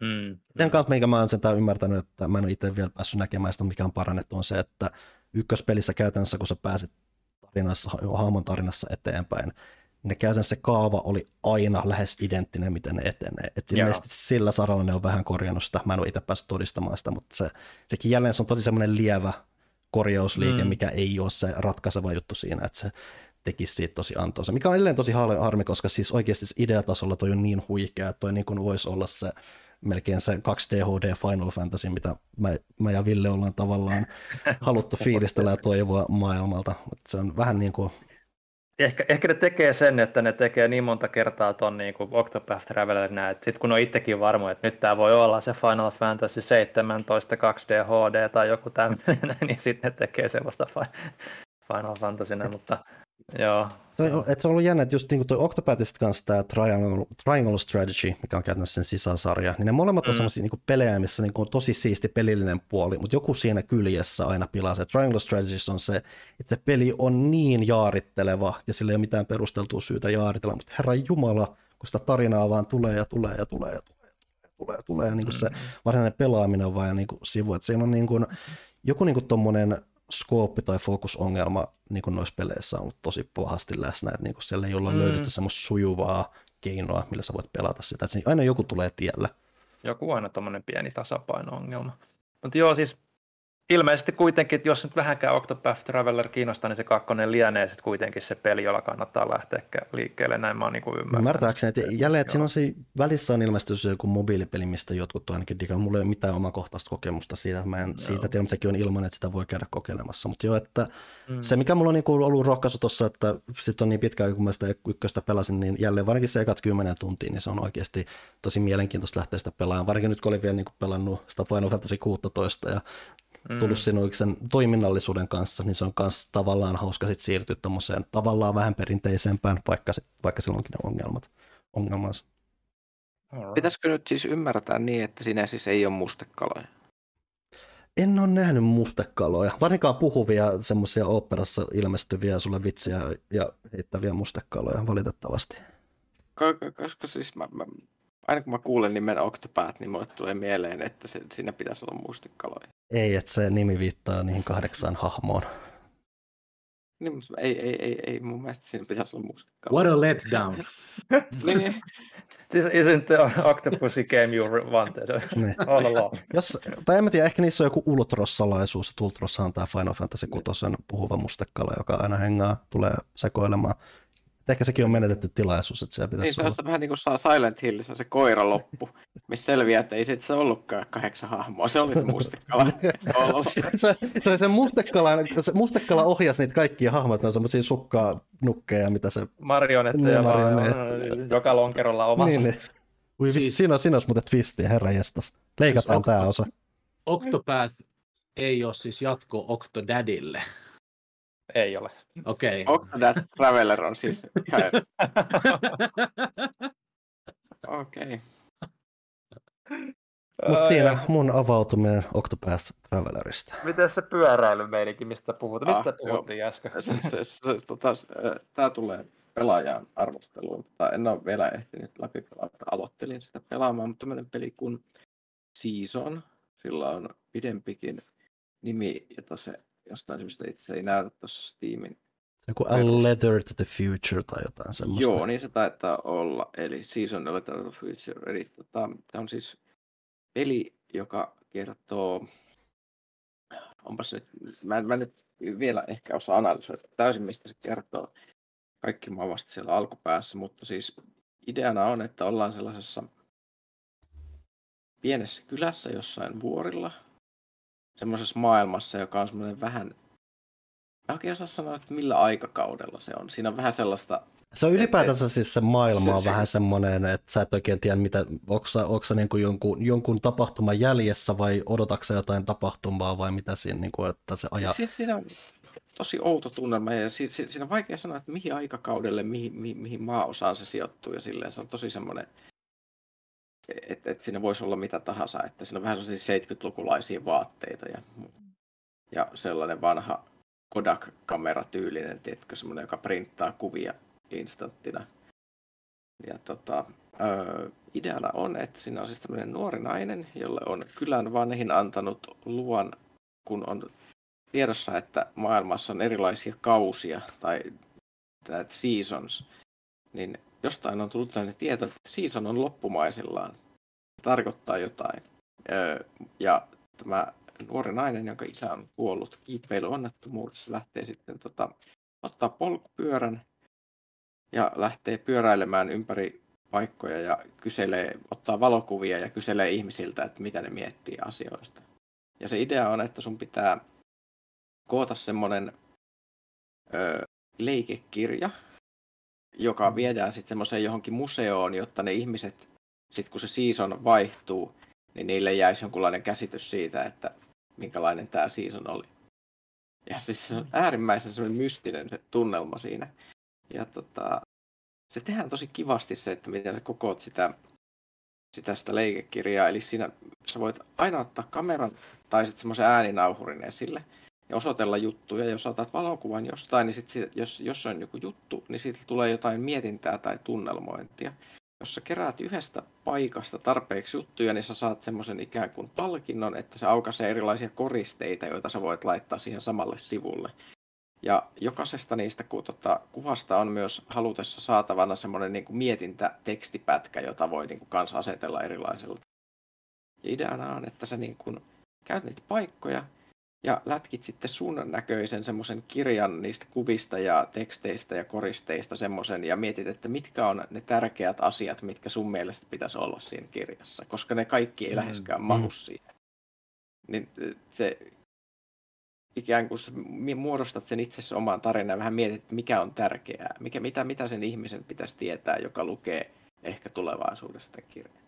Mm. Sen kanssa, minkä mä oon sen ymmärtänyt, että mä en ole itse vielä päässyt näkemään sitä, mikä on parannettu, on se, että ykköspelissä käytännössä, kun sä pääset tarinassa, hahmon tarinassa eteenpäin, niin ne käytännössä se kaava oli aina lähes identtinen, miten ne etenee. Et ilmeisesti sillä saralla ne on vähän korjannut sitä. Mä en ole itse päässyt todistamaan sitä, mutta se, sekin jälleen se on tosi semmoinen lievä korjausliike, Mm. mikä ei ole se ratkaiseva juttu siinä, että se tekisi siitä tosi antoisa. Mikä on edelleen tosi har- harmi, koska siis oikeasti ideatasolla toi on niin huikea, että toi niin kuin voisi olla se melkein se 2D HD Final Fantasy, mitä mä, mä ja Ville ollaan tavallaan (laughs) haluttu fiilistellä ja toivoa maailmalta. Mutta se on vähän niin kuin, Ehkä, ehkä ne tekee sen, että ne tekee niin monta kertaa ton niin kuin Octopath Traveler näin, että sitten kun on itsekin varmo, että nyt tämä voi olla se Final Fantasy 17 2D HD tai joku tämmöinen, (laughs) niin sitten ne tekee sellaista Final Fantasyna, mutta joo. se on, että se on ollut jännä, että just niin kuin toi Octopathista kanssa tämä Triangle, Triangle Strategy, mikä on käytännössä sen sisäsarja, niin ne molemmat on Mm. semmoisia niin pelejä, missä niin kuin on tosi siisti pelillinen puoli, mutta joku siinä kyljessä aina pilaa se. Triangle Strategy on se, että se peli on niin jaaritteleva ja sillä ei ole mitään perusteltua syytä jaaritella, mutta herra Jumala, kun sitä tarinaa vaan tulee ja tulee ja tulee ja tulee ja tulee ja tulee, ja niin kuin se varsinainen pelaaminen on vaan niin kuin sivu, että siinä on niin kuin, joku niin kuin tommonen skooppi tai fokusongelma niin kuin noissa peleissä on ollut tosi pahasti läsnä, että niin kuin siellä ei olla Mm. löydetty semmoista sujuvaa keinoa, millä sä voit pelata sitä, että aina joku tulee tielle. Joku aina tuommoinen pieni tasapaino-ongelma. Mutta joo, siis ilmeisesti kuitenkin, että jos nyt vähänkään Octopath Traveler kiinnostaa, niin se kakkonen lienee sitten kuitenkin se peli, jolla kannattaa lähteä liikkeelle, näin mä oon niin ymmärtänyt. Ymmärtääkseni, että jälleen, että Joo. siinä on se, välissä on ilmestynyt joku mobiilipeli, mistä jotkut on ainakin digaa. Mulla ei ole mitään omakohtaista kokemusta siitä, mä en siitä tiedä, mutta sekin on ilman, että sitä voi käydä kokeilemassa. Mutta joo, että Mm. se mikä mulla on niinku ollut rohkaisu tuossa, että sitten on niin pitkä aika, kun mä sitä ykköstä pelasin, niin jälleen varsinkin se ekat kymmenen tuntia, niin se on oikeasti tosi mielenkiintoista lähteä sitä pelaamaan. Varsinkin nyt kun olin vielä niinku pelannut sitä Final Fantasy 16 ja tullut Mm. sinun sen toiminnallisuuden kanssa, niin se on myös tavallaan hauska sit siirtyä tuommoiseen tavallaan vähän perinteisempään, vaikka, se, vaikka sillä onkin ne ongelmat, ongelmansa. Pitäisikö nyt siis ymmärtää niin, että siinä siis ei ole mustekaloja? En ole nähnyt mustekaloja, varsinkaan puhuvia semmoisia oopperassa ilmestyviä sulle vitsiä ja heittäviä mustekaloja valitettavasti. Ko- ko- Koska siis mä, mä, aina kun mä kuulen nimen Octopath, niin mulle tulee mieleen, että se, siinä pitäisi olla mustekaloja. Ei, että se nimi viittaa niihin kahdeksaan hahmoon. Niin, mutta ei, ei, ei, ei, mun mielestä siinä pitäisi olla mustekaloja. What a letdown. (laughs) Niin, This isn't the octopusy game you wanted Niin. all along. Jos, tai en mä tiedä, ehkä niissä on joku Ultros-salaisuus, että Ultrossa on tämä Final Fantasy 6 puhuva mustekala, joka aina hengaa, tulee sekoilemaan. Ehkä sekin on menetetty tilaisuus, että siellä niin pitäisi se on olla. se vähän niin kuin saa Silent Hillissä se koira loppu, missä selviää, että ei sit se ollutkaan kahdeksan hahmoa, se oli se mustekala. Se on (laughs) se, se, se, mustekala, se mustekala ohjasi niitä kaikkia hahmoja, ne on semmoisia sukkaa nukkeja, mitä se... Marionetteja Niin, marionetteja. joka lonkerolla omansa. Niin, niin. Ui, siis... Siinä, on, siinä olisi muuten twistiä, herra jestas. Leikataan Siis tämä Octo- osa. Octopath ei ole siis jatko Octodadille. Ei ole. Okei. Octodad Traveler on siis ihan... (laughs) Okei. Mutta Ai, siinä mun avautuminen Octopath Travelerista. Miten se pyöräilymeininki, mistä puhut? Mistä Ah, puhuttiin äsken? Se, se, se, tota, tämä tulee pelaajan arvosteluun. Tota, en ole vielä ehtinyt läpi pelata. Aloittelin sitä pelaamaan, mutta tämmöinen peli kuin Season. Sillä on pidempikin nimi, jota se jostain syystä itse ei näytä tuossa Steamin. Se joku A. Letter to the Future tai jotain semmoista. Joo, niin se taitaa olla. Eli Season of the Future. Eli tota, tämä on siis peli, joka kertoo... Onpas nyt... Mä en, mä nyt vielä ehkä osaa analysoida täysin, mistä se kertoo. Kaikki mä vasta siellä alkupäässä, mutta siis ideana on, että ollaan sellaisessa pienessä kylässä jossain vuorilla, semmoisessa maailmassa, joka on semmoinen vähän, mä oikein osaa sanoa, että millä aikakaudella se on. Siinä on vähän sellaista Se on ylipäätänsä siis se maailma on Se- se- vähän semmoinen, että sä et oikein tiedä, mitä, onko sä, onko sä niin kuin jonkun, jonkun tapahtuman jäljessä vai odotatko jotain tapahtumaa vai mitä siinä, niin kuin, että se aja... Si- siinä on tosi outo tunnelma ja si- si- siinä on vaikea sanoa, että mihin aikakaudelle, mihin, mihin, mihin maaosaan se sijoittuu ja silleen se on tosi semmoinen, että et siinä voisi olla mitä tahansa, että siinä on vähän sellaisia 70-lukulaisia vaatteita ja, ja sellainen vanha Kodak-kamera-tyylinen, tiedätkö, semmoinen, joka printtaa kuvia instanttina. Ja tota, ö, ideana on, että siinä on siis tämmöinen nuori nainen, jolle on kylän vanhin antanut luvan, kun on tiedossa, että maailmassa on erilaisia kausia tai seasons, niin jostain on tullut tällainen tieto, että season on loppumaisillaan. Se tarkoittaa jotain. Öö, ja tämä nuori nainen, jonka isä on kuollut kiipeilyonnettomuudessa, lähtee sitten tota, ottaa polkupyörän ja lähtee pyöräilemään ympäri paikkoja ja kyselee, ottaa valokuvia ja kyselee ihmisiltä, että mitä ne miettii asioista. Ja se idea on, että sun pitää koota semmoinen ö, leikekirja, joka viedään sitten semmoiseen johonkin museoon, jotta ne ihmiset, sitten kun se season vaihtuu, niin niille jäisi jonkunlainen käsitys siitä, että minkälainen tämä season oli. Ja siis se on äärimmäisen semmoinen mystinen se tunnelma siinä. Ja tota, se tehdään tosi kivasti se, että miten sä kokoot sitä, sitä, sitä leikekirjaa. Eli siinä sä voit aina ottaa kameran tai sitten semmoisen ääninauhurin esille ja osoitella juttuja. Jos otat valokuvan jostain, niin sit, si- jos, jos on joku juttu, niin siitä tulee jotain mietintää tai tunnelmointia. Jos sä keräät yhdestä paikasta tarpeeksi juttuja, niin sä saat semmoisen ikään kuin palkinnon, että se aukaisee erilaisia koristeita, joita sä voit laittaa siihen samalle sivulle. Ja jokaisesta niistä ku, tota, kuvasta on myös halutessa saatavana semmoinen niin mietintätekstipätkä, jota voi niin kuin, kanssa asetella erilaisella. Ja ideana on, että sä niin kuin, käyt niitä paikkoja ja lätkit sitten sun näköisen semmoisen kirjan niistä kuvista ja teksteistä ja koristeista semmoisen ja mietit, että mitkä on ne tärkeät asiat, mitkä sun mielestä pitäisi olla siinä kirjassa, koska ne kaikki ei Mm, läheskään mm. mahu siihen. Niin se ikään kuin muodostat sen itse oman tarinan ja vähän mietit, että mikä on tärkeää, mikä, mitä, mitä sen ihmisen pitäisi tietää, joka lukee ehkä tulevaisuudessa sitä kirjaa.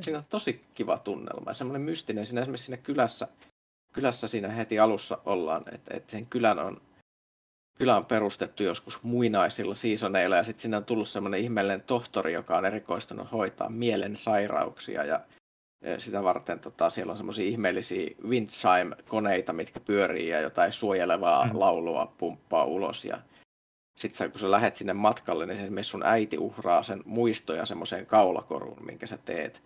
Siinä on tosi kiva tunnelma ja semmoinen mystinen, siinä esimerkiksi siinä kylässä, kylässä siinä heti alussa ollaan, että, että sen kylän on kylä on perustettu joskus muinaisilla seasoneilla ja sitten sinne on tullut semmoinen ihmeellinen tohtori, joka on erikoistunut hoitaa mielen sairauksia ja sitä varten tota, siellä on semmoisia ihmeellisiä windchime-koneita, mitkä pyörii ja jotain suojelevaa mm. laulua pumppaa ulos. Ja sitten kun sä lähet sinne matkalle, niin esimerkiksi sun äiti uhraa sen muistoja semmoiseen kaulakoruun, minkä sä teet.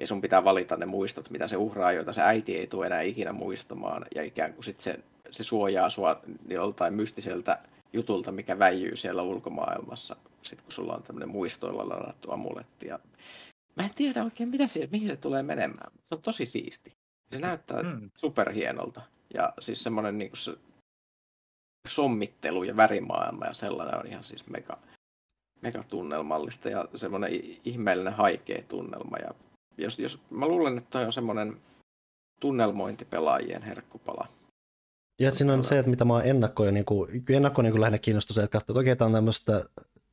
Ja sun pitää valita ne muistot, mitä se uhraa, joita se äiti ei tule enää ikinä muistamaan. Ja ikään kuin sit se, se suojaa sua joltain mystiseltä jutulta, mikä väijyy siellä ulkomaailmassa, sitten kun sulla on tämmöinen muistoilla ladattu amuletti. Ja Mä en tiedä oikein, mitä se, mihin se tulee menemään. Se on tosi siisti. Se näyttää mm. superhienolta. Ja siis semmoinen niin se sommittelu ja värimaailma ja sellainen on ihan siis mega, mega tunnelmallista ja semmoinen ihmeellinen haikea tunnelma. Ja jos, jos, mä luulen, että toi on semmoinen tunnelmointipelaajien herkkupala. Ja siinä on se, että mitä mä oon ennakkoon, niin kuin, ennakko niin kuin lähinnä kiinnostus, että katsoo, että okei, tämä on tämmöistä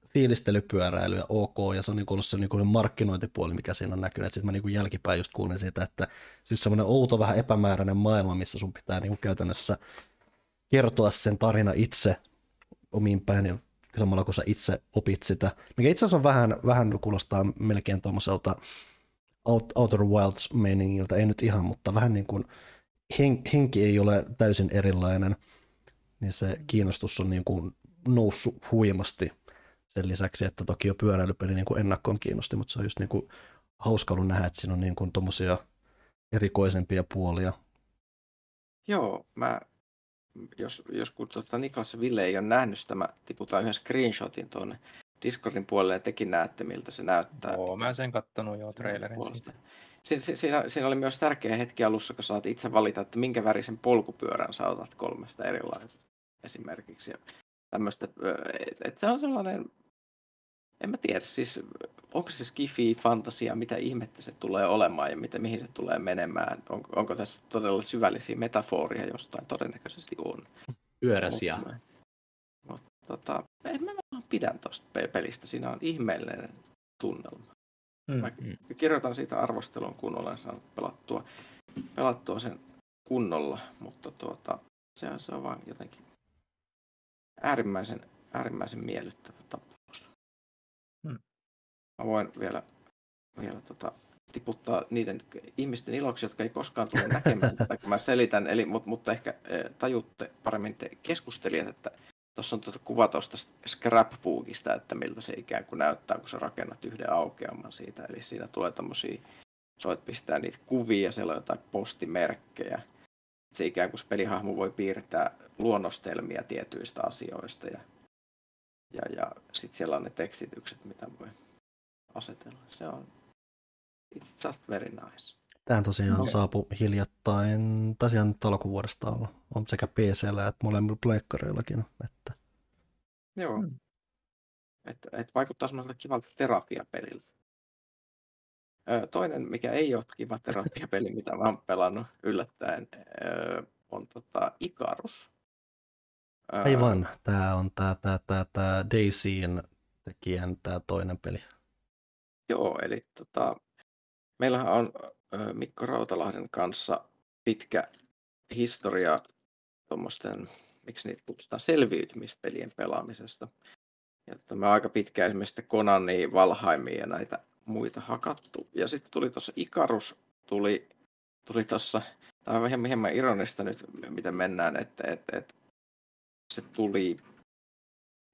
fiilistelypyöräily ja ok, ja se on niin ollut se niin markkinointipuoli, mikä siinä on näkynyt. Sitten mä niin jälkipäin just kuulin siitä, että siis semmoinen outo, vähän epämääräinen maailma, missä sun pitää niin käytännössä kertoa sen tarina itse omiin päin ja samalla kun sä itse opit sitä. Mikä itse asiassa on vähän, vähän kuulostaa melkein tuommoiselta Outer Wilds-meiningiltä, ei nyt ihan, mutta vähän niin kuin hen, henki ei ole täysin erilainen, niin se kiinnostus on niin kuin noussut huimasti sen lisäksi, että toki jo pyöräilypeli niin kuin ennakkoon kiinnosti, mutta se on just niin kuin hauska ollut nähdä, että siinä on niin kuin tommosia erikoisempia puolia. Joo, mä, jos, jos kun tuota Niklas Ville ei ole nähnyt sitä, mä tiputan yhden screenshotin tuonne Discordin puolelle ja tekin näette, miltä se näyttää. Joo, mä sen kattonut jo trailerin siitä. Si- si- siinä, siinä, oli myös tärkeä hetki alussa, kun saat itse valita, että minkä värisen polkupyörän sä otat kolmesta erilaisesta esimerkiksi. Ja tämmöistä, että se on sellainen en mä tiedä, siis onko se skifi, fantasia, mitä ihmettä se tulee olemaan ja mitä, mihin se tulee menemään. On, onko tässä todella syvällisiä metaforia jostain? Todennäköisesti on. Pyöräsiä. Mutta tota, en mä vaan pidän tuosta pelistä. Siinä on ihmeellinen tunnelma. Mm. Mä kirjoitan siitä arvostelun, kun olen saanut pelattua, pelattua sen kunnolla, mutta tuota, se, on, se on vaan jotenkin äärimmäisen, äärimmäisen miellyttävä tapa mä voin vielä, vielä tota, tiputtaa niiden ihmisten iloksi, jotka ei koskaan tule näkemään (laughs) kun mä selitän. Eli, mutta, mutta ehkä e, tajutte paremmin te keskustelijat, että tuossa on tuota kuva tuosta scrapbookista, että miltä se ikään kuin näyttää, kun sä rakennat yhden aukeaman siitä. Eli siinä tulee tämmöisiä, sä voit pistää niitä kuvia, siellä on jotain postimerkkejä. Se ikään kuin pelihahmo voi piirtää luonnostelmia tietyistä asioista ja, ja, ja sitten siellä on ne tekstitykset, mitä voi asetella. Se on it's just very nice. Tämä tosiaan no. saapui hiljattain, tosiaan nyt alkuvuodesta olla. On sekä PCllä että molemmilla pleikkareillakin. Että... Joo. Hmm. Että et vaikuttaa semmoiselta kivalta terapiapeliltä. toinen, mikä ei ole kiva terapiapeli, mitä mä oon pelannut yllättäen, on tota Ikarus. Aivan, tämä on tämä, tämä, tämä, tämä Daisyin tekijän tämä toinen peli. Joo, eli tota, meillähän on Mikko Rautalahden kanssa pitkä historia tuommoisten, miksi niitä kutsutaan, selviytymispelien pelaamisesta. Ja me aika pitkään esimerkiksi Konani, Valhaimia ja näitä muita hakattu. Ja sitten tuli tuossa Ikarus, tuli, tuli tuossa, tämä on hieman, hieman ironista nyt, miten mennään, että, että, että se tuli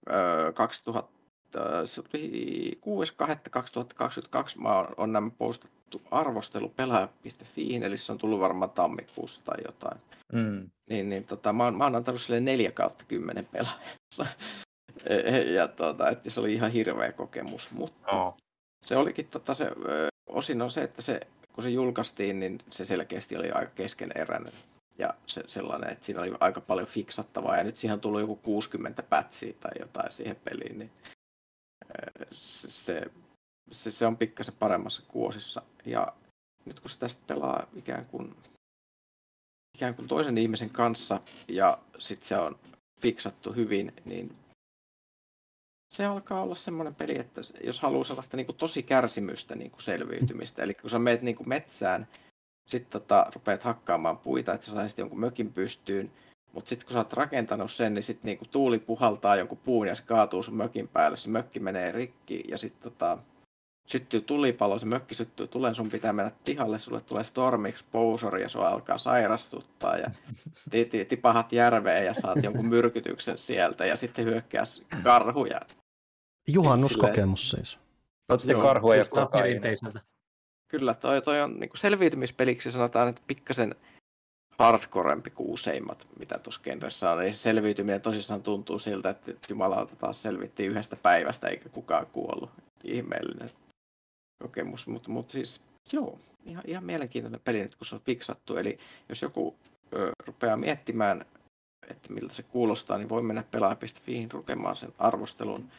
ö, 2000 se oli 6.2.2022 on nämä postattu arvostelu pelaaja.fi, eli se on tullut varmaan tammikuussa tai jotain. Mm. Niin, niin tota, mä, oon, mä oon antanut sille 4 kautta 10 pelaajassa. (laughs) ja tota, että se oli ihan hirveä kokemus, mutta oh. se olikin tota, se, osin on se, että se, kun se julkaistiin, niin se selkeästi oli aika keskeneräinen ja se, sellainen, että siinä oli aika paljon fiksattavaa, ja nyt siihen on tullut joku 60 pätsiä tai jotain siihen peliin, niin se, se, se on pikkasen paremmassa kuosissa. Ja nyt kun se tästä pelaa ikään kuin, ikään kuin toisen ihmisen kanssa ja sitten se on fiksattu hyvin, niin se alkaa olla semmoinen peli, että jos haluaa sellaista niin kuin tosi kärsimystä niin kuin selviytymistä, eli kun sä meet niin kuin metsään, sitten tota, rupeat hakkaamaan puita, että saisit jonkun mökin pystyyn, Mutta sitten kun sä oot rakentanut sen, niin sitten niinku tuuli puhaltaa jonkun puun ja se kaatuu sun mökin päälle, se mökki menee rikki ja sitten tota, syttyy tulipalo, se mökki syttyy tulen, sun pitää mennä pihalle, sulle tulee storm exposure ja sua alkaa sairastuttaa ja (laughs) ti- ti- tipahat järveen ja saat jonkun myrkytyksen sieltä ja sitten hyökkää karhuja. Juhannuskokemus siis. Oot sitten Joo, karhu ei ole Kuulostaa kokaiini. perinteiseltä. Kyllä, toi, toi on niin selviytymispeliksi sanotaan, että pikkasen hardcorempi kuin useimmat, mitä tuossa genressä on. Eli se selviytyminen tosissaan tuntuu siltä, että jumalauta taas selvittiin yhdestä päivästä eikä kukaan kuollut. Ihmeellinen kokemus, mutta mut siis joo, ihan, ihan mielenkiintoinen peli nyt kun se on fiksattu. Eli jos joku ö, rupeaa miettimään, että miltä se kuulostaa, niin voi mennä pelaaja.fiin lukemaan sen arvostelun.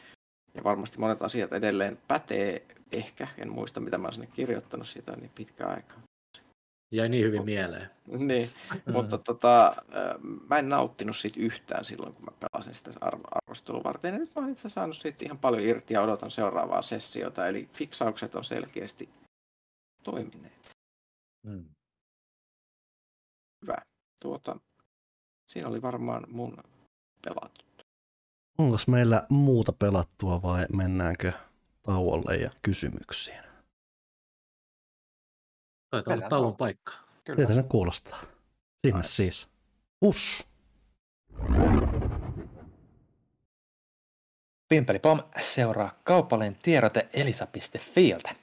Ja varmasti monet asiat edelleen pätee, ehkä, en muista mitä mä oon sinne kirjoittanut, siitä on niin pitkä aika. Jäi niin hyvin mieleen. (laughs) Niin, mutta tota, mä en nauttinut siitä yhtään silloin, kun mä pelasin sitä arv- arvostelua varten. Ja nyt mä oon itse saanut siitä ihan paljon irti ja odotan seuraavaa sessiota. Eli fiksaukset on selkeästi toimineet. Mm. Hyvä. Tuota, siinä oli varmaan mun pelattu. Onko meillä muuta pelattua vai mennäänkö tauolle ja kysymyksiin? Taitaa olla tauon paikka. Sieltä se kuulostaa. Sinne siis. Us! Pimpeli Pom seuraa kaupallinen tiedote elisa.fiiltä.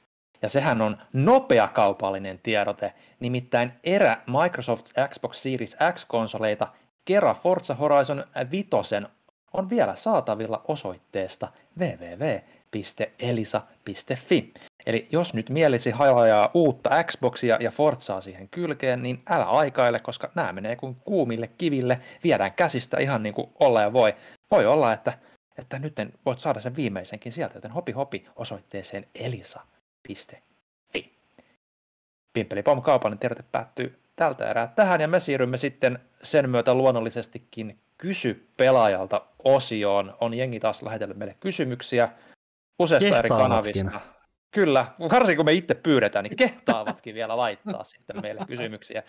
Ja sehän on nopea kaupallinen tiedote, nimittäin erä Microsoft Xbox Series X-konsoleita Kera Forza Horizon 5 on vielä saatavilla osoitteesta www.elisa.fi. Eli jos nyt mielisi hajaa uutta Xboxia ja Forzaa siihen kylkeen, niin älä aikaile, koska nämä menee kuin kuumille kiville, viedään käsistä ihan niin kuin olla ja voi. Voi olla, että, että nyt voit saada sen viimeisenkin sieltä, joten hopi hopi osoitteeseen elisa.fi. Pimpeli Pom kaupallinen tiedote päättyy tältä erää tähän ja me siirrymme sitten sen myötä luonnollisestikin kysy pelaajalta osioon. On jengi taas lähetellyt meille kysymyksiä useista eri kanavista. Kyllä, varsinkin kun me itse pyydetään, niin kehtaavatkin vielä laittaa sitten meille kysymyksiä.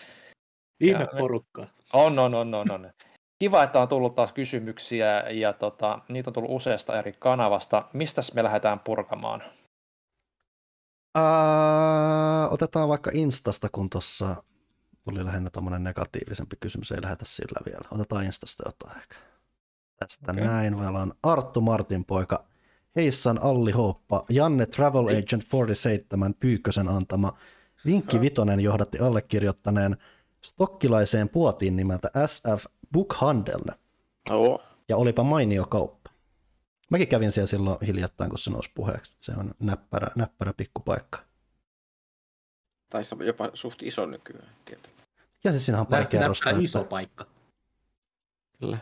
Ihme Ja- porukka. On, on, on, on, on. Kiva, että on tullut taas kysymyksiä ja tota, niitä on tullut useasta eri kanavasta. Mistäs me lähdetään purkamaan? Ää, otetaan vaikka Instasta, kun tuossa tuli lähinnä tuommoinen negatiivisempi kysymys, ei lähetä sillä vielä. Otetaan Instasta jotain ehkä. Tästä okay. näin. Meillä on Arttu Martin poika, Heissan Alli Hooppa, Janne Travel Agent 47 Pyykkösen antama Vinkki Vitonen johdatti allekirjoittaneen stokkilaiseen puotiin nimeltä SF Bookhandelne. Oo. Ja olipa mainio kauppa. Mäkin kävin siellä silloin hiljattain, kun se nousi puheeksi. Se on näppärä, näppärä pikkupaikka. Tai se on jopa suht iso nykyään, tietenkin. Ja siis siinä on pari kerrosta. että iso paikka. Kyllä.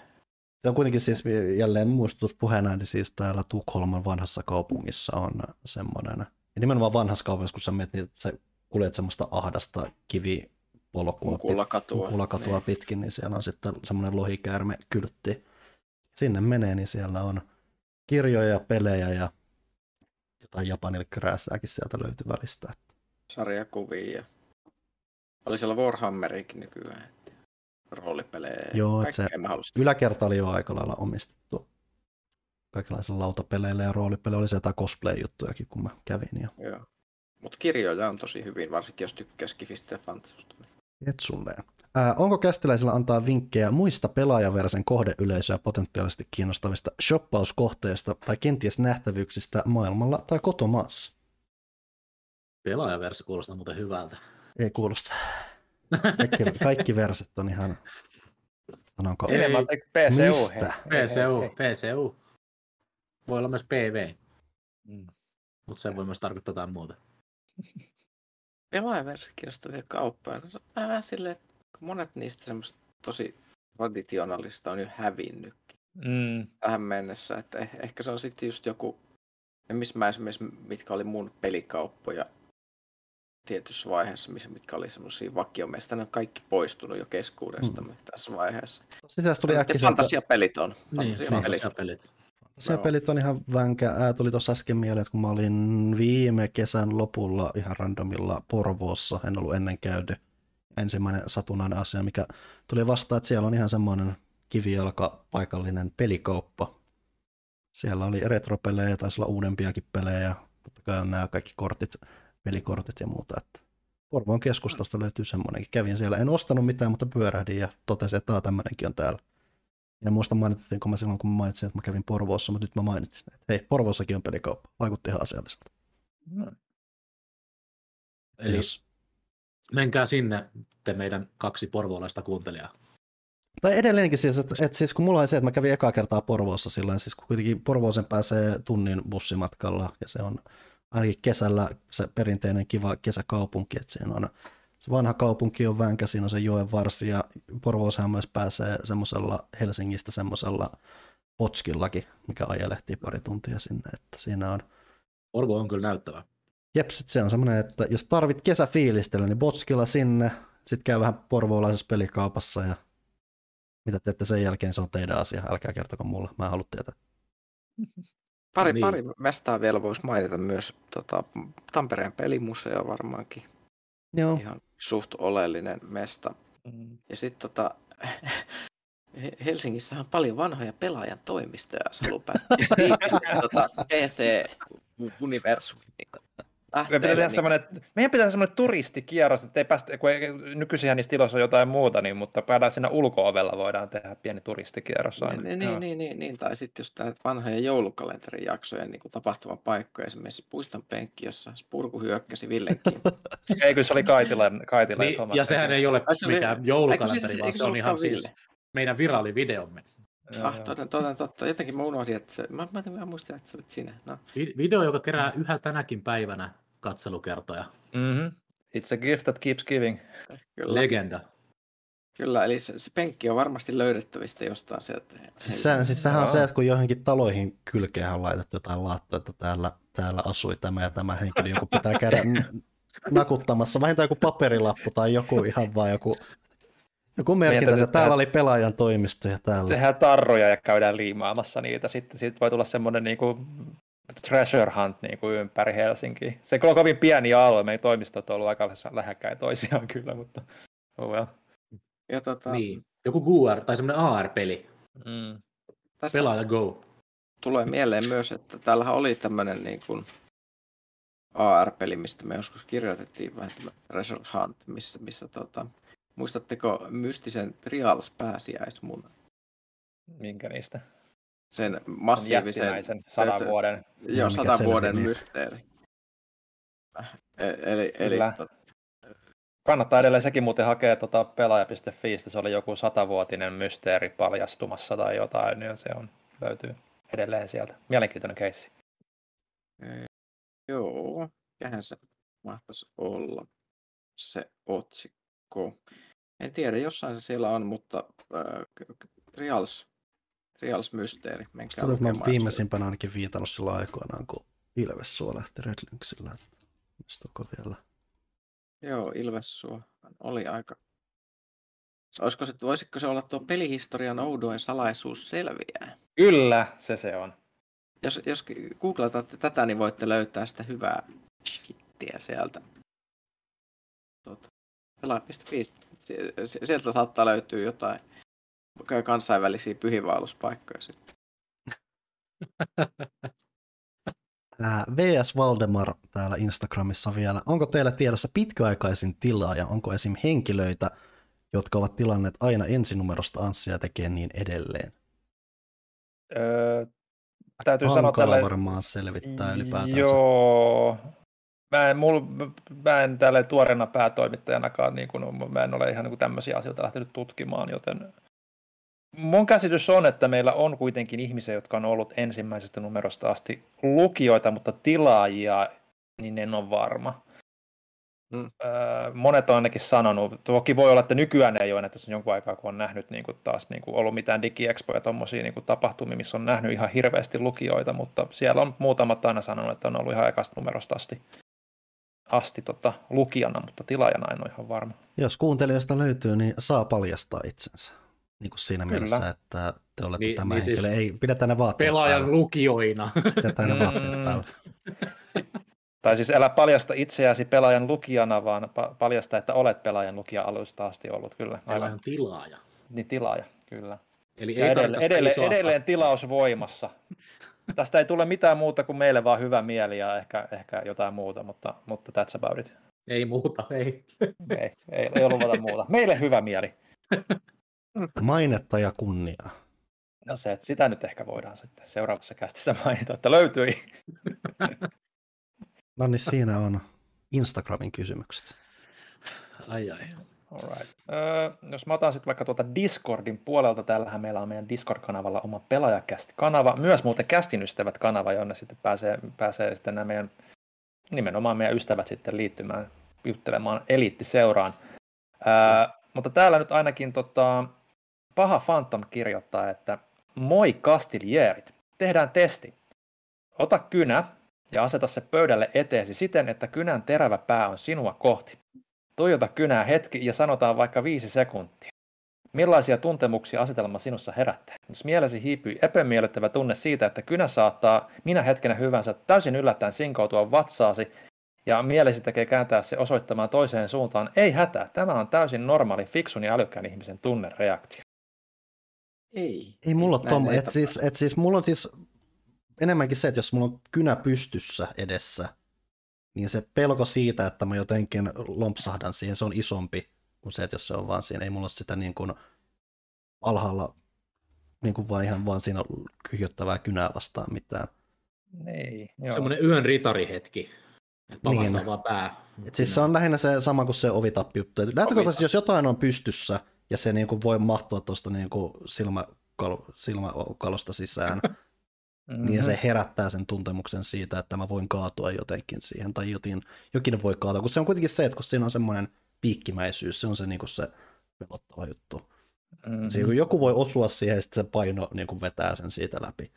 Se on kuitenkin siis jälleen muistutuspuheena, niin siis täällä Tukholman vanhassa kaupungissa on semmoinen, ja nimenomaan vanhassa kaupungissa, kun sä menet, niin sä kuljet semmoista ahdasta kivipolkua, Mukulla katua. mukulla katua pitkin, niin siellä on sitten semmoinen lohikäärme kyltti. Sinne menee, niin siellä on kirjoja, pelejä ja jotain Japanille krääsääkin sieltä löytyy välistä. sarjakuvia. Ja... Oli siellä Warhammerikin nykyään. Että Roolipelejä Joo, et kaikkea se-. Yläkerta oli jo aika lailla omistettu kaikenlaisilla lautapeleillä ja roolipeleillä. Oli se jotain cosplay-juttujakin, kun mä kävin. Ja Joo. Mutta kirjoja on tosi hyvin, varsinkin jos tykkää skifistä ja fantasusta. Etsulleen. Ää, onko kästiläisillä antaa vinkkejä muista pelaajaversen kohdeyleisöä potentiaalisesti kiinnostavista shoppauskohteista tai kenties nähtävyyksistä maailmalla tai kotomaassa? Pelaajaversi kuulostaa muuten hyvältä. Ei kuulosta. Kaikki, kaikki verset on ihan, sanonko, Ei. Cinematic PCU. mistä? PCU, hei, hei. PCU. Voi olla myös PV, Mm. mutta se voi myös tarkoittaa jotain muuta. Pelaajaversi kiinnostavia kauppoja. No, se on vähän silleen, että monet niistä semmoista tosi traditionalista on jo hävinnyt Mm. tähän mennessä. Että eh- ehkä se on sitten just joku, ne missä mä esimerkiksi, mitkä oli mun pelikauppoja tietyssä vaiheessa, missä, mitkä oli semmoisia vakiomeista, ne on kaikki poistunut jo keskuudestamme mm. tässä vaiheessa. Sisässä tuli äkkiä fantasiapelit on. Niin, Fantasiapelit. fantasiapelit. Se pelit on ihan vänkä. Ää, tuli tuossa äsken mieleen, että kun mä olin viime kesän lopulla ihan randomilla Porvoossa, en ollut ennen käyty. Ensimmäinen satunnainen asia, mikä tuli vastaan, että siellä on ihan semmoinen kivijalka paikallinen pelikauppa. Siellä oli retropelejä, taisi olla uudempiakin pelejä. Totta kai on nämä kaikki kortit, pelikortit ja muuta. Että Porvoon keskustasta löytyy semmoinenkin. Kävin siellä, en ostanut mitään, mutta pyörähdin ja totesin, että tämmöinenkin on täällä. Ja muista mainittiin, mä silloin, kun mä mainitsin, että mä kävin Porvoossa, mutta nyt mä mainitsin, että hei, Porvoossakin on pelikauppa. Vaikutti ihan asialliselta. No. Eli Jos- menkää sinne, te meidän kaksi porvoolaista kuuntelijaa. Tai edelleenkin siis, että, että siis kun mulla on se, että mä kävin ekaa kertaa Porvoossa sillä siis kun kuitenkin Porvooseen pääsee tunnin bussimatkalla ja se on ainakin kesällä se perinteinen kiva kesäkaupunki, että siinä on se vanha kaupunki on vänkä, siinä on se joen varsi ja Porvooseen myös pääsee semmoisella Helsingistä semmoisella potskillakin, mikä ajelehtii pari tuntia sinne, että siinä on Porvo on kyllä näyttävä. Jep, sit se on semmoinen, että jos tarvit kesäfiilistelyä, niin Botskilla sinne, sitten käy vähän porvoolaisessa pelikaupassa ja mitä teette sen jälkeen, niin se on teidän asia. Älkää kertoko mulle, mä en halua tietää. (laughs) Pari, Niin. pari mestaa vielä voisi mainita myös tota, Tampereen pelimuseo varmaankin. Joo, Ihan suht oleellinen mesta. Mm. Ja sitten tota, (laughs) He- Helsingissä on paljon vanhoja pelaajan toimistoja, jos haluaa päästä (laughs) tiivistämään tota PC Universum. Meidän pitää tehdä semmoinen, meidän pitää tehdä semmoinen turistikierros, että ei päästä, kun ei, nykyisinhän niissä tiloissa on jotain muuta, niin, mutta päädään siinä ulko-ovella voidaan tehdä pieni turistikierros. Niin, Joo. niin, niin, niin, niin, tai sitten jos näitä vanhoja joulukalenterin jaksoja niin tapahtuman paikkoja, esimerkiksi puiston penkki, jossa Spurku hyökkäsi Villen kimppuun. (laughs) Ei, kyllä se oli Kaitilan, Kaitilan Niin, ja sehän ei ole se oli- mikään Eikö joulukalenteri, se- vaan se se on ihan siis meidän viraalivideomme. Ah, toden, toden totta. Jotenkin mä unohdin, että se, mä, mä, mä muistin, että se olit sinä. No, Vi- Video, joka kerää yhä tänäkin päivänä katselukertoja. Mm-hmm. It's a gift that keeps giving. kyllä, Legenda. kyllä, eli se, se penkki on varmasti löydettävistä jostain sieltä. siis, se, siis sehän on se, että kun johonkin taloihin kylkeen on laitettu jotain laattoa, että täällä, täällä asui tämä ja tämä henkilö, joku pitää käydä nakuttamassa, vähintään joku paperilappu tai joku ihan vaan joku, joku merkintä, että täällä tehdä- oli pelaajan toimisto ja täällä. Tehdään tarroja ja käydään liimaamassa niitä. Sitten siitä voi tulla semmoinen niin kuin treasure hunt niin kuin ympäri Helsinkiä. Se on kovin pieni alue. Meidän toimistot on ollut aika lähekkäin toisiaan (laughs) kyllä, mutta oh well. Ja tota, Niin. Joku QR tai semmoinen AR-peli. Mm. tästä Pelaaja Go. tulee mieleen myös, että täällähän oli tämmöinen niin kuin AR-peli, mistä me joskus kirjoitettiin vähän tämä Treasure Hunt, missä, missä tota, muistatteko mystisen Trials pääsiäismunan? Minkä niistä? Sen massiivisen, Jättimäisen sadan vuoden. jo mikä sadan vuoden mysteeri. E- Eli, eli tot- Kannattaa edelleen sekin muuten hakea tuota pelaaja.fiistä. Se oli joku satavuotinen mysteeri paljastumassa tai jotain, niin se on, löytyy edelleen sieltä. Mielenkiintoinen keissi. e- joo, mikähän se mahtaisi olla se otsikko. En tiedä, jossain se siellä on, mutta äh, Trials, Trials mysteeri. Menkää Tätä mä oon viimeisimpänä ainakin viitannut silloin aikoinaan, kun Ilves suo lähti Red Lynxillä. että Muistuuko vielä? Joo, Ilvessuo oli aika... Olisiko se, voisiko se olla tuo pelihistorian oudoin salaisuus selviää? Kyllä, se se on. Jos, jos googletatte tätä, niin voitte löytää sitä hyvää shittiä sieltä. Tuota, Pelaa.fi. Sieltä saattaa löytyä jotain kansainvälisiä pyhiinvaelluspaikkoja sitten. (laughs) Ää, VS Valdemar täällä Instagramissa vielä. Onko teillä tiedossa pitkäaikaisin tilaaja? Onko esim. henkilöitä, jotka ovat tilanneet aina ensinumerosta Anssia ja tekee niin edelleen? Öö, täytyy sanoa Hankala tälle... varmaan selvittää ylipäätänsä. Joo. Mä en, mul, mä en tälle tuoreena päätoimittajanakaan, niin kun, mä en ole ihan niin tämmöisiä asioita lähtenyt tutkimaan, joten mun käsitys on, että meillä on kuitenkin ihmisiä, jotka on ollut ensimmäisestä numerosta asti lukijoita, mutta tilaajia, niin en ole varma. Mm. Öö, monet on ainakin sanonut, toki voi olla, että nykyään ei ole, että tässä on jonkun aikaa, kun on nähnyt niin kuin taas niin kuin ollut mitään digiexpoja tuommoisia niin kuin tapahtumia, missä on nähnyt ihan hirveästi lukijoita, mutta siellä on muutamat aina sanonut, että on ollut ihan ekasta numerosta asti, asti tota, lukijana, mutta tilaajana en ole ihan varma. Jos kuuntelijoista löytyy, niin saa paljastaa itsensä. Niin kuin siinä Kyllä. mielessä, että te olette Niin- tämä niin siis henkilö. Ei, pidetään ne vaatteet Pelaajan päällä. lukijoina. Pidetään ne vaatteet Mm. päällä. (laughs) Tai siis älä paljasta itseäsi pelaajan lukijana, vaan pa- paljasta, että olet pelaajan lukija alusta asti ollut, kyllä. Aivan. Pelaajan tilaaja. Niin tilaaja, kyllä. Eli Ja ei edelleen, edelleen, edelleen tilaus voimassa. Tästä ei tule mitään muuta kuin meille vaan hyvä mieli ja ehkä, ehkä jotain muuta, mutta, mutta that's about it. Ei muuta, ei. Ei, ei, ei luvata muuta. Meille hyvä mieli. (laughs) Mainetta ja kunniaa. No se, että sitä nyt ehkä voidaan sitten seuraavassa kästissä mainita, että löytyi. (laughs) No niin, siinä on Instagramin kysymykset. Ai ai. Alright. Öö, jos mä otan sitten vaikka tuolta Discordin puolelta, täällähän meillä on meidän Discord-kanavalla oma pelaajakästi-kanava, myös muuten kästin ystävät kanava, jonne sitten pääsee, pääsee sitten nämä meidän, nimenomaan meidän ystävät sitten liittymään juttelemaan eliittiseuraan. Öö, mutta täällä nyt ainakin tota, Paha Phantom kirjoittaa, että moi kastiljeerit, tehdään testi. Ota kynä ja aseta se pöydälle eteesi siten, että kynän terävä pää on sinua kohti. Tuijota kynää hetki ja sanotaan vaikka viisi sekuntia. Millaisia tuntemuksia asetelma sinussa herättää? Jos mielesi hiipyy epämiellyttävä tunne siitä, että kynä saattaa minä hetkenä hyvänsä täysin yllättäen sinkoutua vatsaasi ja mielesi tekee kääntää se osoittamaan toiseen suuntaan, ei hätää, tämä on täysin normaali, fiksun ja älykkään ihmisen tunnereaktio. Ei. Ei mulla Näin tom, ei et siis, et siis mulla on siis enemmänkin se, että jos mulla on kynä pystyssä edessä, niin se pelko siitä, että mä jotenkin lompsahdan siihen, se on isompi kuin se, että jos se on vaan siinä. Ei mulla ole sitä niin kuin alhaalla niin kuin vaan ihan vaan siinä kyhjöttävää kynää vastaan mitään. Niin, joo. Semmoinen yön ritarihetki. Niin. vaan pää. Et siis se on lähinnä se sama kuin se ovitappi-juttu. Et Lähtökohtaisesti, jos jotain on pystyssä ja se niin kuin voi mahtua tuosta niin kuin silmäkalo, silmäkalosta sisään, Mm-hmm. niin se herättää sen tuntemuksen siitä, että mä voin kaatua jotenkin siihen, tai jokin, jokin voi kaatua, kun se on kuitenkin se, että kun siinä on semmoinen piikkimäisyys, se on se, niin kuin se pelottava juttu. Mm-hmm. Se, kun joku voi osua siihen, ja sitten se paino niin kuin vetää sen siitä läpi.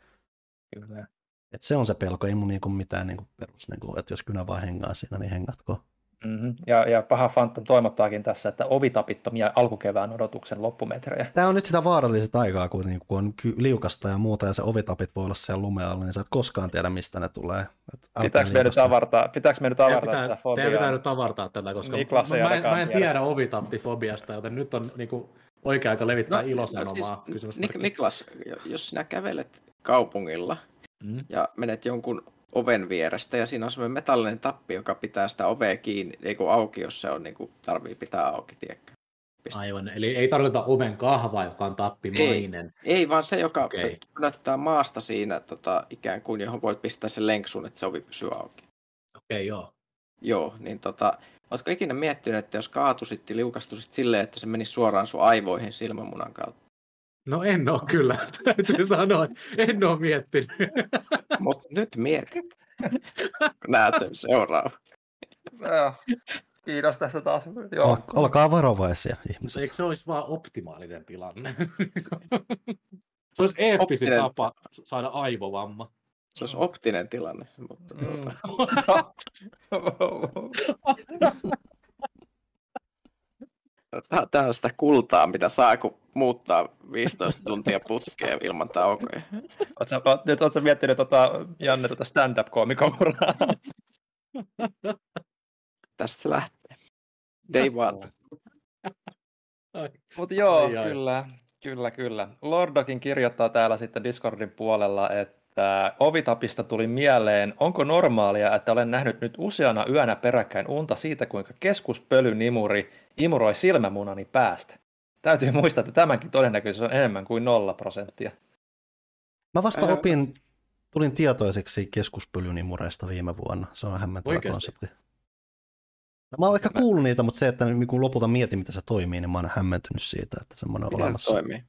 Kyllä. Et se on se pelko, ei mun niin kuin mitään niin kuin perus, niin kuin, että jos kynä vaan hengaa siinä, niin hengatko. Mm-hmm. Ja, ja paha Phantom toimottaakin tässä, että ovitapittomia alkukevään odotuksen loppumetrejä. Tämä on nyt sitä vaaralliset aikaa, kun, niin kun on liukasta ja muuta, ja se ovitapit voi olla siellä lumea alla, niin sä et koskaan tiedä, mistä ne tulee. Pitääkö me nyt avartaa, pitääkö me nyt Teidän avartaa tätä pitää, teidän fobiaa? pitää nyt avartaa tätä, koska Niklas ei mä, mä, en, mä en tiedä. ovitappifobiasta, joten nyt on niinku oikea aika levittää no, ilosanomaa. siis, Siis, Nik- Niklas, jos sinä kävelet kaupungilla mm. ja menet jonkun oven vierestä ja siinä on semmoinen metallinen tappi, joka pitää sitä ovea kiinni, ei kun auki, jos se on niin kuin tarvii pitää auki, tiedätkö? Aivan, eli ei tarvita oven kahvaa, joka on tappimainen. Ei, vaan se, joka okay. näyttää maasta siinä tota, ikään kuin, johon voit pistää sen lenksun, että se ovi pysyy auki. Okei, okay, joo. Joo, niin tota, ootko ikinä miettinyt, että jos kaatusit ja liukastusit silleen, että se menisi suoraan sun aivoihin silmämunan kautta? No en ole kyllä, (laughs) täytyy sanoa, että en ole miettinyt. (laughs) Mutta nyt mietit. Näet sen seuraava. Joo. Kiitos tästä taas. Joo. Ol- olkaa varovaisia ihmiset. Eikö se olisi vaan optimaalinen tilanne? (laughs) se olisi eeppisin Optinen. tapa saada aivovamma. Se olisi optinen tilanne. Mutta, Mm. Tää- Tää on sitä kultaa, mitä saa, kun muuttaa 15 tuntia putkeen ilman taukoja. Oot, nyt ootko miettinyt tota, Janne tota stand-up-koomikon uraa? Tästä se lähtee. Day one. Mutta joo, Ai, ai. kyllä, kyllä, kyllä. Lordokin kirjoittaa täällä sitten Discordin puolella, että ovitapista tuli mieleen, onko normaalia, että olen nähnyt nyt useana yönä peräkkäin unta siitä, kuinka keskuspölynimuri imuroi silmämunani päästä. Täytyy muistaa, että tämänkin todennäköisyys on enemmän kuin nolla prosenttia. Mä vasta Ää. opin, tulin tietoiseksi keskuspölynimureista viime vuonna. Se on hämmentävä Oikeesti? konsepti. Mä oon ehkä kuullut niitä, mutta se, että kun lopulta mietin, miten se toimii, niin mä oon hämmentynyt siitä, että semmoinen on Miten se olemassa. toimii?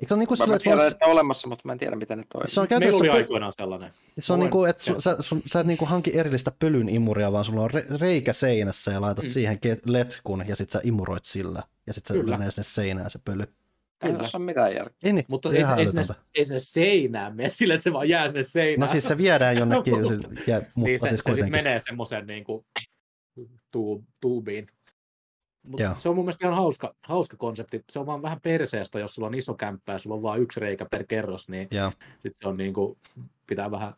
Eikö se niin kuin Mä, sillä, tiedän, että on olemassa, mutta mä en tiedä, miten ne toimii. se on Meillä oli aikoinaan sellainen. se on Voin niin kuin, että su, sä, sun, sä et niin kuin hanki erillistä pölyn imuria, vaan sulla on re, reikä seinässä ja laitat Mm. siihen letkun ja sit sä imuroit sillä. Ja sit se Kyllä. menee sinne seinään se pöly. Ei tässä ole mitään järkeä. Ei niin, Mutta ei, ei, sinne, ei sinne seinään mene (laughs) sillä, että se vaan jää sinne seinään. No siis se viedään jonnekin, ja (laughs) se, ja, mutta niin se, siis se sitten menee semmoisen niin kuin, tuu, tuubiin. Mut Joo. se on mun mielestä ihan hauska, hauska konsepti. Se on vaan vähän perseestä, jos sulla on iso kämppä ja sulla on vain yksi reikä per kerros, niin sitten se on niin kuin, pitää vähän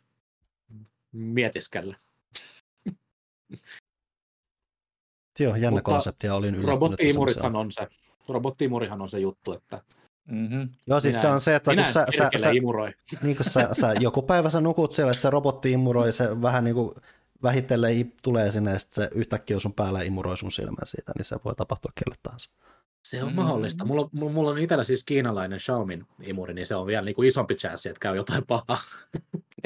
mietiskellä. (laughs) Joo, jännä Mutta konsepti ja olin yllättynyt. että Robottiimurithan on se, robottiimurihan on se juttu, että Mm-hmm. Joo, siis Minä se on se, että kun sä, sä, sä, imuroi. niin kun sä, sä, joku päivä sä nukut siellä, se robotti imuroi, se vähän niin kuin vähitellen tulee sinne ja se yhtäkkiä sun päällä ja imuroi sun silmän siitä, niin se voi tapahtua kelle tahansa. Se on Mm. mahdollista. Mulla, mulla, mulla on itsellä siis kiinalainen Xiaomin imuri, niin se on vielä niin kuin isompi chanssi, että käy jotain pahaa. (laughs)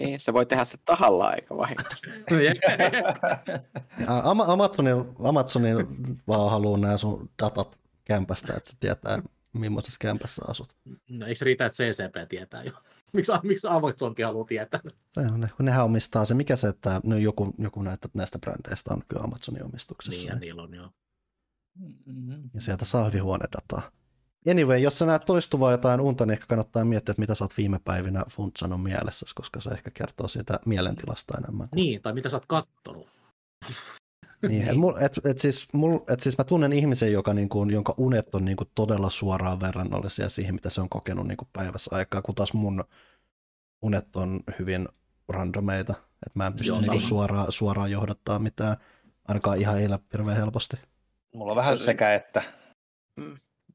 Niin, se voi tehdä se tahallaan eikä vahingossa. (laughs) Ja Ama- Amazonin, Amazonin vaan haluaa nämä sun datat kämpästä, että se tietää, millaisessa kämpässä asut. no, eikö se riitä, että CCP tietää jo? Miksi, miksi Amazonkin haluaa tietää? Se on, kun nehän omistaa se, mikä se, että no joku, joku näitä, näistä brändeistä on kyllä Amazonin omistuksessa. Niin, ja niillä on jo. Mm-hmm. Ja sieltä saa hyvin huonedataa. Anyway, jos sä näet toistuvaa jotain unta, niin ehkä kannattaa miettiä, että mitä sä oot viime päivinä funtsannut mielessäsi, koska se ehkä kertoo siitä mielentilasta enemmän. Kuin... Niin, tai mitä sä oot kattonut. Niin, et, mul, et, et, siis, mul, et siis mä tunnen ihmisen, joka, niin kuin, jonka unet on niin kuin, todella suoraan verrannollisia siihen, mitä se on kokenut niin kuin päivässä aikaa, kun taas mun unet on hyvin randomeita. Et mä en pysty Joo, niin kuin, suoraan, suoraan johdattaa mitään, ainakaan ihan eilen hirveän helposti. Mulla on vähän sekä että.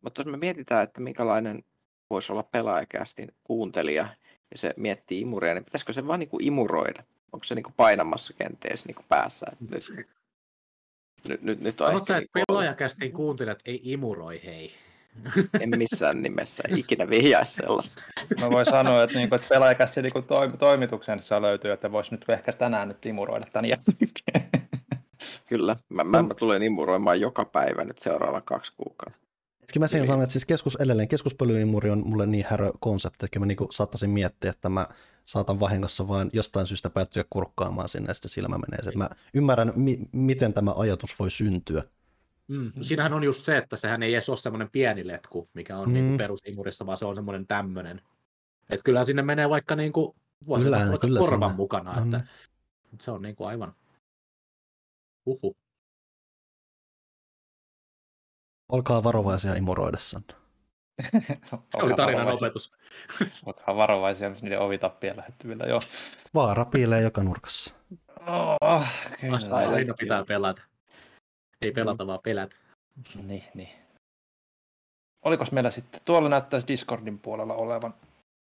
Mutta jos me mietitään, että minkälainen voisi olla pelaajakästin kuuntelija, ja se miettii imuria, niin pitäisikö se vaan niinku imuroida? Onko se niinku painamassa kenties niinku päässä? Et Nyt, nyt, nyt, nyt on sä, että niinku, pelaajakästiin kuuntelijat ei imuroi, hei. en missään nimessä ikinä vihjaisi sellaista. Mä voin sanoa, että, niinku, että pelaajakästi niinku toim- toimituksessa löytyy, että voisi nyt ehkä tänään nyt imuroida tämän jälkeen. Kyllä, mä, mä, mä tulen imuroimaan joka päivä nyt seuraavan kaksi kuukautta. Kyllä mä siihen Eli- sanon, että siis keskus, edelleen keskuspölyimuri on mulle niin härö konsepti, että mä niinku saattaisin miettiä, että mä saatan vahingossa vaan jostain syystä päättyä kurkkaamaan sinne ja sitten silmä menee. Se, Mä ymmärrän, mi- miten tämä ajatus voi syntyä. Mm. Siinähän on just se, että sehän ei edes ole semmoinen pieni letku, mikä on Mm. mm. niin perusimurissa, vaan se on semmoinen tämmöinen. Että kyllä sinne menee vaikka niin kuin, voisi Kyllä, kyllä, korvan sinne. mukana, On. että se on niin kuin aivan uhu. Olkaa varovaisia imuroidessanne. Se oli tarinan opetus. (laughs) Olkaa varovaisia, jos niiden ovitappien lähettyvillä. Joo. Vaara piilee joka nurkassa. Oh, kyllä. Aina pitää pelata. Ei pelata, vaan pelätä. Niin, niin. Olikos meillä sitten, tuolla näyttäisi Discordin puolella olevan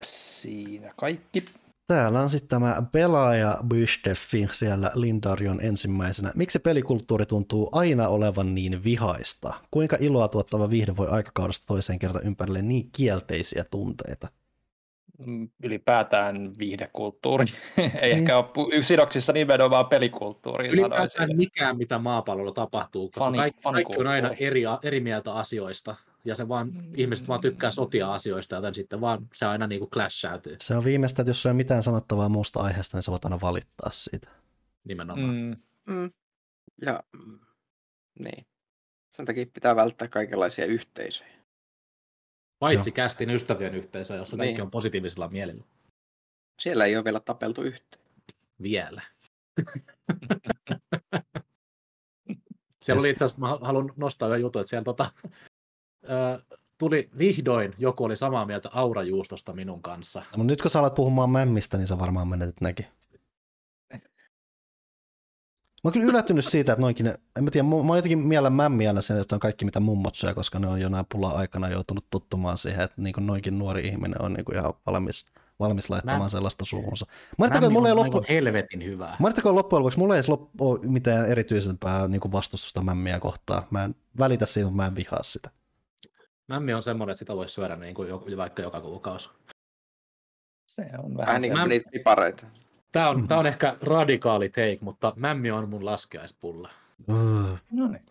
siinä kaikki. Täällä on sitten tämä pelaaja Bysteffi siellä Lindarion ensimmäisenä. Miksi pelikulttuuri tuntuu aina olevan niin vihaista? Kuinka iloa tuottava viihde voi aikakaudesta toiseen kerta ympärille niin kielteisiä tunteita? Mm, Ylipäätään viihdekulttuuri. (laughs) Ei Niin. ehkä ole sidoksissa nimenomaan pelikulttuuriin Ylipäätään sanoisin. mikään, mitä maapallolla tapahtuu, koska Fani- kaikki, kaikki on aina eri, eri mieltä asioista. Ja se vaan, ihmiset vaan tykkää sotia asioista, joten sitten vaan se aina niin kuin clashäytyy Se on viimeistä, että jos sulla ei ole mitään sanottavaa muusta aiheesta, niin sä voit aina valittaa siitä. nimenomaan. Mm. Mm, Mm. Ja mm, niin. Sen takia pitää välttää kaikenlaisia yhteisöjä. Paitsi Joo. kästin ystävien yhteisö, jossa kaikki Niin. on positiivisella mielellä. Siellä ei ole vielä tapeltu yhteen. Vielä. (laughs) siellä oli itse asiassa, mä haluan nostaa yhden jutun, että siellä tota, ö, tuli vihdoin, joku oli samaa mieltä aurajuustosta minun kanssa. Mutta nyt kun sä alat puhumaan mämmistä, niin sä varmaan menetit nekin. Mä oon kyllä yllättynyt siitä, että noinkin, ne- en mä tiedä, mä oon jotenkin miellä mämmiä aina sen, että on kaikki mitä mummot syö, koska ne on jonain pula-aikana joutunut tottumaan siihen, että niin kuin noinkin nuori ihminen on niin kuin ihan valmis, valmis laittamaan Mä- sellaista suuhunsa. Että mulla ei loppu, helvetin hyvää. Mainittakoon loppujen lopuksi, mulla ei edes loppu, ole mitään erityisempää niin kuin vastustusta mämmiä kohtaan. Mä en välitä siitä, mutta mä en vihaa sitä. Mämmi on semmoinen, että sitä voisi syödä niin kuin jo, vaikka joka kuukausi. se on Vähän niin kuin niitä pipareita. Tämä on, tää on ehkä radikaali take, mutta mämmi on mun laskeaispulla. Öö. No niin.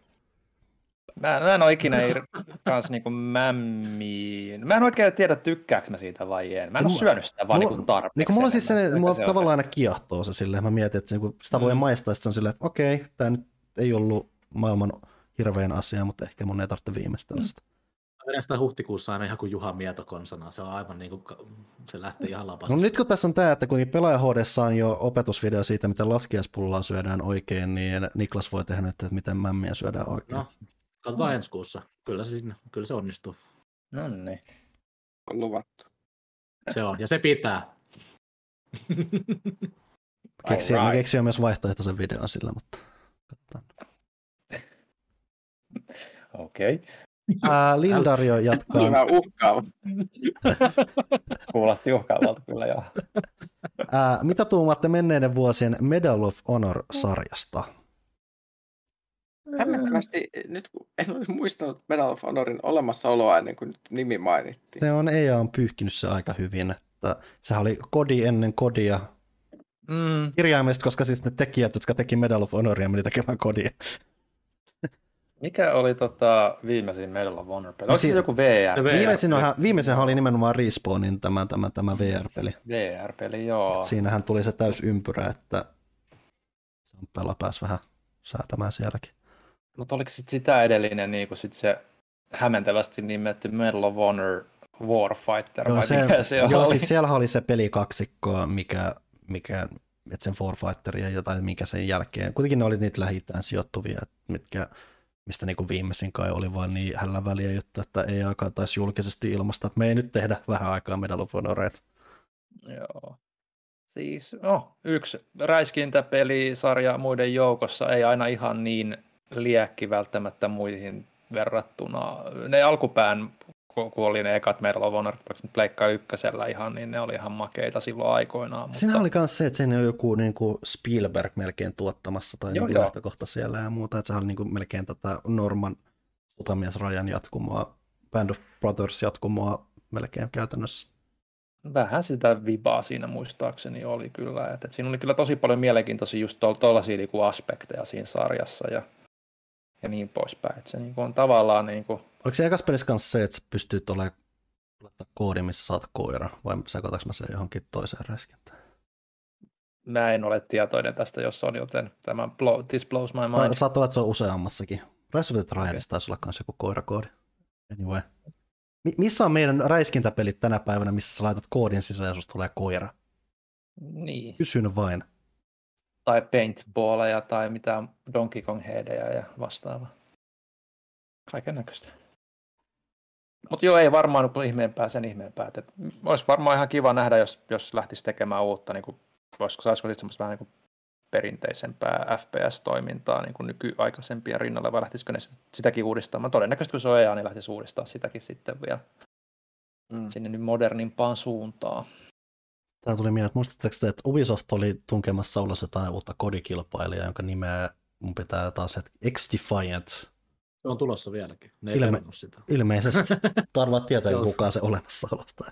Mä, mä en ole ikinä ir- (laughs) kans niinku mämmiin. Mä en oikein tiedä, tykkääkö mä siitä vai en. Mä en ole syönyt sitä vaan mulla- niinku tarpeeksi. Niin kuin mulla siis enemmän. se, mulla se on tavallaan aina kiehtoo se silleen, mä mietin, että niinku sitä voi Mm. maistaa, sitten se on silleen, että okei, tämä nyt ei ollut maailman hirvein asia, mutta ehkä mun ei tarvitse viimeistellä sitä. Vedän sitä huhtikuussa aina ihan kuin Juha Mieto konsana. Se on aivan niin kuin, se lähtee ihan No lapasesta. nyt kun tässä on tämä, että kun pelaaja on jo opetusvideo siitä, miten laskiaispullaa syödään oikein, niin Niklas voi tehdä nyt, että miten mämmiä syödään oikein. No, katsotaan ensi kuussa. Kyllä se, sinne, kyllä se onnistuu. No niin. On luvattu. Se on, ja se pitää. Keksiä, mä keksin jo myös vaihtoehtoisen videon sillä, mutta katsotaan. Okei. Okay. Ää, Lindario jatkaa. Vähän uhkaava. (laughs) Kuulosti uhkaavalta kyllä joo. Ää, mitä tuumatte menneiden vuosien Medal of Honor-sarjasta? Hämmentävästi, nyt kun en olisi muistanut Medal of Honorin olemassaoloa ennen kuin nyt nimi mainittiin. Se on EA on pyyhkinyt se aika hyvin, että sehän oli kodi ennen kodia. Mm. Kirjaimellisesti, koska siis ne tekijät, jotka teki Medal of Honoria, meni tekemään kodia. Mikä oli tota viimeisin Medal of Honor peli? No Oliko si- se joku VR? VR. Viimeisin, onhan, viimeisenhän oli nimenomaan Respawnin tämä, tämä, tämä VR-peli. VR-peli, joo. Et siinähän tuli se täys ympyrä, että Samppela pääsi vähän säätämään sielläkin. Mutta oliko sit sitä edellinen niin kuin sit se hämmentävästi nimetty Medal of Honor Warfighter, Joo, vai se, mikä se joo oli? siis siellä oli se pelikaksikko, mikä, mikä että sen Warfighter ja jotain, mikä sen jälkeen. Kuitenkin ne oli niitä lähitään sijoittuvia, mitkä, mistä niinku viimeisin kai oli vaan niin hällä väliä juttu, että ei aikaan taisi julkisesti ilmasta, että me ei nyt tehdä vähän aikaa Medal of Honoreita. Joo. Siis, no, yksi räiskintäpelisarja muiden joukossa ei aina ihan niin liekki välttämättä muihin verrattuna. Ne alkupään, kun oli ne ekat Medal of Honor, Pleikka ykkösellä ihan, niin ne oli ihan makeita silloin aikoinaan. Mutta... Siinä oli myös se, että siinä on joku niin kuin Spielberg melkein tuottamassa tai Joo, niin joo. lähtökohta siellä ja muuta, että se oli niin kuin melkein tätä Norman sotamiesrajan jatkumoa, Band of Brothers jatkumoa melkein käytännössä. Vähän sitä vibaa siinä muistaakseni oli kyllä. Että, että siinä oli kyllä tosi paljon mielenkiintoisia just tuollaisia niinku aspekteja siinä sarjassa ja, ja niin poispäin. Että se niinku on tavallaan niinku, Oliko se ekas pelissä kanssa se, että sä pystyt olemaan laittaa koodi, missä saat koira, vai sekoitaks mä sen johonkin toiseen räiskintään? mä en ole tietoinen tästä, jos on, joten tämä blow, this blows my mind. Saat olla, että se on useammassakin. Rise of the Triadissa taisi olla myös joku koirakoodi. Anyway. Mi- missä on meidän räiskintäpelit tänä päivänä, missä sä laitat koodin sisään ja susta tulee koira? Niin. Kysyn vain. Tai paintballeja tai mitään Donkey Kong headejä ja vastaavaa. Kaiken näköistä. Mutta joo, ei varmaan ole ihmeempää sen ihmeempää. Et olisi varmaan ihan kiva nähdä, jos, jos lähtisi tekemään uutta, niin kuin, voisiko, saisiko sitten semmoista vähän niin kuin perinteisempää FPS-toimintaa niin kuin nykyaikaisempia rinnalle, vai lähtisikö ne sit- sitäkin uudistamaan? Todennäköisesti kun se on EA, niin lähtisi uudistaa sitäkin sitten vielä Mm. sinne nyt modernimpaan suuntaan. Tämä tuli mieleen, että muistatteko te, että Ubisoft oli tunkemassa ulos jotain uutta kodikilpailijaa, jonka nimeä mun pitää taas, että X-Defiant Se on tulossa vieläkin. Ne ei Ilme- sitä. ilmeisesti. (laughs) Tarvaa tietää, Se on- kuka se olemassaolosta.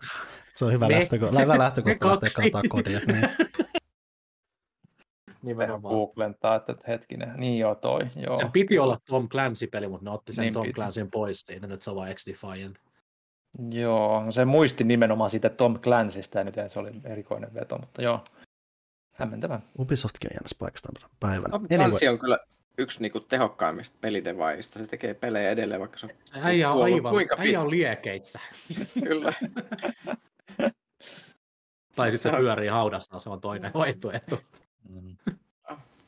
Se on hyvä lähtökohta, hyvä lähtökohta lähteä kaksi. kantaa kodia. Niin. (laughs) Nimenomaan. Googlentaa, että hetkinen, niin joo toi, joo. Sen piti olla Tom Clancy-peli, mutta ne otti sen Niin Tom piti. Clancyn pois siitä. Nyt se on vain X-Defiant. Joo, no se muisti nimenomaan siitä Tom Clancystä, ja nyt se oli erikoinen veto, mutta joo, hämmentävä. Ubisoftkin on jännässä paikassa tänä päivänä. No, Anyway, on kyllä yksi niinku tehokkaimmista pelidevaajista. Se tekee pelejä edelleen, vaikka se on Äijä on aivan, kuinka äijä on liekeissä. (laughs) kyllä. Tai sitten Se on- pyörii haudassa, se on toinen (laughs) vaihtoehto. Mm.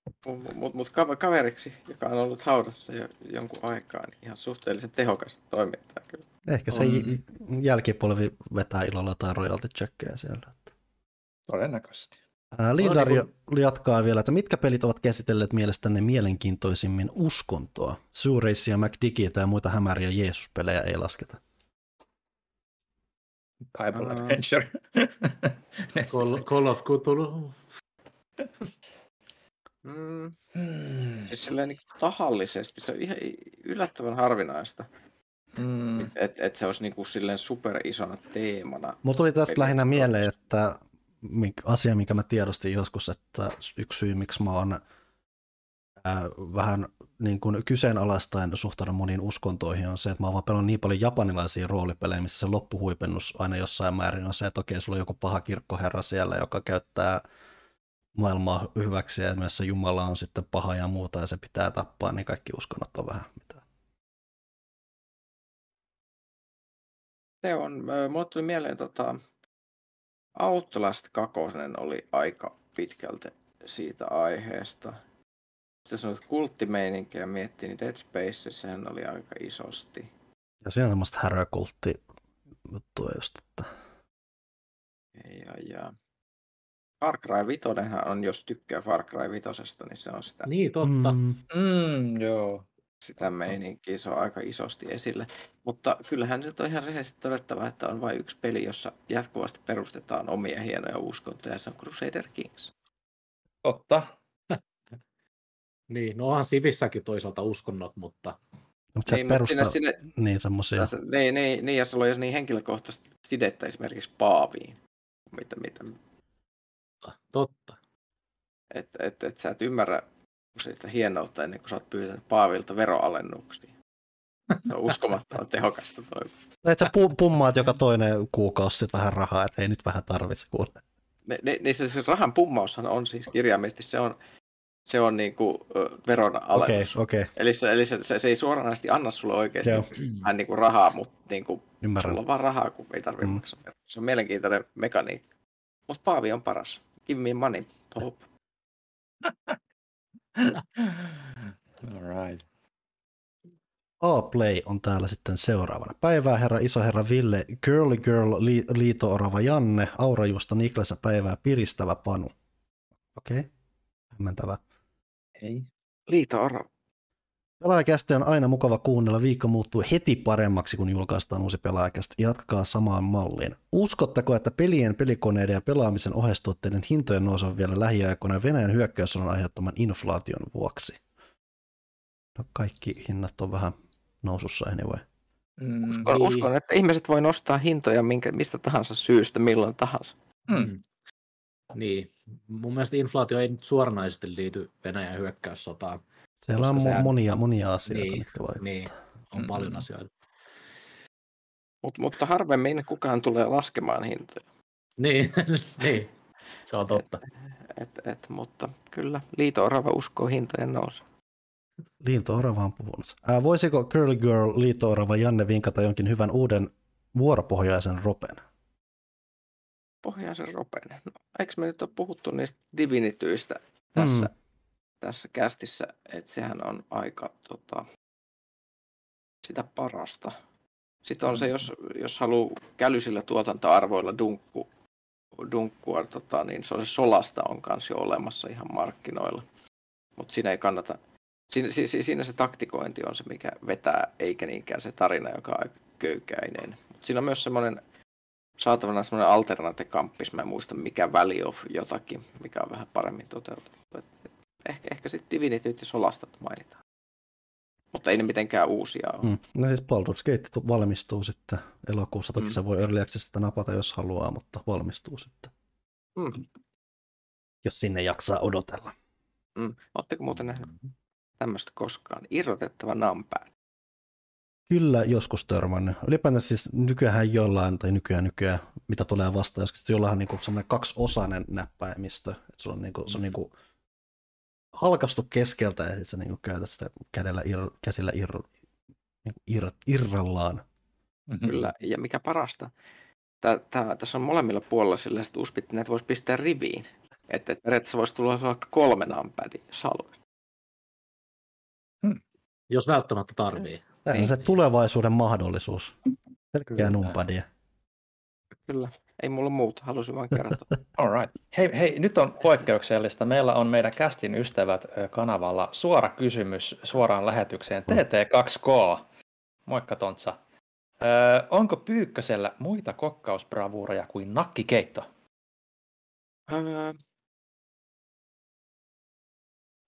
Mutta mut, mut kaver- kaveriksi, joka on ollut haudassa jo jonkun aikaa, niin ihan suhteellisen tehokas toimintaa kyllä. Ehkä se On. jälkipolvi vetää ilolla jotain royalty checkkejä siellä. Todennäköisesti. Ää, Lindar No, jo- jatkaa vielä, että mitkä pelit ovat käsitelleet mielestänne mielenkiintoisimmin uskontoa? Suureisia, McDiggiitä ja muita hämäriä Jeesus-pelejä ei lasketa. Bible Aa. Adventure. (laughs) Call, Call of Cthulhu. (laughs) Mm, Hmm. siis silleen niin tahallisesti, se on ihan yllättävän harvinaista, Mm. että et se olisi niin kuin silleen superisona teemana. Mulla tuli tästä lähinnä mieleen, että asia, mikä mä tiedostin joskus, että yksi syy, miksi mä oon ää, vähän niin kuin kyseenalaistaen suhtaudun moniin uskontoihin, on se, että mä oon vaan pelannut niin paljon japanilaisia roolipelejä, missä se loppuhuipennus aina jossain määrin on se, että okei, sulla on joku paha kirkkoherra siellä, joka käyttää maailmaa hyväksi ja myös se Jumala on sitten paha ja muuta ja se pitää tappaa, niin kaikki uskonnot on vähän Se on, mulle tuli mieleen tota, Outlast 2 oli aika pitkälti siitä aiheesta. Sitten sanoit kulttimeininkiä ja miettii, niin Dead Space, sehän oli aika isosti. Ja se on semmoista härökultti juttua just, että Ja, ja Far Cry 5 on, jos tykkää Far Cry 5, niin se on sitä. Niin, totta. Mm, Mm, joo. Sitä meininkiä, se on aika isosti esillä. Mutta kyllähän nyt on ihan rehellisesti todettava, että on vain yksi peli, jossa jatkuvasti perustetaan omia hienoja uskontoja, ja se on Crusader Kings. Totta. Niin, no onhan Sivissäkin toisaalta uskonnot, mutta Mutta sä Niin, perusta siinä- niin semmosia. Niin, niin, niin, ja sulla on niin henkilökohtaista sidettä esimerkiksi Paaviin. Mitä, mitä, totta. että et, et sä et ymmärrä sitä hienoutta ennen kuin sä oot pyytänyt Paavilta veroalennuksia. Se on uskomattoman tehokasta toi. Et sä pu- pummaat joka toinen kuukausi sit vähän rahaa, että ei nyt vähän tarvitse kuule. Ne, ne, niin se, se rahan pummaushan on siis kirjaimellisesti, se on, se on niinku ö, veron alennus. okei, Eli, se, eli se, se, se, ei suoranaisesti anna sulle oikeasti Joo. vähän niinku rahaa, mutta niinku, ymmärrän. sulla on vaan rahaa, kun ei tarvitse Mm. maksaa. Se on mielenkiintoinen mekaniikka. Mutta Paavi on paras. Give me money, Pope. (laughs) (laughs) All right. A-Play on täällä sitten seuraavana. Päivää herra iso herra Ville, Girly Girl, li- Liito Orava Janne, Aurajuusto Niklas ja päivää piristävä Panu. Okei, okay. hämmentävä. Ei. Liito Oro. Pelaajakästi on aina mukava kuunnella. Viikko muuttuu heti paremmaksi, kun julkaistaan uusi pelaajakästi. Jatkakaa samaan malliin. Uskotteko, että pelien, pelikoneiden ja pelaamisen oheistuotteiden hintojen nousu on vielä lähiaikoina Venäjän hyökkäyssodan aiheuttaman inflaation vuoksi? No kaikki hinnat on vähän nousussa anyway. Mm, Uskon, Niin. uskon, että ihmiset voi nostaa hintoja minkä, mistä tahansa syystä, milloin tahansa. mm. Niin. Mun mielestä inflaatio ei nyt suoranaisesti liity Venäjän hyökkäyssotaan. Siellä on sehän- monia, monia asioita, Niin, mitkä vaikuttavat. Niin, on Mm. paljon asioita. Mut, mutta harvemmin kukaan tulee laskemaan hintoja. Niin, (laughs) niin. Se on totta. Et, et, mutta kyllä Liito Orava uskoo hintojen nousu. Liito Orava on puhunut. Ää, voisiko Girl Girl, Liito Orava, Janne vinkata jonkin hyvän uuden vuoropohjaisen ropen? Pohjaisen ropeinen. No, eikö me nyt ole puhuttu niistä divinityistä tässä, Mm. Tässä kästissä, että sehän on aika tota, sitä parasta. Sitten on se, jos, jos haluaa kälyisillä tuotantoarvoilla dunkku, dunkkua, tota, niin se on se solasta on kanssa jo olemassa ihan markkinoilla. Mutta siinä ei kannata, siinä, si- si- siinä se taktikointi on se, mikä vetää, eikä niinkään se tarina, joka on aika köykäinen. Mut siinä on myös semmoinen saatavana semmoinen alternate-kamppis, mä en muista mikä Valley of jotakin, mikä on vähän paremmin toteutettu. Et, et, ehkä, ehkä sitten Divinityt ja Solastat mainitaan. Mutta ei ne mitenkään uusia ole. Mm. No siis Baldur's Gate tu- valmistuu sitten elokuussa. Toki Mm. se voi Early Accessista napata, jos haluaa, mutta valmistuu sitten, Mm. jos sinne jaksaa odotella. Mm. Oletteko muuten nähnyt tämmöistä koskaan? Irrotettava numpad. Kyllä joskus törmännyt. Ylipäätään siis nykyään jollain, tai nykyään nykyään, mitä tulee vastaan, joskus jollain on niinku semmoinen kaksiosainen näppäimistö, että sulla on niinku, se on niinku halkastu keskeltä ja sit sä niinku käytät sitä kädellä ir, käsillä ir, niinku ir, irrallaan. Mm-hmm. Kyllä. Ja mikä parasta, tää, tää, tässä on molemmilla puolella sillä, että uspit, että näitä voisi pistää riviin. Että et periaatteessa voisi tulla vaikka kolme numpadia, jos haluat. Jos välttämättä tarvii. Tämä on Niin. se tulevaisuuden mahdollisuus. Pelkkää numpadia. Kyllä. Ei mulla muuta, halusin vain kertoa. (laughs) All right. Hei, hei, nyt on poikkeuksellista. Meillä on meidän kästin ystävät kanavalla suora kysymys suoraan lähetykseen TT2K. Moikka Tontsa. Öö, onko Pyykkösellä muita kokkausbravuureja kuin nakkikeitto? Öö,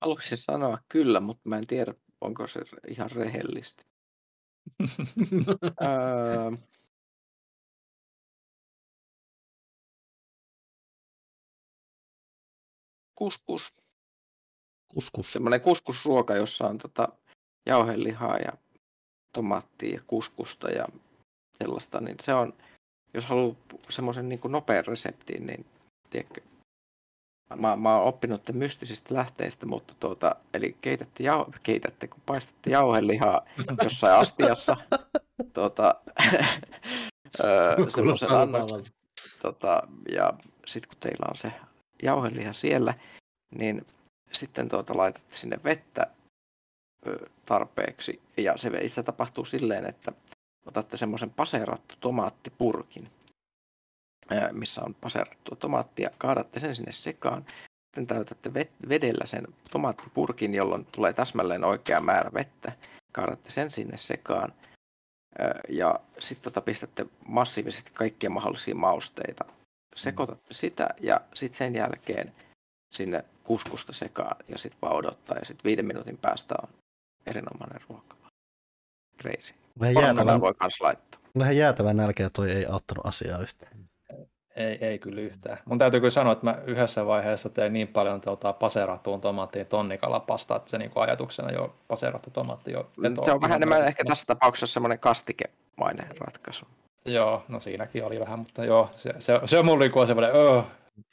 Haluaisin sanoa kyllä, mutta mä en tiedä, onko se ihan rehellistä. (laughs) öö, kuskus. Kuskus. Semmoinen kuskusruoka, jossa on tota jauhelihaa ja tomaattia ja kuskusta ja sellaista, niin se on, jos haluaa semmoisen niin nopean reseptin, niin tiedätkö, mä, mä oon oppinut tämän mystisistä lähteistä, mutta tuota, eli keitätte, jau, keitätte kun paistatte jauhelihaa (laughs) jossain astiassa, tuota, (laughs) öö, semmoisen annoksen, tota, ja sitten kun teillä on se jauheliha siellä, niin sitten tuota laitatte sinne vettä tarpeeksi. Ja se itse tapahtuu silleen, että otatte semmoisen paseerattu tomaattipurkin, missä on paseerattua tomaattia, kaadatte sen sinne sekaan, sitten täytätte vedellä sen tomaattipurkin, jolloin tulee täsmälleen oikea määrä vettä. kaadatte sen sinne sekaan. Ja sitten tota pistätte massiivisesti kaikkia mahdollisia mausteita. Sekoitatte sitä ja sitten sen jälkeen sinne kuskusta sekaan ja sitten vaan odottaa. Ja sitten viiden minuutin päästä on erinomainen ruoka. Crazy. Vähän Jäätävän voi kans laittaa. vähän jäätävän nälkeä toi ei auttanut asiaa yhtään. Ei, ei kyllä yhtään. Mun täytyy kyllä sanoa, että mä yhdessä vaiheessa tein niin paljon tuota, paserattuun tomaattiin tonnikalapasta, että se niin ajatuksena jo paserattu tomaatti jo Se on vähän enemmän ehkä tässä tapauksessa semmoinen kastikemainen ratkaisu. Joo, no siinäkin oli vähän, mutta joo, se, se, se on mulla niinku semmoinen, öö,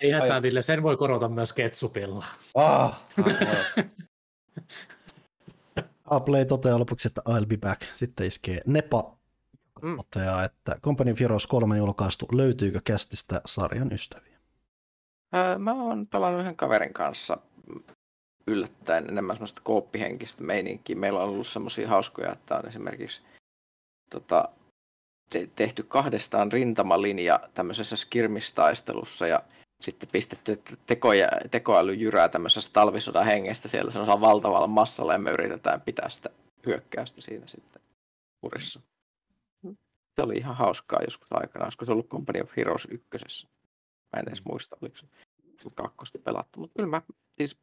Ei hätää, Ai- Ville, sen voi korvata myös ketsupilla. ah, (laughs) Apple toteaa lopuksi, että I'll be back. Sitten iskee Nepa, Mm. mm. toteaa, että Company of Heroes 3 julkaistu. Löytyykö kästistä sarjan ystäviä? Öö, mä oon pelannut yhden kaverin kanssa yllättäen enemmän semmoista kooppihenkistä meininkiä. Meillä on ollut semmoisia hauskoja, että on esimerkiksi tota, te- tehty kahdestaan rintamalinja tämmöisessä skirmistaistelussa ja sitten pistetty tekoja, tekoäly jyrää tämmöisessä talvisodan hengestä siellä semmoisella valtavalla massalla ja me yritetään pitää sitä hyökkäystä siinä sitten kurissa. Se oli ihan hauskaa joskus aikanaan, olisiko se ollut Company of Heroes ykkösessä. Mä en edes muista, oliko se kakkosta pelattu, mutta kyllä mä, siis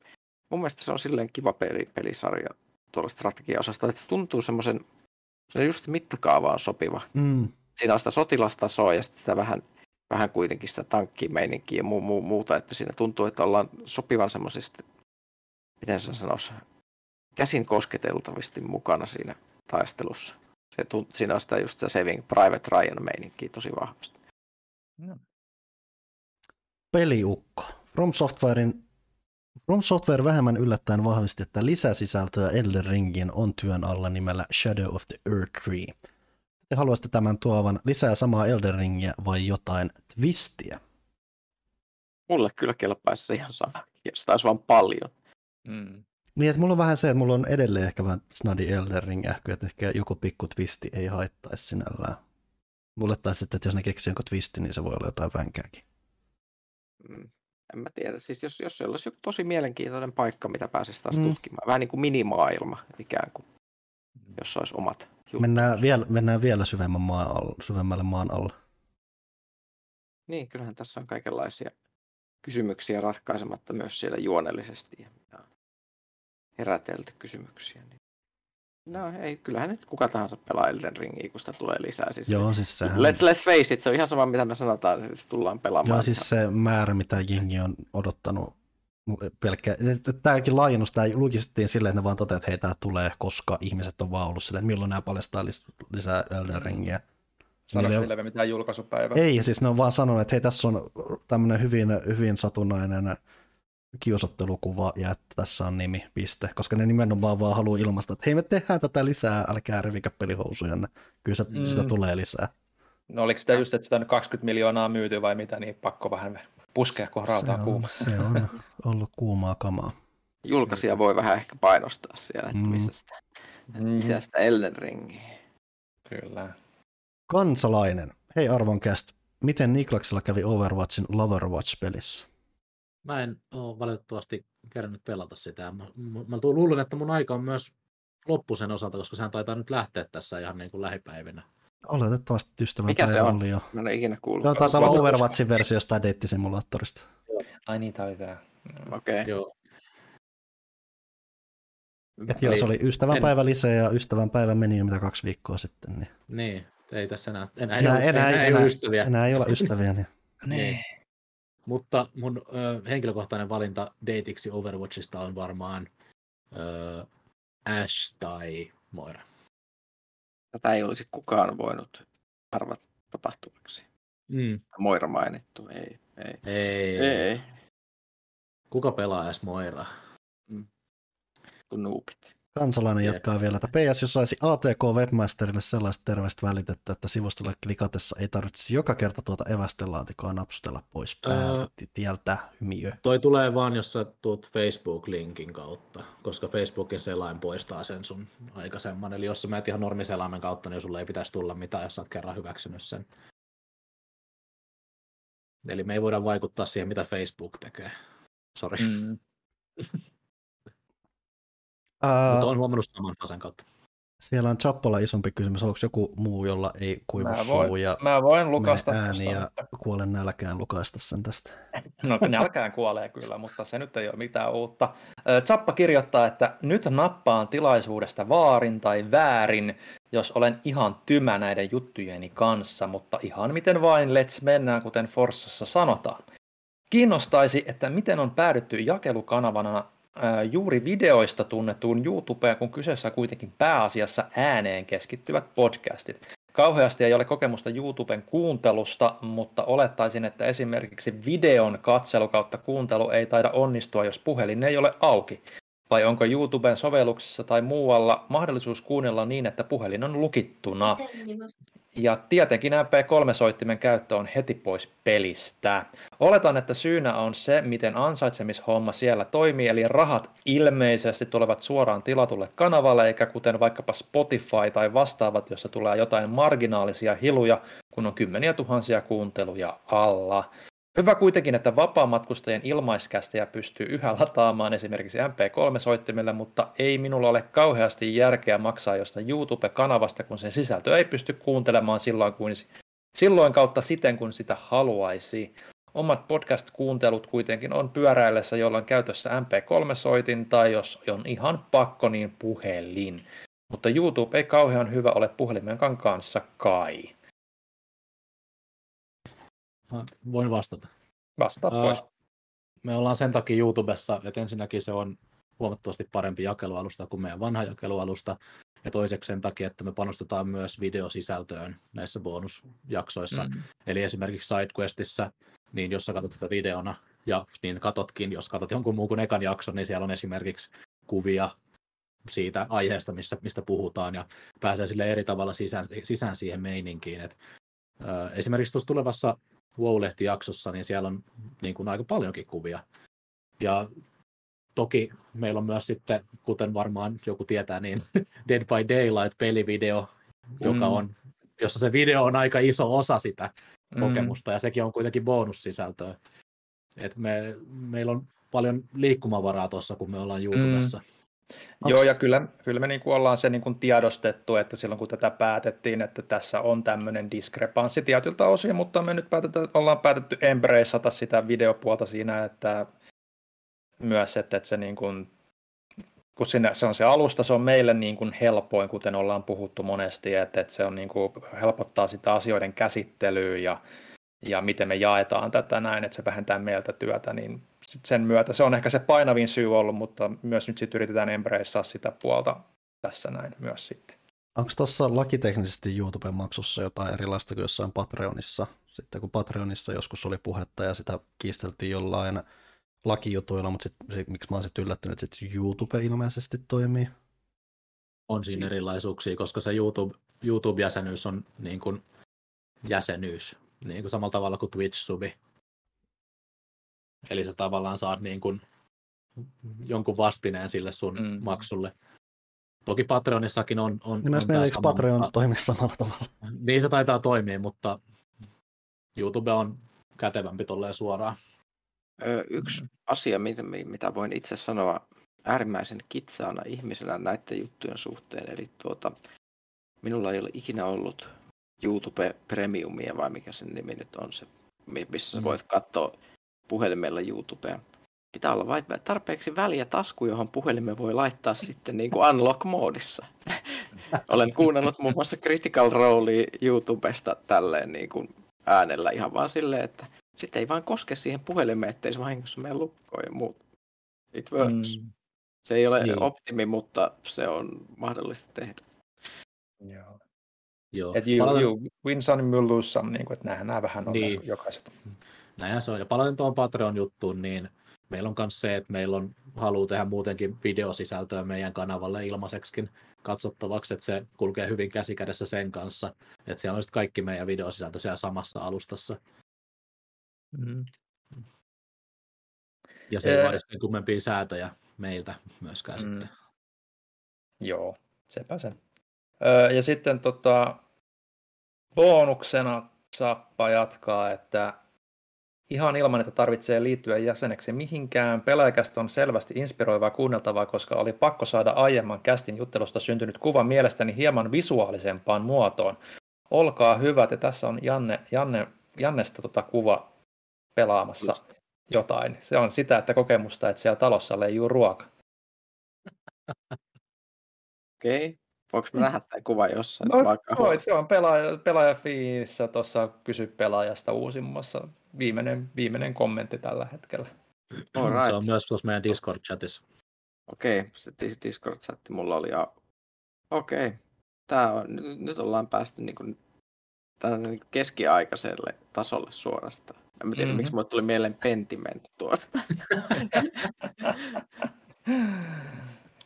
mun mielestä se on silleen kiva peli, pelisarja tuolla strategiaosasta, että se tuntuu semmoisen, se on just mittakaavaan sopiva. Mm. Siinä on sitä sotilastasoa ja sitten sitä vähän, vähän kuitenkin sitä tankkimeininkiä ja muu, muu, muuta, että siinä tuntuu, että ollaan sopivan semmoisista, miten se sanoisi, käsin kosketeltavasti mukana siinä taistelussa. Se tunt, siinä on sitä just sitä Saving Private Ryan meininkiä tosi vahvasti. Peliukko. From Softwarein From Software vähemmän yllättäen vahvisti, että lisäsisältöä Elden Ringin on työn alla nimellä Shadow of the Earth Tree. Te haluaisitte tämän tuovan lisää samaa Elden Ringiä vai jotain twistiä? Mulle kyllä kelpaisi se ihan sama, jos taisi vaan paljon. mm. Niin, että mulla on vähän se, että mulla on edelleen ehkä vähän snadi Elden Ring ähky, että ehkä joku pikku twisti ei haittaisi sinällään. Mulle taisi, että jos ne keksii jonkun twisti, niin se voi olla jotain vänkääkin. Mm. En mä tiedä, siis jos, jos se olisi joku tosi mielenkiintoinen paikka, mitä pääsisi taas Mm. mm. tutkimaan. Vähän niin kuin minimaailma ikään kuin, jos olisi omat Mennään vielä, mennään vielä syvemmän maan alla, syvemmälle maan alla. Niin, kyllähän tässä on kaikenlaisia kysymyksiä ratkaisematta myös siellä juonellisesti. Ja herätelty kysymyksiä. Niin. No ei, kyllähän nyt kuka tahansa pelaa Elden Ringiä, kun sitä tulee lisää. Siis Joo, siis sehän... Let, let's face it, se on ihan sama, mitä me sanotaan, että tullaan pelaamaan. Joo, siis se määrä, mitä jengi on odottanut pelkkä, tämäkin laajennus, tämä julkistettiin silleen, että ne vaan toteaa, että hei, tämä tulee, koska ihmiset on vaan ollut silleen, että milloin nämä paljastaa lis- lisää Elden Ringiä. Sanoiko Niille- sille mitään julkaisupäivää? Ei, ja siis ne on vaan sanonut, että hei, tässä on tämmöinen hyvin, hyvin satunnainen kiusottelukuva ja että tässä on nimi, piste. Koska ne nimenomaan vaan haluaa ilmaista, että hei, me tehdään tätä lisää, älkää revikö pelihousujanne. Kyllä se, Mm. sitä tulee lisää. No oliko sitä just, että sitä on 20 miljoonaa myyty vai mitä, niin pakko vähän puskea, kun se, rautaa on, kuuma. se on ollut kuumaa kamaa. Julkaisija voi vähän ehkä painostaa siellä, että Mm. missä sitä, Mhm. missä sitä Elden Ringiä. Kyllä. Kansalainen. Hei Arvoncast, miten Niklaksella kävi Overwatchin Loverwatch-pelissä? Mä en ole valitettavasti kerännyt pelata sitä. Mä, mä, mä luulen, että mun aika on myös loppu sen osalta, koska sehän taitaa nyt lähteä tässä ihan niin kuin lähipäivinä. Oletettavasti ystävän Mikä se päivä on? oli jo. Mä en ole ikinä kuullut. Se on taitaa olla Overwatchin versio jostain deittisimulaattorista. Ai niin, oli tää. Okei. Joo. Et joo, se oli ystävän en- päivä lisää ja ystävän päivä meni jo mitä kaksi viikkoa sitten. Niin. Niin, ei tässä enää, enää, Enää- enää, enää- enää, ei ole ystäviä. Enää ei olla ystäviä. Niin. (laughs) Niin. Mutta mun ö, henkilökohtainen valinta deitiksi Overwatchista on varmaan ö, Ash tai Moira. Tätä ei olisi kukaan voinut arvata tapahtuvaksi. Mm. Moira mainittu, ei, ei. Ei. Ei, Kuka pelaa edes Moira? kun nuupit. Kansalainen Jep. jatkaa vielä, että PS, jos saisi ATK Webmasterille sellaiset terveiset välitetty, että sivustolle klikatessa ei tarvitsisi joka kerta tuota evästelaatikoa napsutella pois päältä Öö. tieltä hymiö. Toi tulee vaan, jos sä tuut Facebook-linkin kautta, koska Facebookin selain poistaa sen sun aikaisemman. Eli jos sä menet ihan normiselaimen kautta, niin sulle ei pitäisi tulla mitään, jos sä oot kerran hyväksynyt sen. Eli me ei voida vaikuttaa siihen, mitä Facebook tekee. Sori. Mm. (laughs) Ää, Mutta on huomannut saman fasen kautta. Siellä on Chappalla isompi kysymys. Onko joku muu, jolla ei kuivu Mä suu voin, ja mä voin lukasta ääni ja kuolen nälkään lukaista sen tästä? No nälkään kuolee kyllä, mutta se nyt ei ole mitään uutta. Ö, Zappa kirjoittaa, että nyt nappaan tilaisuudesta vaarin tai väärin, jos olen ihan tymä näiden juttujeni kanssa, mutta ihan miten vain, let's mennään, kuten Forssassa sanotaan. Kiinnostaisi, että miten on päädytty jakelukanavana juuri videoista tunnettuun YouTubeen, kun kyseessä kuitenkin pääasiassa ääneen keskittyvät podcastit. Kauheasti ei ole kokemusta YouTuben kuuntelusta, mutta olettaisin, että esimerkiksi videon katselu kautta kuuntelu ei taida onnistua, jos puhelin ei ole auki. Vai onko YouTuben sovelluksessa tai muualla mahdollisuus kuunnella niin, että puhelin on lukittuna? Ja tietenkin MP3-soittimen käyttö on heti pois pelistä. Oletan, että syynä on se, miten ansaitsemishomma siellä toimii, eli rahat ilmeisesti tulevat suoraan tilatulle kanavalle, eikä kuten vaikkapa Spotify tai vastaavat, jossa tulee jotain marginaalisia hiluja, kun on kymmeniä tuhansia kuunteluja alla. Hyvä kuitenkin, että vapaamatkustajien ilmaiskästejä pystyy yhä lataamaan esimerkiksi MP3-soittimelle, mutta ei minulla ole kauheasti järkeä maksaa jostain YouTube-kanavasta, kun sen sisältö ei pysty kuuntelemaan silloin, kuin, silloin kautta siten, kun sitä haluaisi. Omat podcast-kuuntelut kuitenkin on pyöräillessä, jolloin käytössä MP3-soitin tai jos on ihan pakko, niin puhelin. Mutta YouTube ei kauhean hyvä ole puhelimenkaan kanssa kai. Mä Voin vastata. Vastaa Ää, pois. Me ollaan sen takia YouTubessa, että ensinnäkin se on huomattavasti parempi jakelualusta kuin meidän vanha jakelualusta, ja toiseksi sen takia, että me panostetaan myös videosisältöön näissä bonusjaksoissa. Mm. Eli esimerkiksi SideQuestissa, niin jos sä katsot sitä videona, ja niin katotkin, jos katsot jonkun muun kuin ekan jakson, niin siellä on esimerkiksi kuvia siitä aiheesta, missä, mistä puhutaan, ja pääsee sille eri tavalla sisään, sisään siihen meininkiin. Et, ö, esimerkiksi tuossa tulevassa WoW-lehtijaksossa, niin siellä on niin kuin aika paljonkin kuvia. Ja toki meillä on myös sitten, kuten varmaan joku tietää, niin (laughs) Dead by Daylight-pelivideo, joka Mm. on, jossa se video on aika iso osa sitä Mm. kokemusta, ja sekin on kuitenkin bonussisältöä. Et me, meillä on paljon liikkumavaraa tuossa, kun me ollaan YouTubessa. Joo, ja kyllä, kyllä me niin kuin ollaan se niin kuin tiedostettu, että silloin kun tätä päätettiin, että tässä on tämmöinen diskrepanssi tietyltä osin, mutta me nyt päätetään, ollaan päätetty embraceata sitä videopuolta siinä, että myös, että, että se niin kuin, kun sinne, se on se alusta, se on meille niin kuin helpoin, kuten ollaan puhuttu monesti, että, että se on niin kuin, helpottaa sitä asioiden käsittelyä ja, ja miten me jaetaan tätä näin, että se vähentää meiltä työtä, niin sit sen myötä se on ehkä se painavin syy ollut, mutta myös nyt sitten yritetään embracea sitä puolta tässä näin myös sitten. Onko tuossa lakiteknisesti YouTuben maksussa jotain erilaista kuin jossain Patreonissa? Sitten kun Patreonissa joskus oli puhetta ja sitä kiisteltiin jollain lakijutuilla, mutta sit, sit, miksi mä oon sitten yllättynyt, että sit YouTube ilmeisesti toimii. On siinä erilaisuuksia, koska se YouTube, YouTube-jäsenyys on niin kuin jäsenyys, niin kuin samalla tavalla kuin Twitch-subi. Eli sä tavallaan saat niin kuin jonkun vastineen sille sun Mm. maksulle. Toki Patreonissakin on, on, Niin myös meillä eikö sama, Patreon mutta- toimi samalla tavalla? Niin se taitaa toimia, mutta YouTube on kätevämpi tolleen suoraan. Ö, yksi asia, mitä, mitä voin itse sanoa äärimmäisen kitsaana ihmisenä näiden juttujen suhteen, eli tuota, minulla ei ole ikinä ollut YouTube Premiumia, vai mikä sen nimi nyt on se, mi- missä sä Mm. voit katsoa puhelimella YouTubea. Pitää olla vain tarpeeksi väliä tasku, johon puhelimen voi laittaa sitten niin kuin unlock-moodissa. (laughs) Olen kuunnellut muun muassa Critical Rolea YouTubesta tälleen niin kuin äänellä ihan vaan silleen, että sitten ei vaan koske siihen puhelimeen, ettei se vahingossa mene lukkoon ja muut. It works. Mm. Se ei ole niin. optimi, mutta se on mahdollista tehdä. Joo. Joo. Et you, Palaten- you win some, you lose some, niin kuin, että nämä, nämä vähän on Niin. jokaiset. Näinhän se on. Ja palaten tuohon Patreon-juttuun, niin meillä on myös se, että meillä on halu tehdä muutenkin videosisältöä meidän kanavalle ilmaiseksikin katsottavaksi, että se kulkee hyvin käsikädessä sen kanssa, että siellä on sitten kaikki meidän videosisältö siellä samassa alustassa. Mm. Ja se ei vaadi sitten kummempia säätöjä meiltä myöskään Mm. sitten. Joo, sepä se. Ja sitten tota, bonuksena Sappa jatkaa, että ihan ilman, että tarvitsee liittyä jäseneksi mihinkään. Pelaajakästä on selvästi inspiroivaa kuunneltavaa, koska oli pakko saada aiemman kästin juttelusta syntynyt kuva mielestäni hieman visuaalisempaan muotoon. Olkaa hyvät, ja tässä on Janne, Janne, Jannesta tota kuva pelaamassa jotain. Se on sitä, että kokemusta, että siellä talossa leijuu ruoka. (laughs) Okei. Okay. Voinko mä nähdä tämän kuvan jossain? No, vaikka voit, se on pelaaja, pelaajafiissä tuossa kysy pelaajasta uusimmassa. Viimeinen, viimeinen kommentti tällä hetkellä. Alright. Se on myös tuossa meidän Discord-chatissa. Okei, okay. se dis- Discord-chatti mulla oli. Ja... Okei, okay. Tää on, nyt, nyt ollaan päästy niin kuin, niin keskiaikaiselle tasolle suorastaan. En tiedä, mm-hmm. miksi mulle tuli mieleen Pentiment tuosta.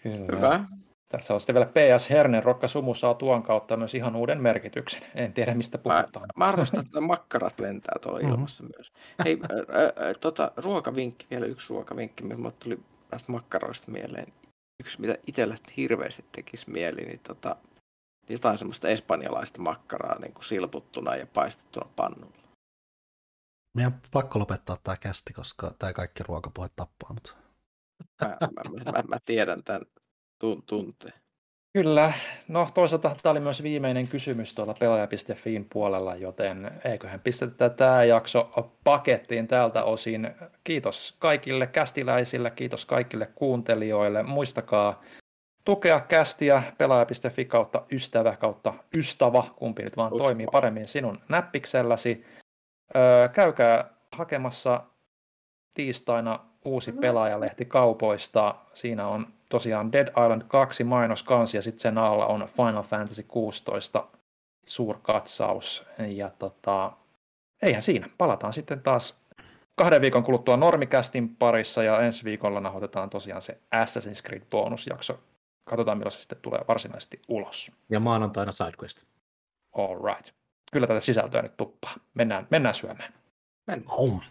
Kyllä. (laughs) Hyvä. Tässä on sitten vielä PS Hernen Rokka Sumu saa tuon kautta myös ihan uuden merkityksen. En tiedä, mistä puhutaan. Mä, mä arvostan, että makkarat lentää tuolla Mhm. ilmassa myös. Hei, ää, ää, tota, ruokavinkki, vielä yksi ruokavinkki, mulle tuli näistä makkaroista mieleen. Yksi, mitä itsellä hirveästi tekisi mieli, niin tota, jotain semmoista espanjalaista makkaraa niin kuin silputtuna ja paistettuna pannulla. Meidän on pakko lopettaa tämä kästi, koska tämä kaikki ruokapuhe tappaa mut. Mä, mä, mä, mä tiedän tämän tun, tunteen. Kyllä. No toisaalta tämä oli myös viimeinen kysymys tuolla pelaaja.fiin puolella, joten eiköhän pistetä tämä jakso pakettiin tältä osin. Kiitos kaikille kästiläisille, kiitos kaikille kuuntelijoille. Muistakaa tukea kästiä pelaaja.fi kautta ystävä kautta ystävä, kumpi nyt vaan Uskova. toimii paremmin sinun näppikselläsi. Öö, käykää hakemassa tiistaina uusi pelaajalehti kaupoista. Siinä on tosiaan Dead Island 2 mainoskansi ja sitten sen alla on Final Fantasy 16 suurkatsaus. Ja tota, eihän siinä. Palataan sitten taas kahden viikon kuluttua Normikästin parissa ja ensi viikolla nahoitetaan tosiaan se Assassin's Creed bonusjakso. Katsotaan milloin se sitten tulee varsinaisesti ulos. Ja maanantaina SideQuest. All right. Kyllä tätä sisältöä nyt tuppaa. Mennään, mennään syömään. Mennään. Oh.